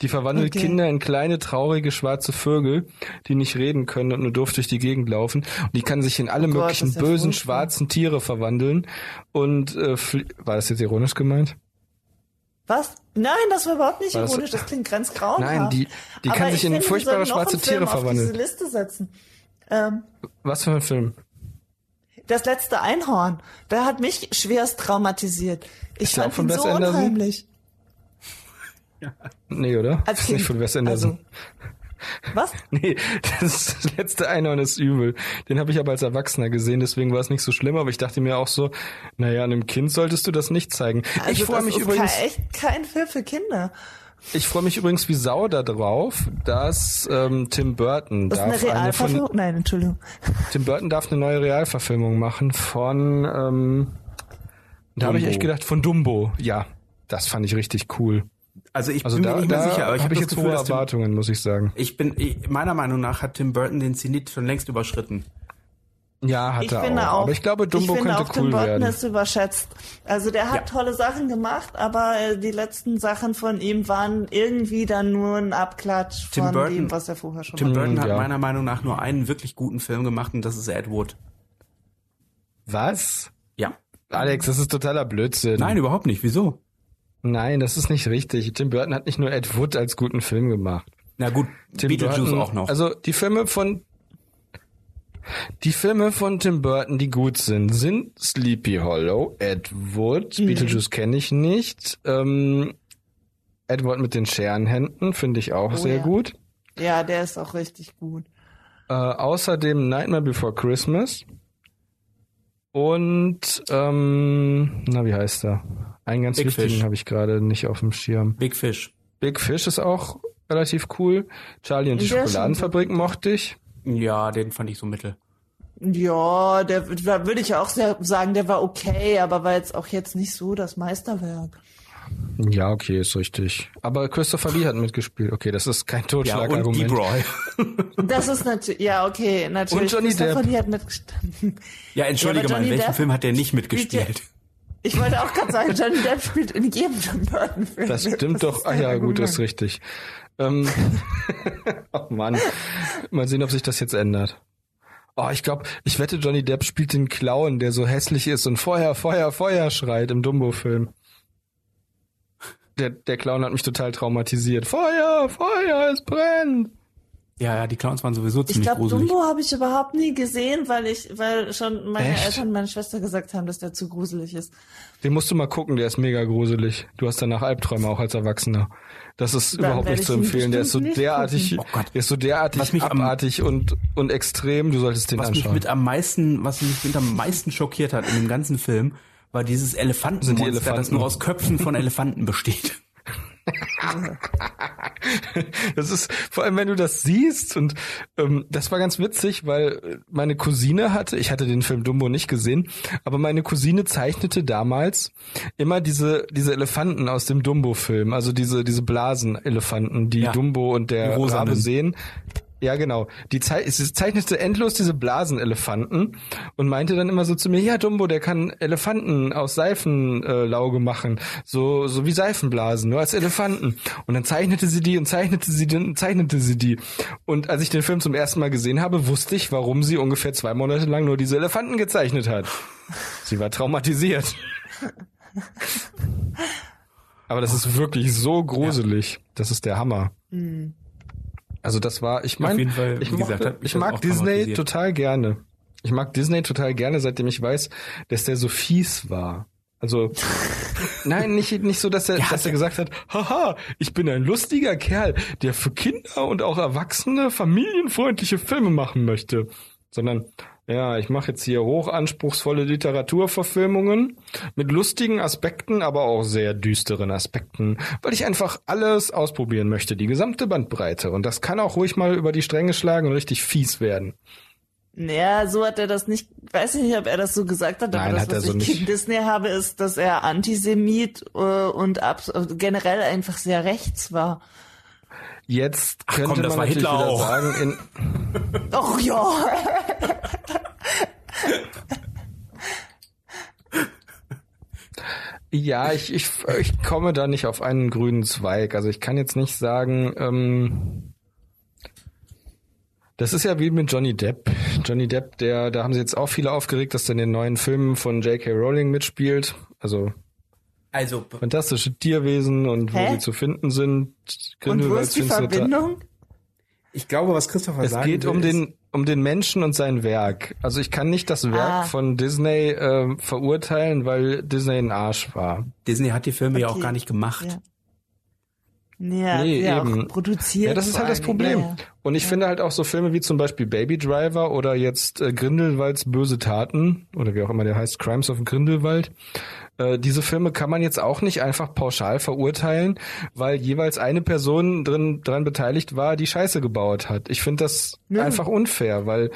Die verwandelt Okay. Kinder in kleine, traurige, schwarze Vögel, die nicht reden können und nur doof durch die Gegend laufen. Und die kann sich in alle Oh Gott, möglichen das bösen, furchtbar. schwarzen Tiere verwandeln. Und äh, war das jetzt ironisch gemeint? Was? Nein, das war überhaupt nicht War das- ironisch. Das klingt ganz grauenhaft. Nein, die- die Aber kann ich sich in finde, furchtbare schwarze Tiere verwandeln. Auf diese Liste setzen. Ähm, Was für ein Film? das letzte Einhorn. Der hat mich schwerst traumatisiert. Ich Ist fand ihn so Anderson? Nee, oder? Als ist nicht Kind. von Wes Anderson. Also, was? <laughs> Nee, das letzte Einhorn ist übel. Den habe ich aber als Erwachsener gesehen, deswegen war es nicht so schlimm, aber ich dachte mir auch so, naja, einem Kind solltest du das nicht zeigen. Also ich freue mich ist übrigens, Kein, echt kein Film für Kinder. ich freue mich übrigens wie Sau darauf, dass ähm, Tim Burton Das ist darf eine eine von, Realverfilmung. Nein, Entschuldigung. <laughs> Tim Burton darf eine neue Realverfilmung machen von ähm, da habe ich echt gedacht von Dumbo. Ja, das fand ich richtig cool. Also ich Also bin da, mir nicht mehr sicher, aber ich habe ich das jetzt Gefühl, hohe dass Tim, Erwartungen, muss ich sagen. ich bin, ich, meiner Meinung nach hat Tim Burton den Zenit schon längst überschritten. Ja, hat Ich er finde auch. auch. Aber ich glaube, Dumbo ich finde könnte auch, Tim cool Burton werden. ist überschätzt. Also der hat Ja. tolle Sachen gemacht, aber äh, die letzten Sachen von ihm waren irgendwie dann nur ein Abklatsch Tim von Burton- dem, was er vorher schon Tim mal Burton hat ja. meiner Meinung nach nur einen wirklich guten Film gemacht und das ist Ed Wood. Was? Ja. Alex, das ist totaler Blödsinn. Nein, überhaupt nicht. Wieso? Nein, das ist nicht richtig. Tim Burton hat nicht nur Ed Wood als guten Film gemacht. Na gut, Tim Beetlejuice Burton, auch noch. Also die Filme von die Filme von Tim Burton, die gut sind, sind Sleepy Hollow, Ed Wood, Mhm. Beetlejuice kenne ich nicht. Ähm, Edward mit den Scherenhänden finde ich auch Oh sehr ja. gut. Ja, der ist auch richtig gut. Äh, außerdem Nightmare Before Christmas. Und, ähm, na, wie heißt er? Einen ganz Big wichtigen habe ich gerade nicht auf dem Schirm. Big Fish. Big Fish ist auch relativ cool. Charlie und die Der Schokoladenfabrik mochte ich. Ja, den fand ich so mittel. Ja, der da würde ich auch sehr sagen, der war okay, aber war jetzt auch jetzt nicht so das Meisterwerk. Ja, okay, ist richtig. Aber Christopher Lee hat mitgespielt. Okay, das ist kein Ja, und Totschlagargument. Ebroy. Das ist natürlich, ja, okay, natürlich. Und Johnny Christopher Depp. Lee hat mitgestanden. Ja, entschuldige Ja, mal, in welchem Depp Film hat der nicht spielt mitgespielt? Ich wollte auch gerade sagen, Johnny Depp spielt in jedem Tim Burton Film. das stimmt doch. ist Ah ja, gut, das ist Argument. richtig. Ähm, <laughs> oh Mann. Mal sehen, ob sich das jetzt ändert. Oh, ich glaube, ich wette, Johnny Depp spielt den Clown, der so hässlich ist und Feuer, Feuer, Feuer schreit im Dumbo-Film. Der, der Clown hat mich total traumatisiert. Feuer, Feuer, es brennt. Ja, ja, die Clowns waren sowieso Ich ziemlich glaube, gruselig. Dumbo habe ich überhaupt nie gesehen, weil ich, weil schon meine Echt? Eltern und meine Schwester gesagt haben, dass der zu gruselig ist. Den musst du mal gucken, der ist mega gruselig. Du hast danach Albträume auch als Erwachsener. Das ist Dann überhaupt nicht ich zu empfehlen. Der ist so derartig. Oh der ist so derartig Was mich am- abartig und, und extrem. Du solltest den Was mich anschauen. mit am meisten, was mich mit am meisten schockiert hat in dem ganzen Film, war dieses Elefantenmonster, die das Elefanten. nur aus Köpfen von Elefanten besteht. <laughs> Das ist vor allem, wenn du das siehst und ähm, das war ganz witzig, weil meine Cousine hatte, ich hatte den Film Dumbo nicht gesehen, aber meine Cousine zeichnete damals immer diese diese Elefanten aus dem Dumbo-Film, also diese diese Blasenelefanten, die Ja. Dumbo und der. Rabe sehen. Ja, genau. Die zei sie zeichnete endlos diese Blasenelefanten und meinte dann immer so zu mir, ja, Dumbo, der kann Elefanten aus Seifenlauge äh, machen, so so wie Seifenblasen, nur als Elefanten. Und dann zeichnete sie die und zeichnete sie die und zeichnete sie die. Und als ich den Film zum ersten Mal gesehen habe, wusste ich, warum sie ungefähr zwei Monate lang nur diese Elefanten gezeichnet hat. Sie war traumatisiert. <laughs> Aber das ist wirklich so gruselig. Das ist der Hammer. Also das war, ich meine, ich, gesagt, mochte, ich mag Disney total gerne. Ich mag Disney total gerne, seitdem ich weiß, dass der so fies war. Also <laughs> nein, nicht nicht so, dass er, dass er gesagt hat, haha, ich bin ein lustiger Kerl, der für Kinder und auch Erwachsene familienfreundliche Filme machen möchte, sondern ja, ich mache jetzt hier hochanspruchsvolle Literaturverfilmungen mit lustigen Aspekten, aber auch sehr düsteren Aspekten, weil ich einfach alles ausprobieren möchte, die gesamte Bandbreite. Und das kann auch ruhig mal über die Stränge schlagen und richtig fies werden. Ja, so hat er das nicht, weiß ich nicht, ob er das so gesagt hat, aber Nein, das, hat er was so ich nicht. gegen Disney habe, ist, dass er Antisemit äh, und generell einfach sehr rechts war. Jetzt könnte komm, das man war natürlich Hitler wieder auch. sagen, in, Och ja. Ja, ich, ich, ich komme da nicht auf einen grünen Zweig. Also ich kann jetzt nicht sagen, ähm, das ist ja wie mit Johnny Depp. Johnny Depp, der, da haben sie jetzt auch viele aufgeregt, dass er in den neuen Filmen von J.K. Rowling mitspielt. Also Also, fantastische Tierwesen und wo Hä? sie zu finden sind. Und wo ist die Verbindung? ich glaube, was Christopher Es sagen geht will, um ist- den um den Menschen und sein Werk. Also ich kann nicht das Werk Ah. von Disney äh, verurteilen, weil Disney ein Arsch war. Disney hat die Filme ja auch Okay. gar nicht gemacht. Ja. Ja, Nee, ja eben. auch produziert. Ja, das ist halt das Problem. Ja. Und ich finde halt auch so Filme wie zum Beispiel Baby Driver oder jetzt äh, Grindelwalds böse Taten oder wie auch immer der heißt, Crimes of Grindelwald. Äh, diese Filme kann man jetzt auch nicht einfach pauschal verurteilen, weil jeweils eine Person drin dran beteiligt war, die Scheiße gebaut hat. Ich finde das Ja. einfach unfair, weil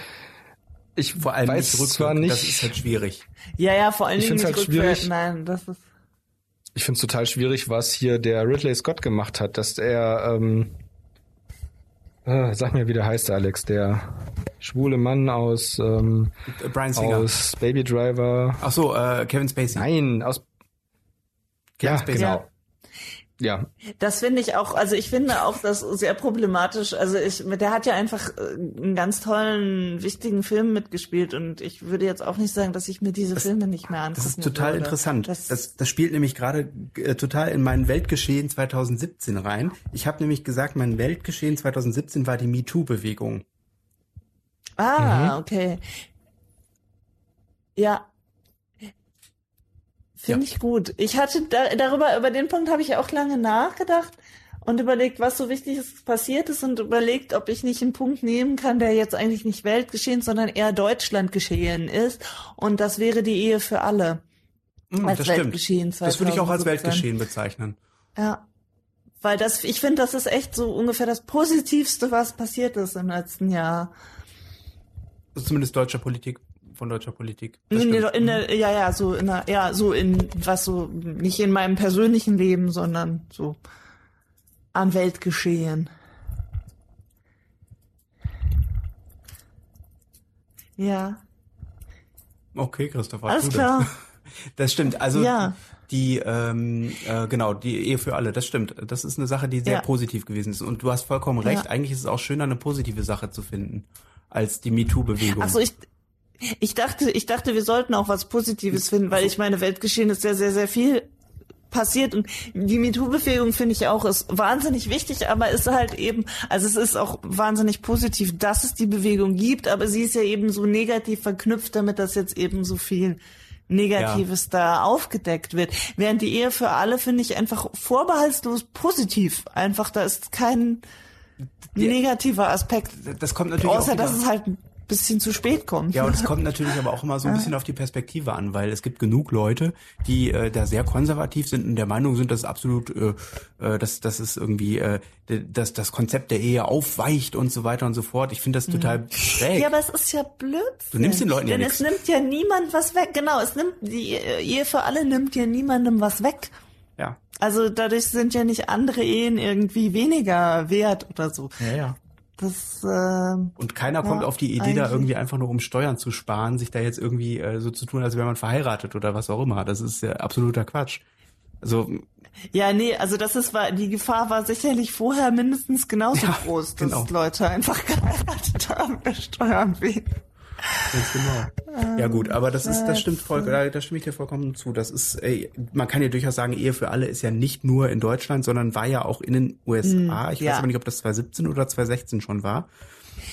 ich Vor allem weiß nicht zwar nicht, das ist halt schwierig. Ja, ja, vor allen Ich nicht halt rückwärts. schwierig. Nein, das ist. ich finde es total schwierig, was hier der Ridley Scott gemacht hat, dass er, ähm, äh, sag mir, wie der heißt, Alex, der schwule Mann aus ähm, Brian Singer. aus Baby Driver. Ach so, äh, Kevin Spacey. Nein, aus Kevin ja, Spacey. genau. Ja, Das finde ich auch, also ich finde auch das sehr problematisch. Also ich, der hat ja einfach äh, einen ganz tollen, wichtigen Film mitgespielt und ich würde jetzt auch nicht sagen, dass ich mir diese Filme nicht mehr angucken Das ist total würde. interessant. Das, Das, das spielt nämlich gerade äh, total in mein Weltgeschehen 2017 rein. Ich habe nämlich gesagt, mein Weltgeschehen 2017 war die MeToo-Bewegung. ah, Mhm. okay. Ja. Finde Ja. ich gut. Ich hatte da, darüber, über den Punkt habe ich auch lange nachgedacht und überlegt, was so wichtig ist, passiert ist und überlegt, ob ich nicht einen Punkt nehmen kann, der jetzt eigentlich nicht Weltgeschehen, sondern eher Deutschlandgeschehen ist. Und das wäre die Ehe für alle. Hm, Als das stimmt. Weltgeschehen Das würde ich auch als 2017. Weltgeschehen bezeichnen. Ja. Weil das, ich finde, das ist echt so ungefähr das Positivste, was passiert ist im letzten Jahr. Also zumindest deutscher Politik, von deutscher Politik. In, der, in der, ja, ja, so in der, ja, so in, was so, nicht in meinem persönlichen Leben, sondern so an Weltgeschehen. Ja, Okay, Christopher. alles tu das. klar. <laughs> Das stimmt. Also Ja. die, ähm, äh, genau, die Ehe für alle, das stimmt. Das ist eine Sache, die sehr Ja. positiv gewesen ist. Und du hast vollkommen recht. Ja. Eigentlich ist es auch schöner, eine positive Sache zu finden als die MeToo-Bewegung. Ach so, ich, ich dachte, ich dachte, wir sollten auch was Positives finden, weil ich meine, Weltgeschehen ist sehr, sehr, sehr viel passiert und die MeToo-Bewegung finde ich auch ist wahnsinnig wichtig, aber ist halt eben, also es ist auch wahnsinnig positiv, dass es die Bewegung gibt, aber sie ist ja eben so negativ verknüpft, damit das jetzt eben so viel Negatives da aufgedeckt wird. Während die Ehe für alle finde ich einfach vorbehaltslos positiv. Einfach, da ist kein negativer Aspekt. das kommt natürlich auch Außer, dass es halt ein bisschen zu spät kommt. Ja, und es kommt natürlich aber auch immer so ein <laughs> bisschen auf die Perspektive an, weil es gibt genug Leute, die äh, da sehr konservativ sind und der Meinung sind, dass absolut, äh, äh, dass, dass es irgendwie, äh, dass das Konzept der Ehe aufweicht und so weiter und so fort. Ich finde das total schräg. Ja, aber es ist ja Blödsinn. Du nimmst den Leuten ja Denn es nimmt ja niemand was weg. Genau, es nimmt, die Ehe für alle nimmt ja niemandem was weg. ja. Also dadurch sind ja nicht andere Ehen irgendwie weniger wert oder so. Ja, ja. Das, ähm, Und keiner kommt Ja, auf die Idee, da irgendwie einfach nur um Steuern zu sparen, sich da jetzt irgendwie äh, so zu tun, als wäre man verheiratet oder was auch immer. Das ist ja absoluter Quatsch. Also ja, nee, also das ist, war, die Gefahr war sicherlich vorher mindestens genauso Ja, groß, dass genau. Leute einfach <laughs> geheiratet haben, der Steuern wegen. Ganz genau. Ja gut, aber das ist, das stimmt voll, da, da stimme ich dir vollkommen zu. Das ist, ey, man kann ja durchaus sagen, Ehe für alle ist ja nicht nur in Deutschland, sondern war ja auch in den USA. ich ja. weiß aber nicht, ob das 2017 oder 2016 schon war.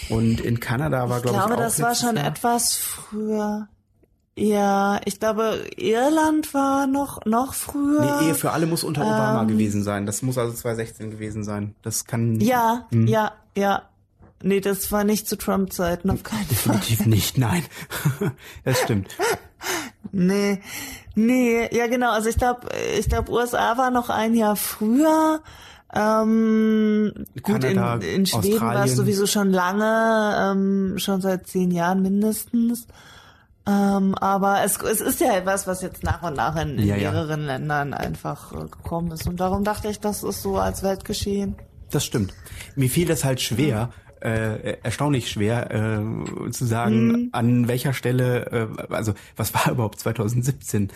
Und in Kanada war, Ich glaube ich, glaube, auch das war schon Jahr. etwas früher. Ja, ich glaube, Irland war noch, noch früher. Nee, Ehe für alle muss unter Obama gewesen sein. Das muss also 2016 gewesen sein. Das kann Ja, Hm. ja, ja. Nee, das war nicht zu Trump-Zeiten, auf keinen Fall. definitiv nicht, nein. <laughs> das stimmt. <laughs> Nee, nee, ja genau, also ich glaube, ich glaube, USA war noch ein Jahr früher. Ähm, gut, in, Kanada, in Schweden war es sowieso schon lange, ähm, schon seit zehn Jahren mindestens. Ähm, aber es, es ist ja etwas, was jetzt nach und nach in, in Ja, ja. mehreren Ländern einfach äh, gekommen ist. Und darum dachte ich, das ist so als Weltgeschehen. Das stimmt. Mir fiel das halt schwer, äh, erstaunlich schwer äh, zu sagen, Mhm. an welcher Stelle, äh, also was war überhaupt 2017?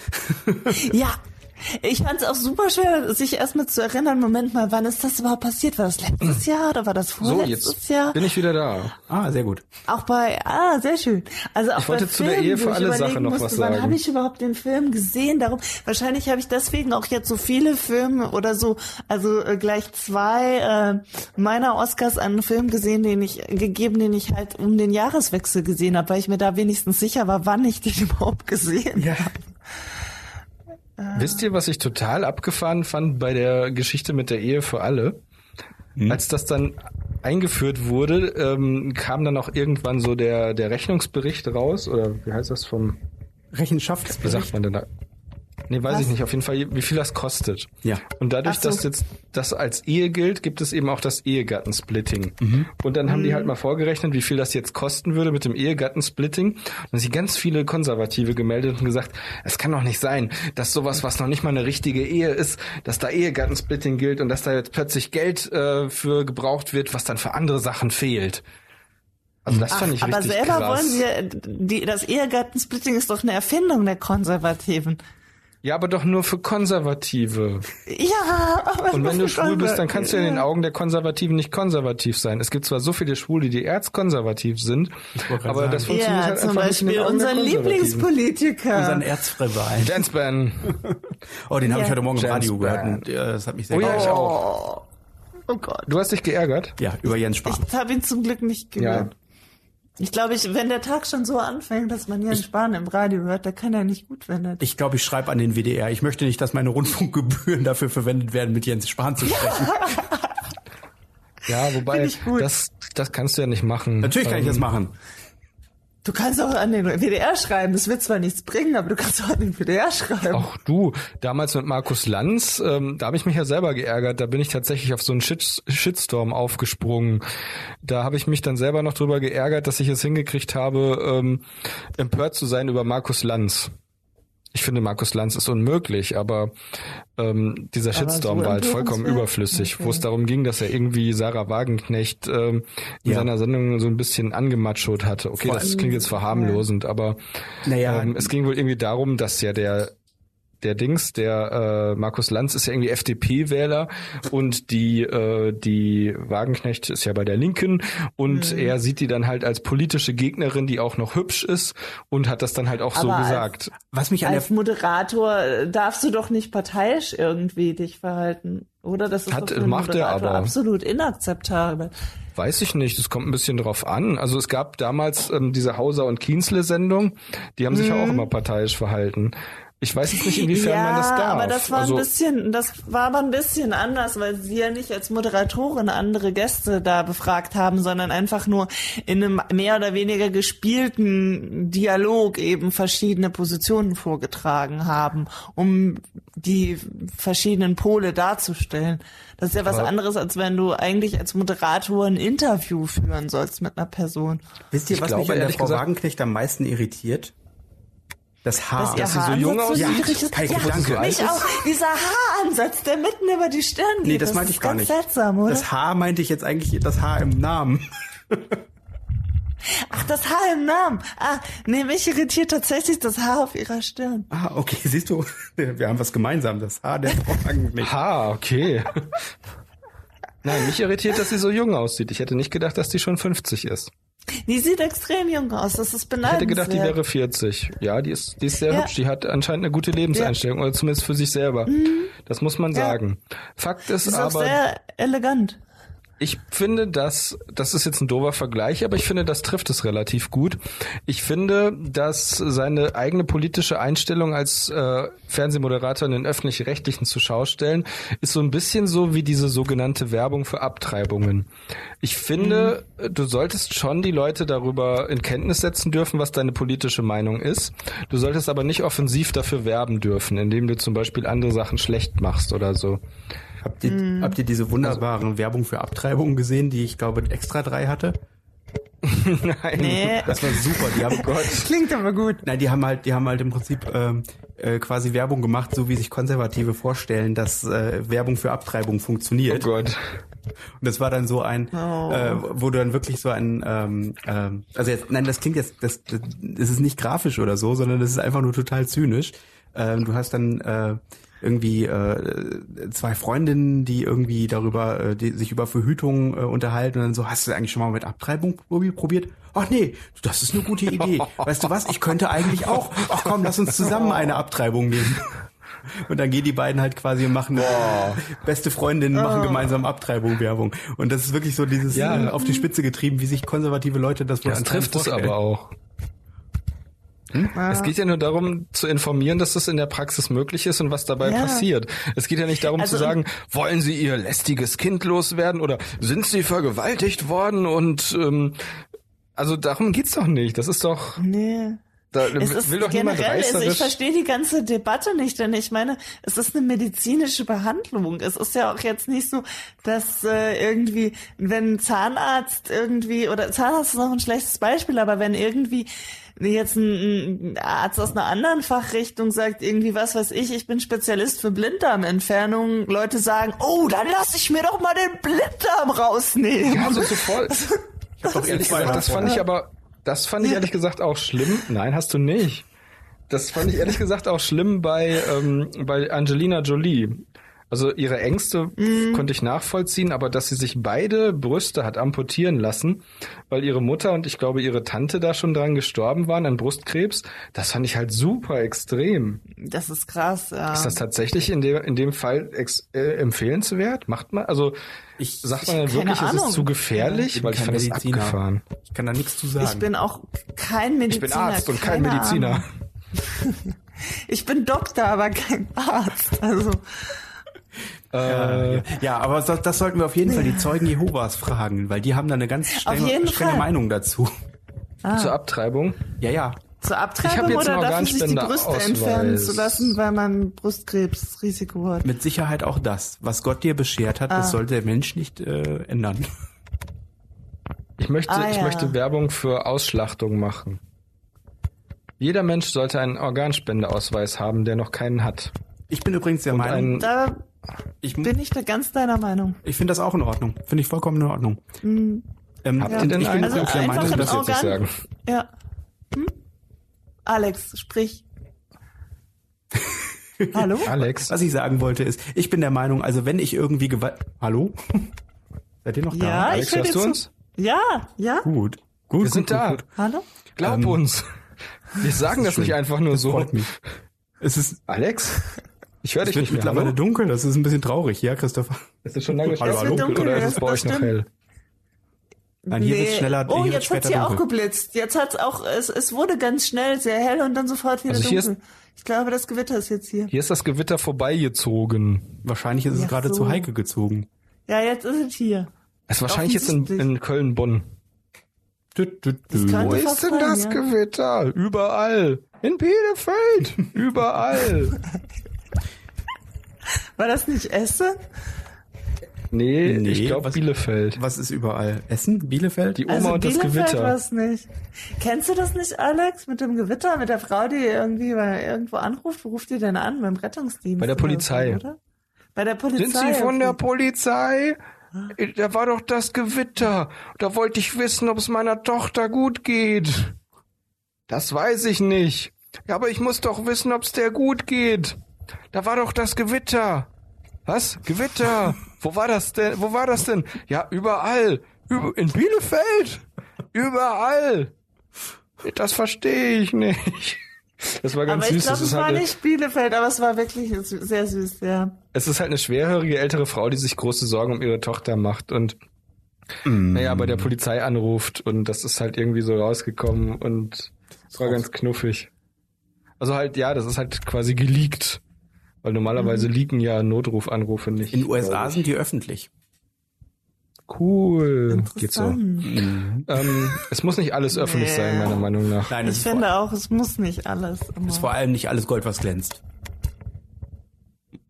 Ja, ich fand es auch super schwer, sich erstmal zu erinnern, Moment mal, wann ist das überhaupt passiert? War das letztes Jahr oder war das So, vorletztes jetzt Jahr? bin ich wieder da. ah, sehr gut. Auch bei, ah, sehr schön. Also auch Ich wollte bei zu der Filmen, Ehe für wo ich alle Sache überlegen noch musste, was Wann sagen. habe ich überhaupt den Film gesehen? Darum, wahrscheinlich habe ich deswegen auch jetzt so viele Filme oder so, also äh, gleich zwei äh, meiner Oscars an einen Film gesehen, den ich gegeben, den ich halt um den Jahreswechsel gesehen habe, weil ich mir da wenigstens sicher war, wann ich den <laughs> überhaupt gesehen Ja. Wisst ihr, was ich total abgefahren fand bei der Geschichte mit der Ehe für alle? Als das dann eingeführt wurde, ähm, kam dann auch irgendwann so der, der Rechnungsbericht raus, oder wie heißt das vom, Rechenschaft. wie sagt man denn da? Nee, weiß Was? ich nicht. Auf jeden Fall, wie viel das kostet. Ja. Und dadurch, Ach so. dass jetzt das als Ehe gilt, gibt es eben auch das Ehegattensplitting. Mhm. Und dann haben die halt mal vorgerechnet, wie viel das jetzt kosten würde mit dem Ehegattensplitting. Und dann sind ganz viele Konservative gemeldet und gesagt, es kann doch nicht sein, dass sowas, was noch nicht mal eine richtige Ehe ist, dass da Ehegattensplitting gilt und dass da jetzt plötzlich Geld äh, für gebraucht wird, was dann für andere Sachen fehlt. Also das fand ich Aber richtig selber krass. wollen wir, die, das Ehegattensplitting ist doch eine Erfindung der Konservativen. Ja, aber doch nur für Konservative. Ja, aber Und wenn du schwul bist, dann kannst du in den. Augen der Konservativen nicht konservativ sein. Es gibt zwar so viele Schwule, die erzkonservativ sind, aber das sagen. funktioniert Ja, halt zum einfach nicht den Beispiel unseren. Lieblingspolitiker. Unseren Erzfrewein. Dance Band. <laughs> Oh, den habe ich Ja. heute Morgen im James Radio gehört Bond. und äh, das hat mich sehr Oh ja, ich geärgert. auch. Oh Gott. Du hast dich geärgert? Ja, über Jens Spahn. Ich habe ihn zum Glück nicht gehört. Ich glaube, ich, wenn der Tag schon so anfängt, dass man Jens Spahn im Radio hört, da kann er nicht gut, wenn er. Ich glaube, ich schreibe an den WDR. Ich möchte nicht, dass meine Rundfunkgebühren <laughs> dafür verwendet werden, mit Jens Spahn zu sprechen. <laughs> Ja, wobei, ich das, das kannst du ja nicht machen. Natürlich kann ich Ähm, das machen. Du kannst auch an den WDR schreiben. Das wird zwar nichts bringen, aber du kannst auch an den WDR schreiben. Auch du, damals mit Markus Lanz, ähm, da habe ich mich ja selber geärgert. Da bin ich tatsächlich auf so einen Shit Shitstorm aufgesprungen. Da habe ich mich dann selber noch drüber geärgert, dass ich es hingekriegt habe, ähm, empört zu sein über Markus Lanz. Ich finde, Markus Lanz ist unmöglich, aber ähm, dieser Aber Shitstorm so war halt vollkommen empörenswert? überflüssig, wo Okay. es darum ging, dass er irgendwie Sarah Wagenknecht ähm, in Ja. seiner Sendung so ein bisschen angematschot hatte. Okay, Vor das klingt jetzt verharmlosend, aber Naja, ähm, es ging wohl irgendwie darum, dass ja der der Dings, der äh, Markus Lanz ist ja irgendwie FDP-Wähler und die äh, die Wagenknecht ist ja bei der Linken und Mhm. er sieht die dann halt als politische Gegnerin, die auch noch hübsch ist und hat das dann halt auch so Aber als- gesagt. was mich Als Moderator äh, darfst du doch nicht parteiisch irgendwie dich verhalten, oder? Das ist Hat- doch macht er aber. absolut inakzeptabel. Weiß ich nicht, es kommt ein bisschen drauf an. Also es gab damals ähm, diese Hauser und Kienzle-Sendung, die haben sich ja auch immer parteiisch verhalten. Ich weiß jetzt nicht, inwiefern ja, man das darf. aber das war also, ein bisschen, das war aber ein bisschen anders, weil sie ja nicht als Moderatorin andere Gäste da befragt haben, sondern einfach nur in einem mehr oder weniger gespielten Dialog eben verschiedene Positionen vorgetragen haben, um die verschiedenen Pole darzustellen. Das ist ja was Aber- anderes, als wenn du eigentlich als Moderator ein Interview führen sollst mit einer Person. Wisst ihr, Ich was glaube, mich an der ehrlich Frau gesagt- Wagenknecht am meisten irritiert? Das Haar. Dass dass sie so jung aussieht? niedrig ist. Kai, ja, danke. mich auch. Dieser Haaransatz, der mitten über die Stirn geht. nee, das, meinte ich ist gar ganz nicht. seltsam, oder? Das Haar meinte ich jetzt eigentlich das Haar im Namen. <laughs> Ach, das Haar im Namen. Ah, nee, mich irritiert tatsächlich das Haar auf ihrer Stirn. Ah, okay, siehst du, <laughs> wir haben was gemeinsam. Das Haar der Frau <laughs> Wagenknecht. Ha, okay. Nein, mich irritiert, dass sie so jung aussieht. Ich hätte nicht gedacht, dass die schon 50 ist. Die sieht extrem jung aus. Das ist Ich beneidenswert. hätte gedacht, die wäre 40. Ja, die ist, die ist sehr Ja. hübsch. Die hat anscheinend eine gute Lebenseinstellung, oder zumindest für sich selber. Das muss man Ja. sagen. Fakt ist Sie ist aber, sehr elegant. Ich finde, dass, das ist jetzt ein doofer Vergleich, aber ich finde, das trifft es relativ gut. Ich finde, dass seine eigene politische Einstellung als äh, Fernsehmoderator in den öffentlich-rechtlichen zu Schaustellen ist so ein bisschen so wie diese sogenannte Werbung für Abtreibungen. Ich finde, du solltest schon die Leute darüber in Kenntnis setzen dürfen, was deine politische Meinung ist. Du solltest aber nicht offensiv dafür werben dürfen, indem du zum Beispiel andere Sachen schlecht machst oder so. Habt ihr, habt ihr diese wunderbaren Werbung für Abtreibungen gesehen, die ich glaube extra drei hatte? <laughs> Nein. Nee, Das war super. Die haben <laughs> Gott. klingt aber gut. Nein, die haben halt, die haben halt im Prinzip ähm, äh, quasi Werbung gemacht, so wie sich Konservative vorstellen, dass äh, Werbung für Abtreibung Oh funktioniert. Gott. Und das war dann so ein, Oh. äh, wo du dann wirklich so ein, ähm, ähm, also jetzt, nein, das klingt jetzt, das, das, das ist nicht grafisch oder so, sondern das ist einfach nur total zynisch. Ähm, du hast dann äh, irgendwie äh, zwei Freundinnen, die irgendwie darüber, äh, die sich über Verhütung äh, unterhalten und dann so, hast du eigentlich schon mal mit Abtreibung probi- probiert? Ach nee, das ist eine gute Idee. Weißt du was? Ich könnte eigentlich auch. Ach komm, lass uns zusammen eine Abtreibung nehmen. Und dann gehen die beiden halt quasi und machen beste Freundinnen machen gemeinsam Abtreibung Werbung. Und das ist wirklich so dieses Ja. äh, auf die Spitze getrieben, wie sich konservative Leute das wohl Das anscheinend trifft es aber auch. Es geht ja nur darum, zu informieren, dass das in der Praxis möglich ist und was dabei Ja. passiert. Es geht ja nicht darum Also- zu sagen, wollen Sie Ihr lästiges Kind loswerden oder sind Sie vergewaltigt worden und ähm, also darum geht's doch nicht. Das ist doch, Nee. da Es ist will doch niemand generell, also ich verstehe die ganze Debatte nicht, denn ich meine, es ist eine medizinische Behandlung. Es ist ja auch jetzt nicht so, dass äh, irgendwie, wenn ein Zahnarzt irgendwie, oder Zahnarzt ist noch ein schlechtes Beispiel, aber wenn irgendwie jetzt ein, ein Arzt aus einer anderen Fachrichtung sagt, irgendwie, was weiß ich, ich bin Spezialist für Blinddarmentfernung, Leute sagen, oh, dann lass ich mir doch mal den Blinddarm rausnehmen. Ja, so zu voll. Ich hab doch Ehrlich gesagt, das fand ich aber, das fand ich ehrlich gesagt auch schlimm. Nein, hast du nicht. Das fand ich ehrlich gesagt auch schlimm bei, ähm, bei Angelina Jolie. Also ihre Ängste konnte ich nachvollziehen, aber dass sie sich beide Brüste hat amputieren lassen, weil ihre Mutter und ich glaube ihre Tante da schon dran gestorben waren an Brustkrebs, das fand ich halt super extrem. Das ist krass, ja. Ist das tatsächlich in dem, in dem Fall ex, äh, empfehlenswert? Macht man, also Ich- sagt man dann keine wirklich, es Ahnung. ist zu gefährlich? Ich weil ich fand das Mediziner. abgefahren. Ich kann da nichts zu sagen. ich bin auch kein Mediziner. Ich bin Arzt und kein Mediziner. <laughs> Ich bin Doktor, aber kein Arzt. Also Äh, ja, aber das, das sollten wir auf jeden Fall die Zeugen Jehovas fragen, weil die haben da eine ganz strenge, strenge. Meinung dazu. Zur Abtreibung. Ja, ja. zur Ich Abtreibung jetzt oder einen dafür sich die Brüste Organspendeausweis. entfernen zu lassen, weil man Brustkrebsrisiko hat. Mit Sicherheit auch das. Was Gott dir beschert hat, Ah. das sollte der Mensch nicht äh, ändern. Ich möchte, Ah, ich ja. möchte Werbung für Ausschlachtung machen. Jeder Mensch sollte einen Organspendeausweis haben, der noch keinen hat. Ich bin übrigens der Meinung, Da ich, bin ich da ganz deiner Meinung. ich finde das auch in Ordnung. Finde ich vollkommen in Ordnung. Ähm, habt und ihr denn ich einen? übrigens der einfach Meinung, ein das jetzt nicht sagen. Ja. Hm? Alex, sprich. <laughs> Hallo? Alex, was ich sagen wollte ist, ich bin der Meinung, also wenn ich irgendwie Gewalt... Hallo? <laughs> Seid ihr noch da? Ja, Alex, ich höre hörst du uns? Ja, ja. Gut. Gut, Wir gut, sind gut, da. Gut. Hallo? Glaub Ähm, uns. Wir sagen das, schön. nicht einfach nur so. Freut mich. Es ist, Alex? Ich höre es dich wird nicht mehr. mittlerweile Hallo? dunkel, das ist ein bisschen traurig, ja, Christopher? Ist es schon lange Hallo, schon hallo. dunkel dunkel, oder ist es bei euch noch hell? Nein, hier wird's schneller, Oh, jetzt hat's später hier auch geblitzt. Jetzt hat's auch, es, es wurde ganz schnell sehr hell und dann sofort wieder Also hier dunkel. Ich glaube, das Gewitter ist jetzt hier. Hier ist das Gewitter vorbeigezogen. Wahrscheinlich ist es Ja, gerade so. zu Heike gezogen. Ja, jetzt ist es hier. Es ist wahrscheinlich jetzt in, in Köln-Bonn. Wo ist denn sein, das ja. Gewitter? Überall. In Bielefeld. Überall. <laughs> War das nicht Essen? Nee, Nee, ich glaube Bielefeld. Was ist überall? Essen? Bielefeld? Die Oma Also und das Bielefeld Gewitter. war's nicht. Kennst du das nicht, Alex, mit dem Gewitter, mit der Frau, die irgendwie bei irgendwo anruft? Wo ruft ihr denn an? Beim Rettungsdienst? Bei der Polizei. Oder? Bei der Polizei. Sind Sie von der. Polizei? Da war doch das Gewitter. Da wollte ich wissen, ob es meiner Tochter gut geht. Das weiß ich nicht. Ja, aber ich muss doch wissen, ob es der gut geht. Da war doch das Gewitter. Was? Gewitter? <laughs> Wo war das denn? Wo war das denn? Ja, überall. Über, in Bielefeld. Überall. Das verstehe ich nicht. Das war ganz Aber ich süß. glaube, das es war halt, nicht Bielefeld, aber es war wirklich sehr süß, ja. es ist halt eine schwerhörige ältere Frau, die sich große Sorgen um ihre Tochter macht und naja, bei der Polizei anruft und das ist halt irgendwie so rausgekommen und es war ganz knuffig. Also halt, ja, das ist halt quasi geleakt. Weil normalerweise leaken ja Notrufanrufe nicht. In den USA sind die öffentlich. Cool. Geht so. Interessant. Ähm, es muss nicht alles öffentlich Nee. sein, meiner Meinung nach. Nein, es Ich finde auch, es muss nicht alles immer. ist vor allem nicht alles Gold, was glänzt.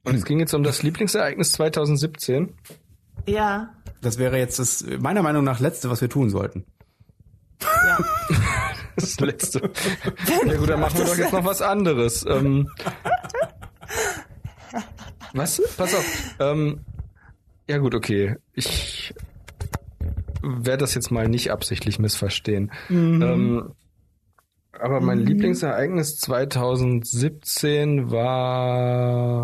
Und es ging jetzt um das Lieblingsereignis 2017. Ja, Das wäre jetzt das, meiner Meinung nach, letzte, was wir tun sollten. ja. <laughs> Das letzte. <laughs> Ja gut, dann machen wir doch jetzt noch was anderes. Ähm, <laughs> was? Pass auf. Ähm, ja gut, okay. Ich werde das jetzt mal nicht absichtlich missverstehen. Ähm, aber mein Lieblingsereignis 2017 war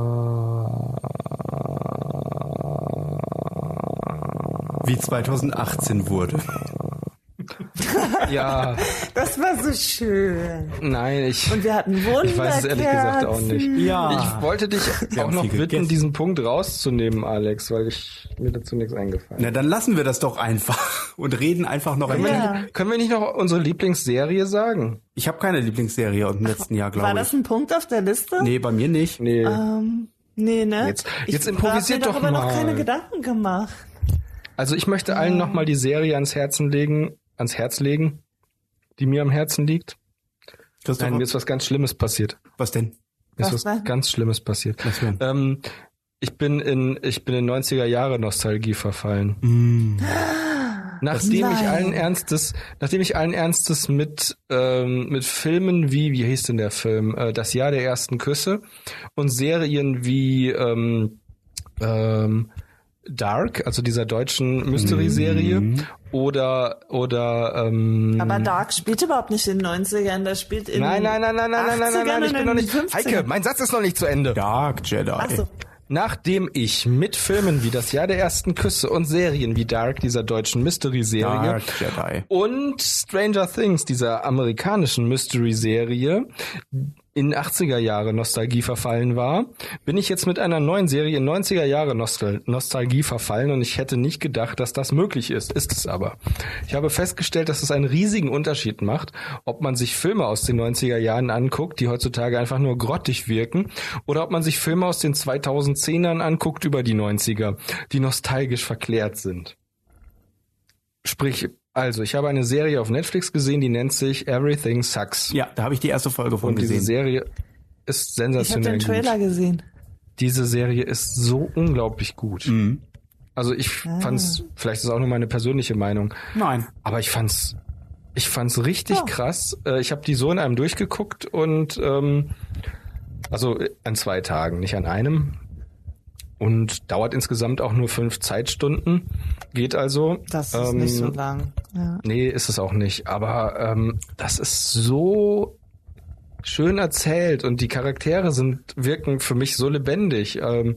Wie 2018 wurde. Ja, Das war so schön. nein, ich Und wir hatten Wunderkerzen. Ich weiß es ehrlich gesagt auch nicht. Ja. Ich wollte dich auch haben noch bitten, gegessen. diesen Punkt rauszunehmen, Alex, weil ich mir dazu nichts eingefallen. Na, dann lassen wir das doch einfach und reden einfach noch ein Ja. bisschen. Können wir nicht noch unsere Lieblingsserie sagen? Ich habe keine Lieblingsserie im letzten Jahr, War glaube das ich. ein Punkt auf der Liste? Nee, bei mir nicht. Nee. Ähm, nee, ne? Jetzt- ich jetzt improvisiert hab mir doch darüber mal. noch keine Gedanken gemacht. Also ich möchte allen nochmal die Serie ans Herzen legen, ans Herz legen, die mir am Herzen liegt. Christopher, Nein, mir ist was ganz Schlimmes passiert. was denn? Mir ist Was was ganz Schlimmes passiert. Was denn? Ähm, ich bin in ich bin in 90er Jahre Nostalgie verfallen. Mm. Nachdem ich allen Ernstes, nachdem ich allen Ernstes mit ähm, mit Filmen wie wie hieß denn der Film äh, Das Jahr der ersten Küsse und Serien wie ähm, ähm, Dark, also dieser deutschen Mystery-Serie oder oder ähm, Aber Dark spielt überhaupt nicht in den 90ern, das spielt in Nein, nein, nein, nein, nein, nein, nein, nein, nein, ich bin noch nicht 15. Heike, mein Satz ist noch nicht zu Ende. Dark Jedi. Ach so. Nachdem ich mit Filmen wie Das Jahr der ersten Küsse und Serien wie Dark, dieser deutschen Mystery-Serie, und Stranger Things, dieser amerikanischen Mystery-Serie, in 80er Jahre Nostalgie verfallen war, bin ich jetzt mit einer neuen Serie in 90er Jahre Nostal Nostalgie verfallen und ich hätte nicht gedacht, dass das möglich ist. Ist es aber. Ich habe festgestellt, dass es einen riesigen Unterschied macht, ob man sich Filme aus den 90er Jahren anguckt, die heutzutage einfach nur grottig wirken, oder ob man sich Filme aus den 2010ern anguckt über die 90er, die nostalgisch verklärt sind. Sprich, also, ich habe eine Serie auf Netflix gesehen, die nennt sich Everything Sucks. Ja, da habe ich die erste Folge von Und diese gesehen. Serie ist Ich habe sensationell den Trailer gut. gesehen. Diese Serie ist so unglaublich gut. Mhm. Also ich fand's, vielleicht ist es auch nur meine persönliche Meinung, Nein. aber ich fand's, ich fand's richtig Ja. krass. Äh, Ich habe die so in einem durchgeguckt und ähm, also an zwei Tagen, nicht an einem. Und dauert insgesamt auch nur fünf Zeitstunden. Geht also. Das ist Ähm, nicht so lang. Ja. Nee, ist es auch nicht. Aber ähm, das ist so schön erzählt und die Charaktere sind wirken für mich so lebendig. Ähm,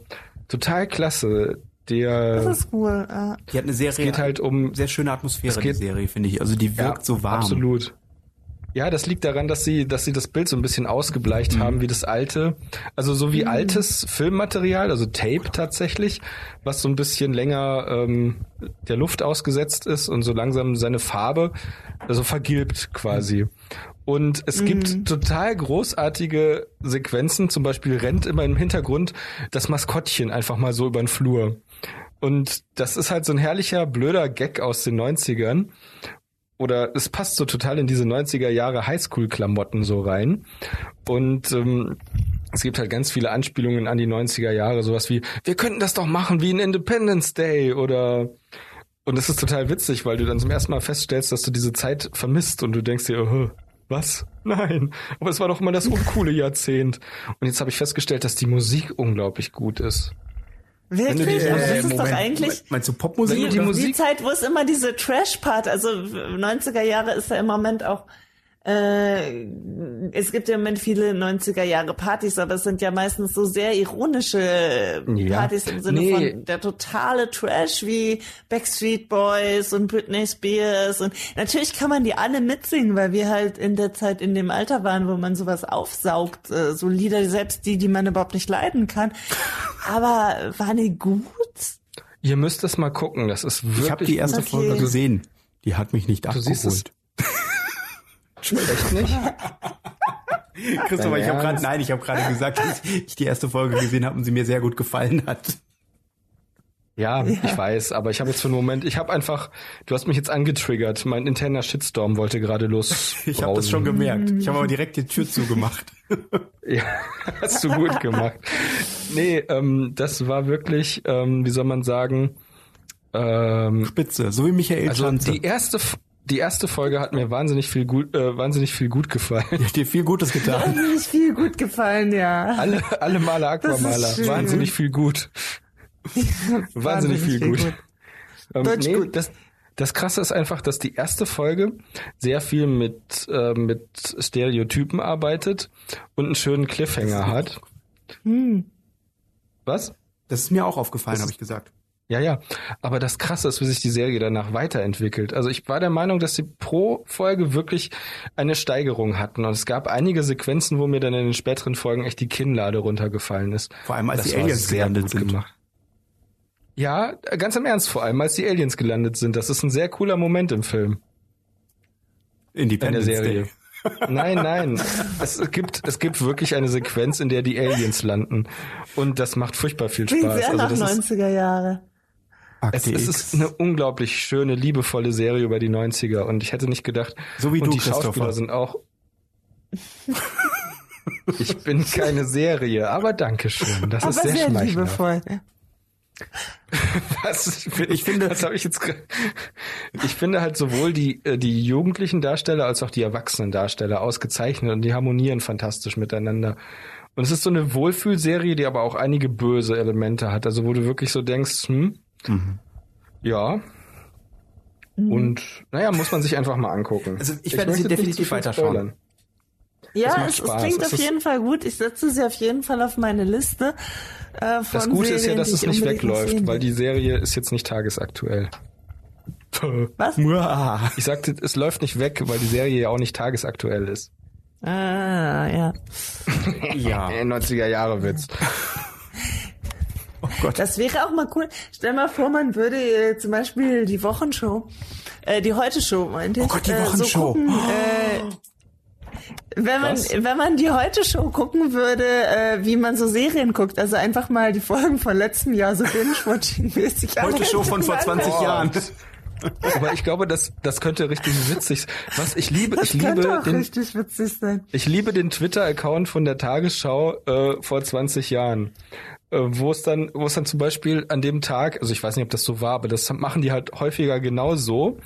total klasse. Der Das ist cool. Ja. Die hat eine sehr, geht halt um sehr schöne Atmosphäre, Es geht- die Serie, finde ich. Also die wirkt so warm. Absolut. Ja, das liegt daran, dass sie, dass sie das Bild so ein bisschen ausgebleicht Mhm. haben, wie das alte, also so wie altes Filmmaterial, also Tape tatsächlich, was so ein bisschen länger ähm, der Luft ausgesetzt ist und so langsam seine Farbe also vergilbt quasi. Und es gibt total großartige Sequenzen, zum Beispiel rennt immer im Hintergrund das Maskottchen einfach mal so über den Flur. Und das ist halt so ein herrlicher, blöder Gag aus den 90ern oder es passt so total in diese 90er Jahre Highschool-Klamotten so rein. Und ähm, es gibt halt ganz viele Anspielungen an die 90er Jahre, sowas wie, wir könnten das doch machen wie ein Independence Day oder und es ist total witzig, weil du dann zum ersten Mal feststellst, dass du diese Zeit vermisst und du denkst dir, oh, was? Nein, aber es war doch immer das uncoole Jahrzehnt. Und jetzt habe ich festgestellt, dass die Musik unglaublich gut ist. Wirklich? die- Aber das äh, ist doch eigentlich Meinst du Popmusik? Die oder? Musik- die Zeit, wo es immer diese Trash-Part, also 90er Jahre ist ja im Moment auch, äh, es gibt ja im Moment viele 90er Jahre Partys, aber es sind ja meistens so sehr ironische Ja. Partys im Sinne Nee. von der totale Trash wie Backstreet Boys und Britney Spears und natürlich kann man die alle mitsingen, weil wir halt in der Zeit in dem Alter waren, wo man sowas aufsaugt, äh, so Lieder, selbst die, die man überhaupt nicht leiden kann. Aber waren die gut? Ihr müsst es mal gucken, das ist wirklich Ich habe die erste Okay. Folge gesehen. Die hat mich nicht siehst es. abgeholt. Echt nicht. <laughs> Christopher, ich habe gerade, nein, ich habe gerade gesagt, dass ich die erste Folge gesehen habe und sie mir sehr gut gefallen hat. Ja, ich weiß, aber ich habe jetzt für einen Moment, ich habe einfach, du hast mich jetzt angetriggert. Mein interner Shitstorm wollte gerade los. <laughs> Ich habe das schon gemerkt. Ich habe aber direkt die Tür zugemacht. <laughs> Ja, hast du gut gemacht. Nee, ähm, das war wirklich, ähm, wie soll man sagen, ähm, Spitze, so wie Michael also Schanze. die erste, die erste Folge hat mir wahnsinnig viel gut, äh, wahnsinnig viel gut gefallen. hat <laughs> dir viel Gutes getan. Mir ist viel gut gefallen, ja. Alle, alle Maler Aquamaler, wahnsinnig viel gut. <laughs> wahnsinnig viel gut. Ähm, Deutsch nee, gut. Das, das Krasse ist einfach, dass die erste Folge sehr viel mit, äh, mit Stereotypen arbeitet und einen schönen Cliffhanger hat. Was? Das ist mir auch aufgefallen, habe ich gesagt. Ja, ja. Aber das Krasse ist, wie sich die Serie danach weiterentwickelt. Also ich war der Meinung, dass sie pro Folge wirklich eine Steigerung hatten. Und es gab einige Sequenzen, wo mir dann in den späteren Folgen echt die Kinnlade runtergefallen ist. Vor allem als Das die Aliens sehr gelandet gut sind. gemacht. Ja, ganz im Ernst vor allem, als die Aliens gelandet sind. Das ist ein sehr cooler Moment im Film, in der Independence Serie. Day. <laughs> Nein, nein. Es gibt, es gibt wirklich eine Sequenz, in der die Aliens landen. Und das macht furchtbar viel Klingt Spaß. sehr nach Also das ist, 90er Jahre. Es, es X. ist eine unglaublich schöne, liebevolle Serie über die 90er. Und ich hätte nicht gedacht. So wie und du, die Schauspieler sind auch. <laughs> Ich bin keine Serie, aber danke schön. Das Aber ist sehr, sehr schmeichelhaft. liebevoll. Was, ich finde, das habe ich jetzt. Ich finde halt sowohl die äh, die jugendlichen Darsteller als auch die erwachsenen Darsteller ausgezeichnet und die harmonieren fantastisch miteinander. Und es ist so eine Wohlfühlserie, die aber auch einige böse Elemente hat. Also wo du wirklich so denkst, hm, Mhm. ja, Und naja, muss man sich einfach mal angucken. Also ich werde sie definitiv weiterschauen. Ja, es, es klingt Es auf jeden Fall gut. Ich setze sie auf jeden Fall auf meine Liste. Äh, von Das Gute ist ja, Serien, dass es ich nicht wegläuft, sehen weil die Serie ist jetzt nicht tagesaktuell. Was? <laughs> Ich sagte, es läuft nicht weg, weil die Serie ja auch nicht tagesaktuell ist. Ah, ja. <laughs> Ja. Äh, 90er Jahre Witz. <laughs> Oh Gott. Das wäre auch mal cool. Stell mal vor, man würde äh, zum Beispiel die Wochenshow, äh, die Heute-Show, meinte ich. Oh Gott, die äh, Wochenshow. So gucken, äh, wenn man, Was? wenn man die Heute-Show gucken würde, äh, wie man so Serien guckt, also einfach mal die Folgen von letztem Jahr so binge-watching-mäßig. <laughs> Heute Show von vor 20 Oh. Jahren. Aber ich glaube, das, das könnte richtig witzig sein. Was ich liebe, Das ich könnte liebe auch den, richtig witzig sein. ich liebe den Twitter-Account von der Tagesschau äh, vor 20 Jahren. Äh, wo es dann, wo es dann zum Beispiel an dem Tag, also ich weiß nicht, ob das so war, aber das machen die halt häufiger genau so.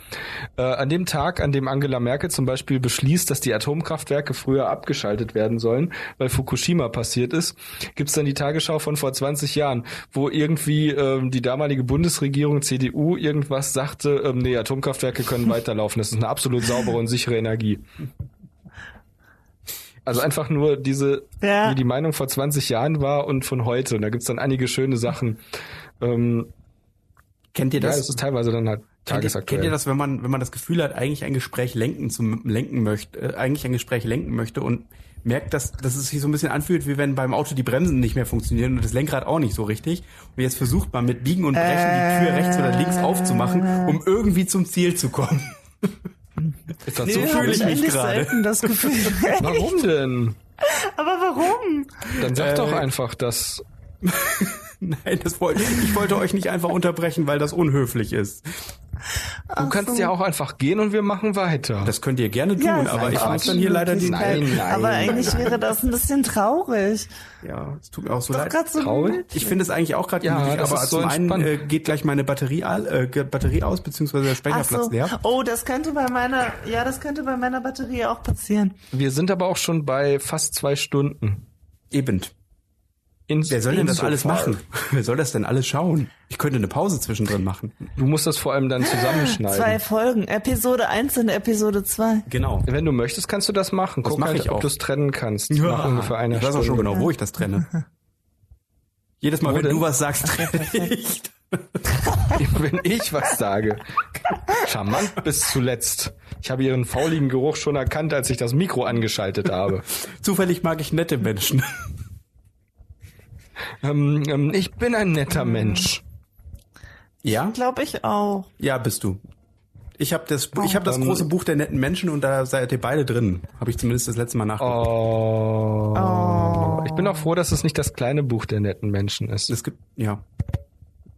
Äh, an dem Tag, an dem Angela Merkel zum Beispiel beschließt, dass die Atomkraftwerke früher abgeschaltet werden sollen, weil Fukushima passiert ist, gibt's dann die Tagesschau von vor 20 Jahren, wo irgendwie ähm, die damalige Bundesregierung CDU irgendwas sagte, ähm, nee, Atomkraftwerke können <laughs> weiterlaufen, das ist eine absolut saubere und sichere Energie. Also einfach nur diese, Ja. wie die Meinung vor 20 Jahren war und von heute. Und da gibt's dann einige schöne Sachen. Ähm, Kennt ihr ja, das? es ist teilweise dann halt Kennt ihr, tagesaktuell. kennt ihr das, wenn man, wenn man das Gefühl hat, eigentlich ein Gespräch lenken zu lenken möchte, äh, eigentlich ein Gespräch lenken möchte und merkt, dass, dass es sich so ein bisschen anfühlt, wie wenn beim Auto die Bremsen nicht mehr funktionieren und das Lenkrad auch nicht so richtig. Und jetzt versucht man mit Biegen und Brechen die Tür rechts oder links aufzumachen, um irgendwie zum Ziel zu kommen. <laughs> ist das Nee, so fühle ich mich gerade. das Gefühl. <laughs> Warum denn? Aber warum? Dann sag Äh, doch einfach, dass <laughs> Nein, das wollte ich wollte euch nicht einfach unterbrechen, weil das unhöflich ist. Du kannst ja auch einfach gehen und wir machen weiter. Das könnt ihr gerne tun, Ja, aber ich muss dann hier leider die. Nein, nein. Aber eigentlich wäre das ein bisschen traurig. Ja, es tut mir auch so leid. so Traurig? Ich finde es eigentlich auch gerade Ja, gemütlich, aber so zum einen äh, geht gleich meine Batterie, all, äh, Batterie aus, beziehungsweise der Ach Speicherplatz so. leer. Oh, das könnte bei meiner, ja, das könnte bei meiner Batterie auch passieren. Wir sind aber auch schon bei fast zwei Stunden. Eben. In, Wer soll denn das alles machen? <laughs> Wer soll das denn alles schauen? Ich könnte eine Pause zwischendrin machen. Du musst das vor allem dann zusammenschneiden. Zwei Folgen, Episode 1 und Episode 2. Genau. Wenn du möchtest, kannst du das machen. Das Guck mach halt, ich ob du es trennen kannst. Nach ungefähr einer ich weiß auch schon genau, wo ich das trenne. <laughs> Jedes Mal, Wo wenn denn? du was sagst, trenne ich. <laughs> Wenn ich was sage. Charmant bis zuletzt. Ich habe ihren fauligen Geruch schon erkannt, als ich das Mikro angeschaltet habe. Zufällig mag ich nette Menschen. Ähm, ähm, ich bin ein netter Mensch. Ja? Glaube ich auch. Ja, bist du. Ich habe das, ich habe das Ähm, große Buch der netten Menschen und da seid ihr beide drin. Habe ich zumindest das letzte Mal nachgeguckt. Oh. Ich bin auch froh, dass es nicht das kleine Buch der netten Menschen ist. Es gibt, ja,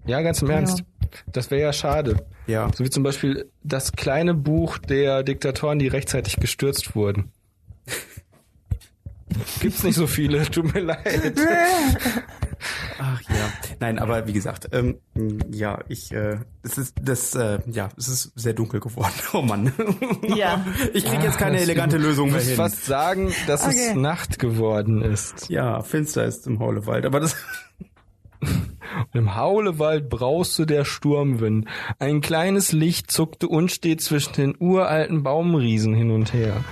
Ja, ganz im Ernst. Das wäre ja schade. ja. So wie zum Beispiel das kleine Buch der Diktatoren, die rechtzeitig gestürzt wurden. Gibt's nicht so viele, tut mir leid. <laughs> Ach ja. Nein, aber wie gesagt, ähm, ja, ich, äh, es ist das, äh, ja, es ist sehr dunkel geworden. <laughs> Oh Mann. Ja. Ich kriege jetzt keine Das- elegante Lösung Ich mehr muss hin. fast sagen, dass es Okay. Nacht geworden ist. Ja, finster ist im Haulewald, aber das, Im Haulewald brauste der Sturmwind. Ein kleines Licht zuckte unstet zwischen den uralten Baumriesen hin und her.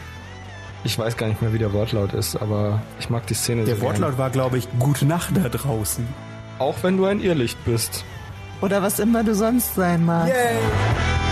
Ich weiß gar nicht mehr, wie der Wortlaut ist, aber ich mag die Szene der so Wortlaut war, glaube ich, Gute Nacht da draußen. Auch wenn du ein Irrlicht bist. Oder was immer du sonst sein magst. Yay!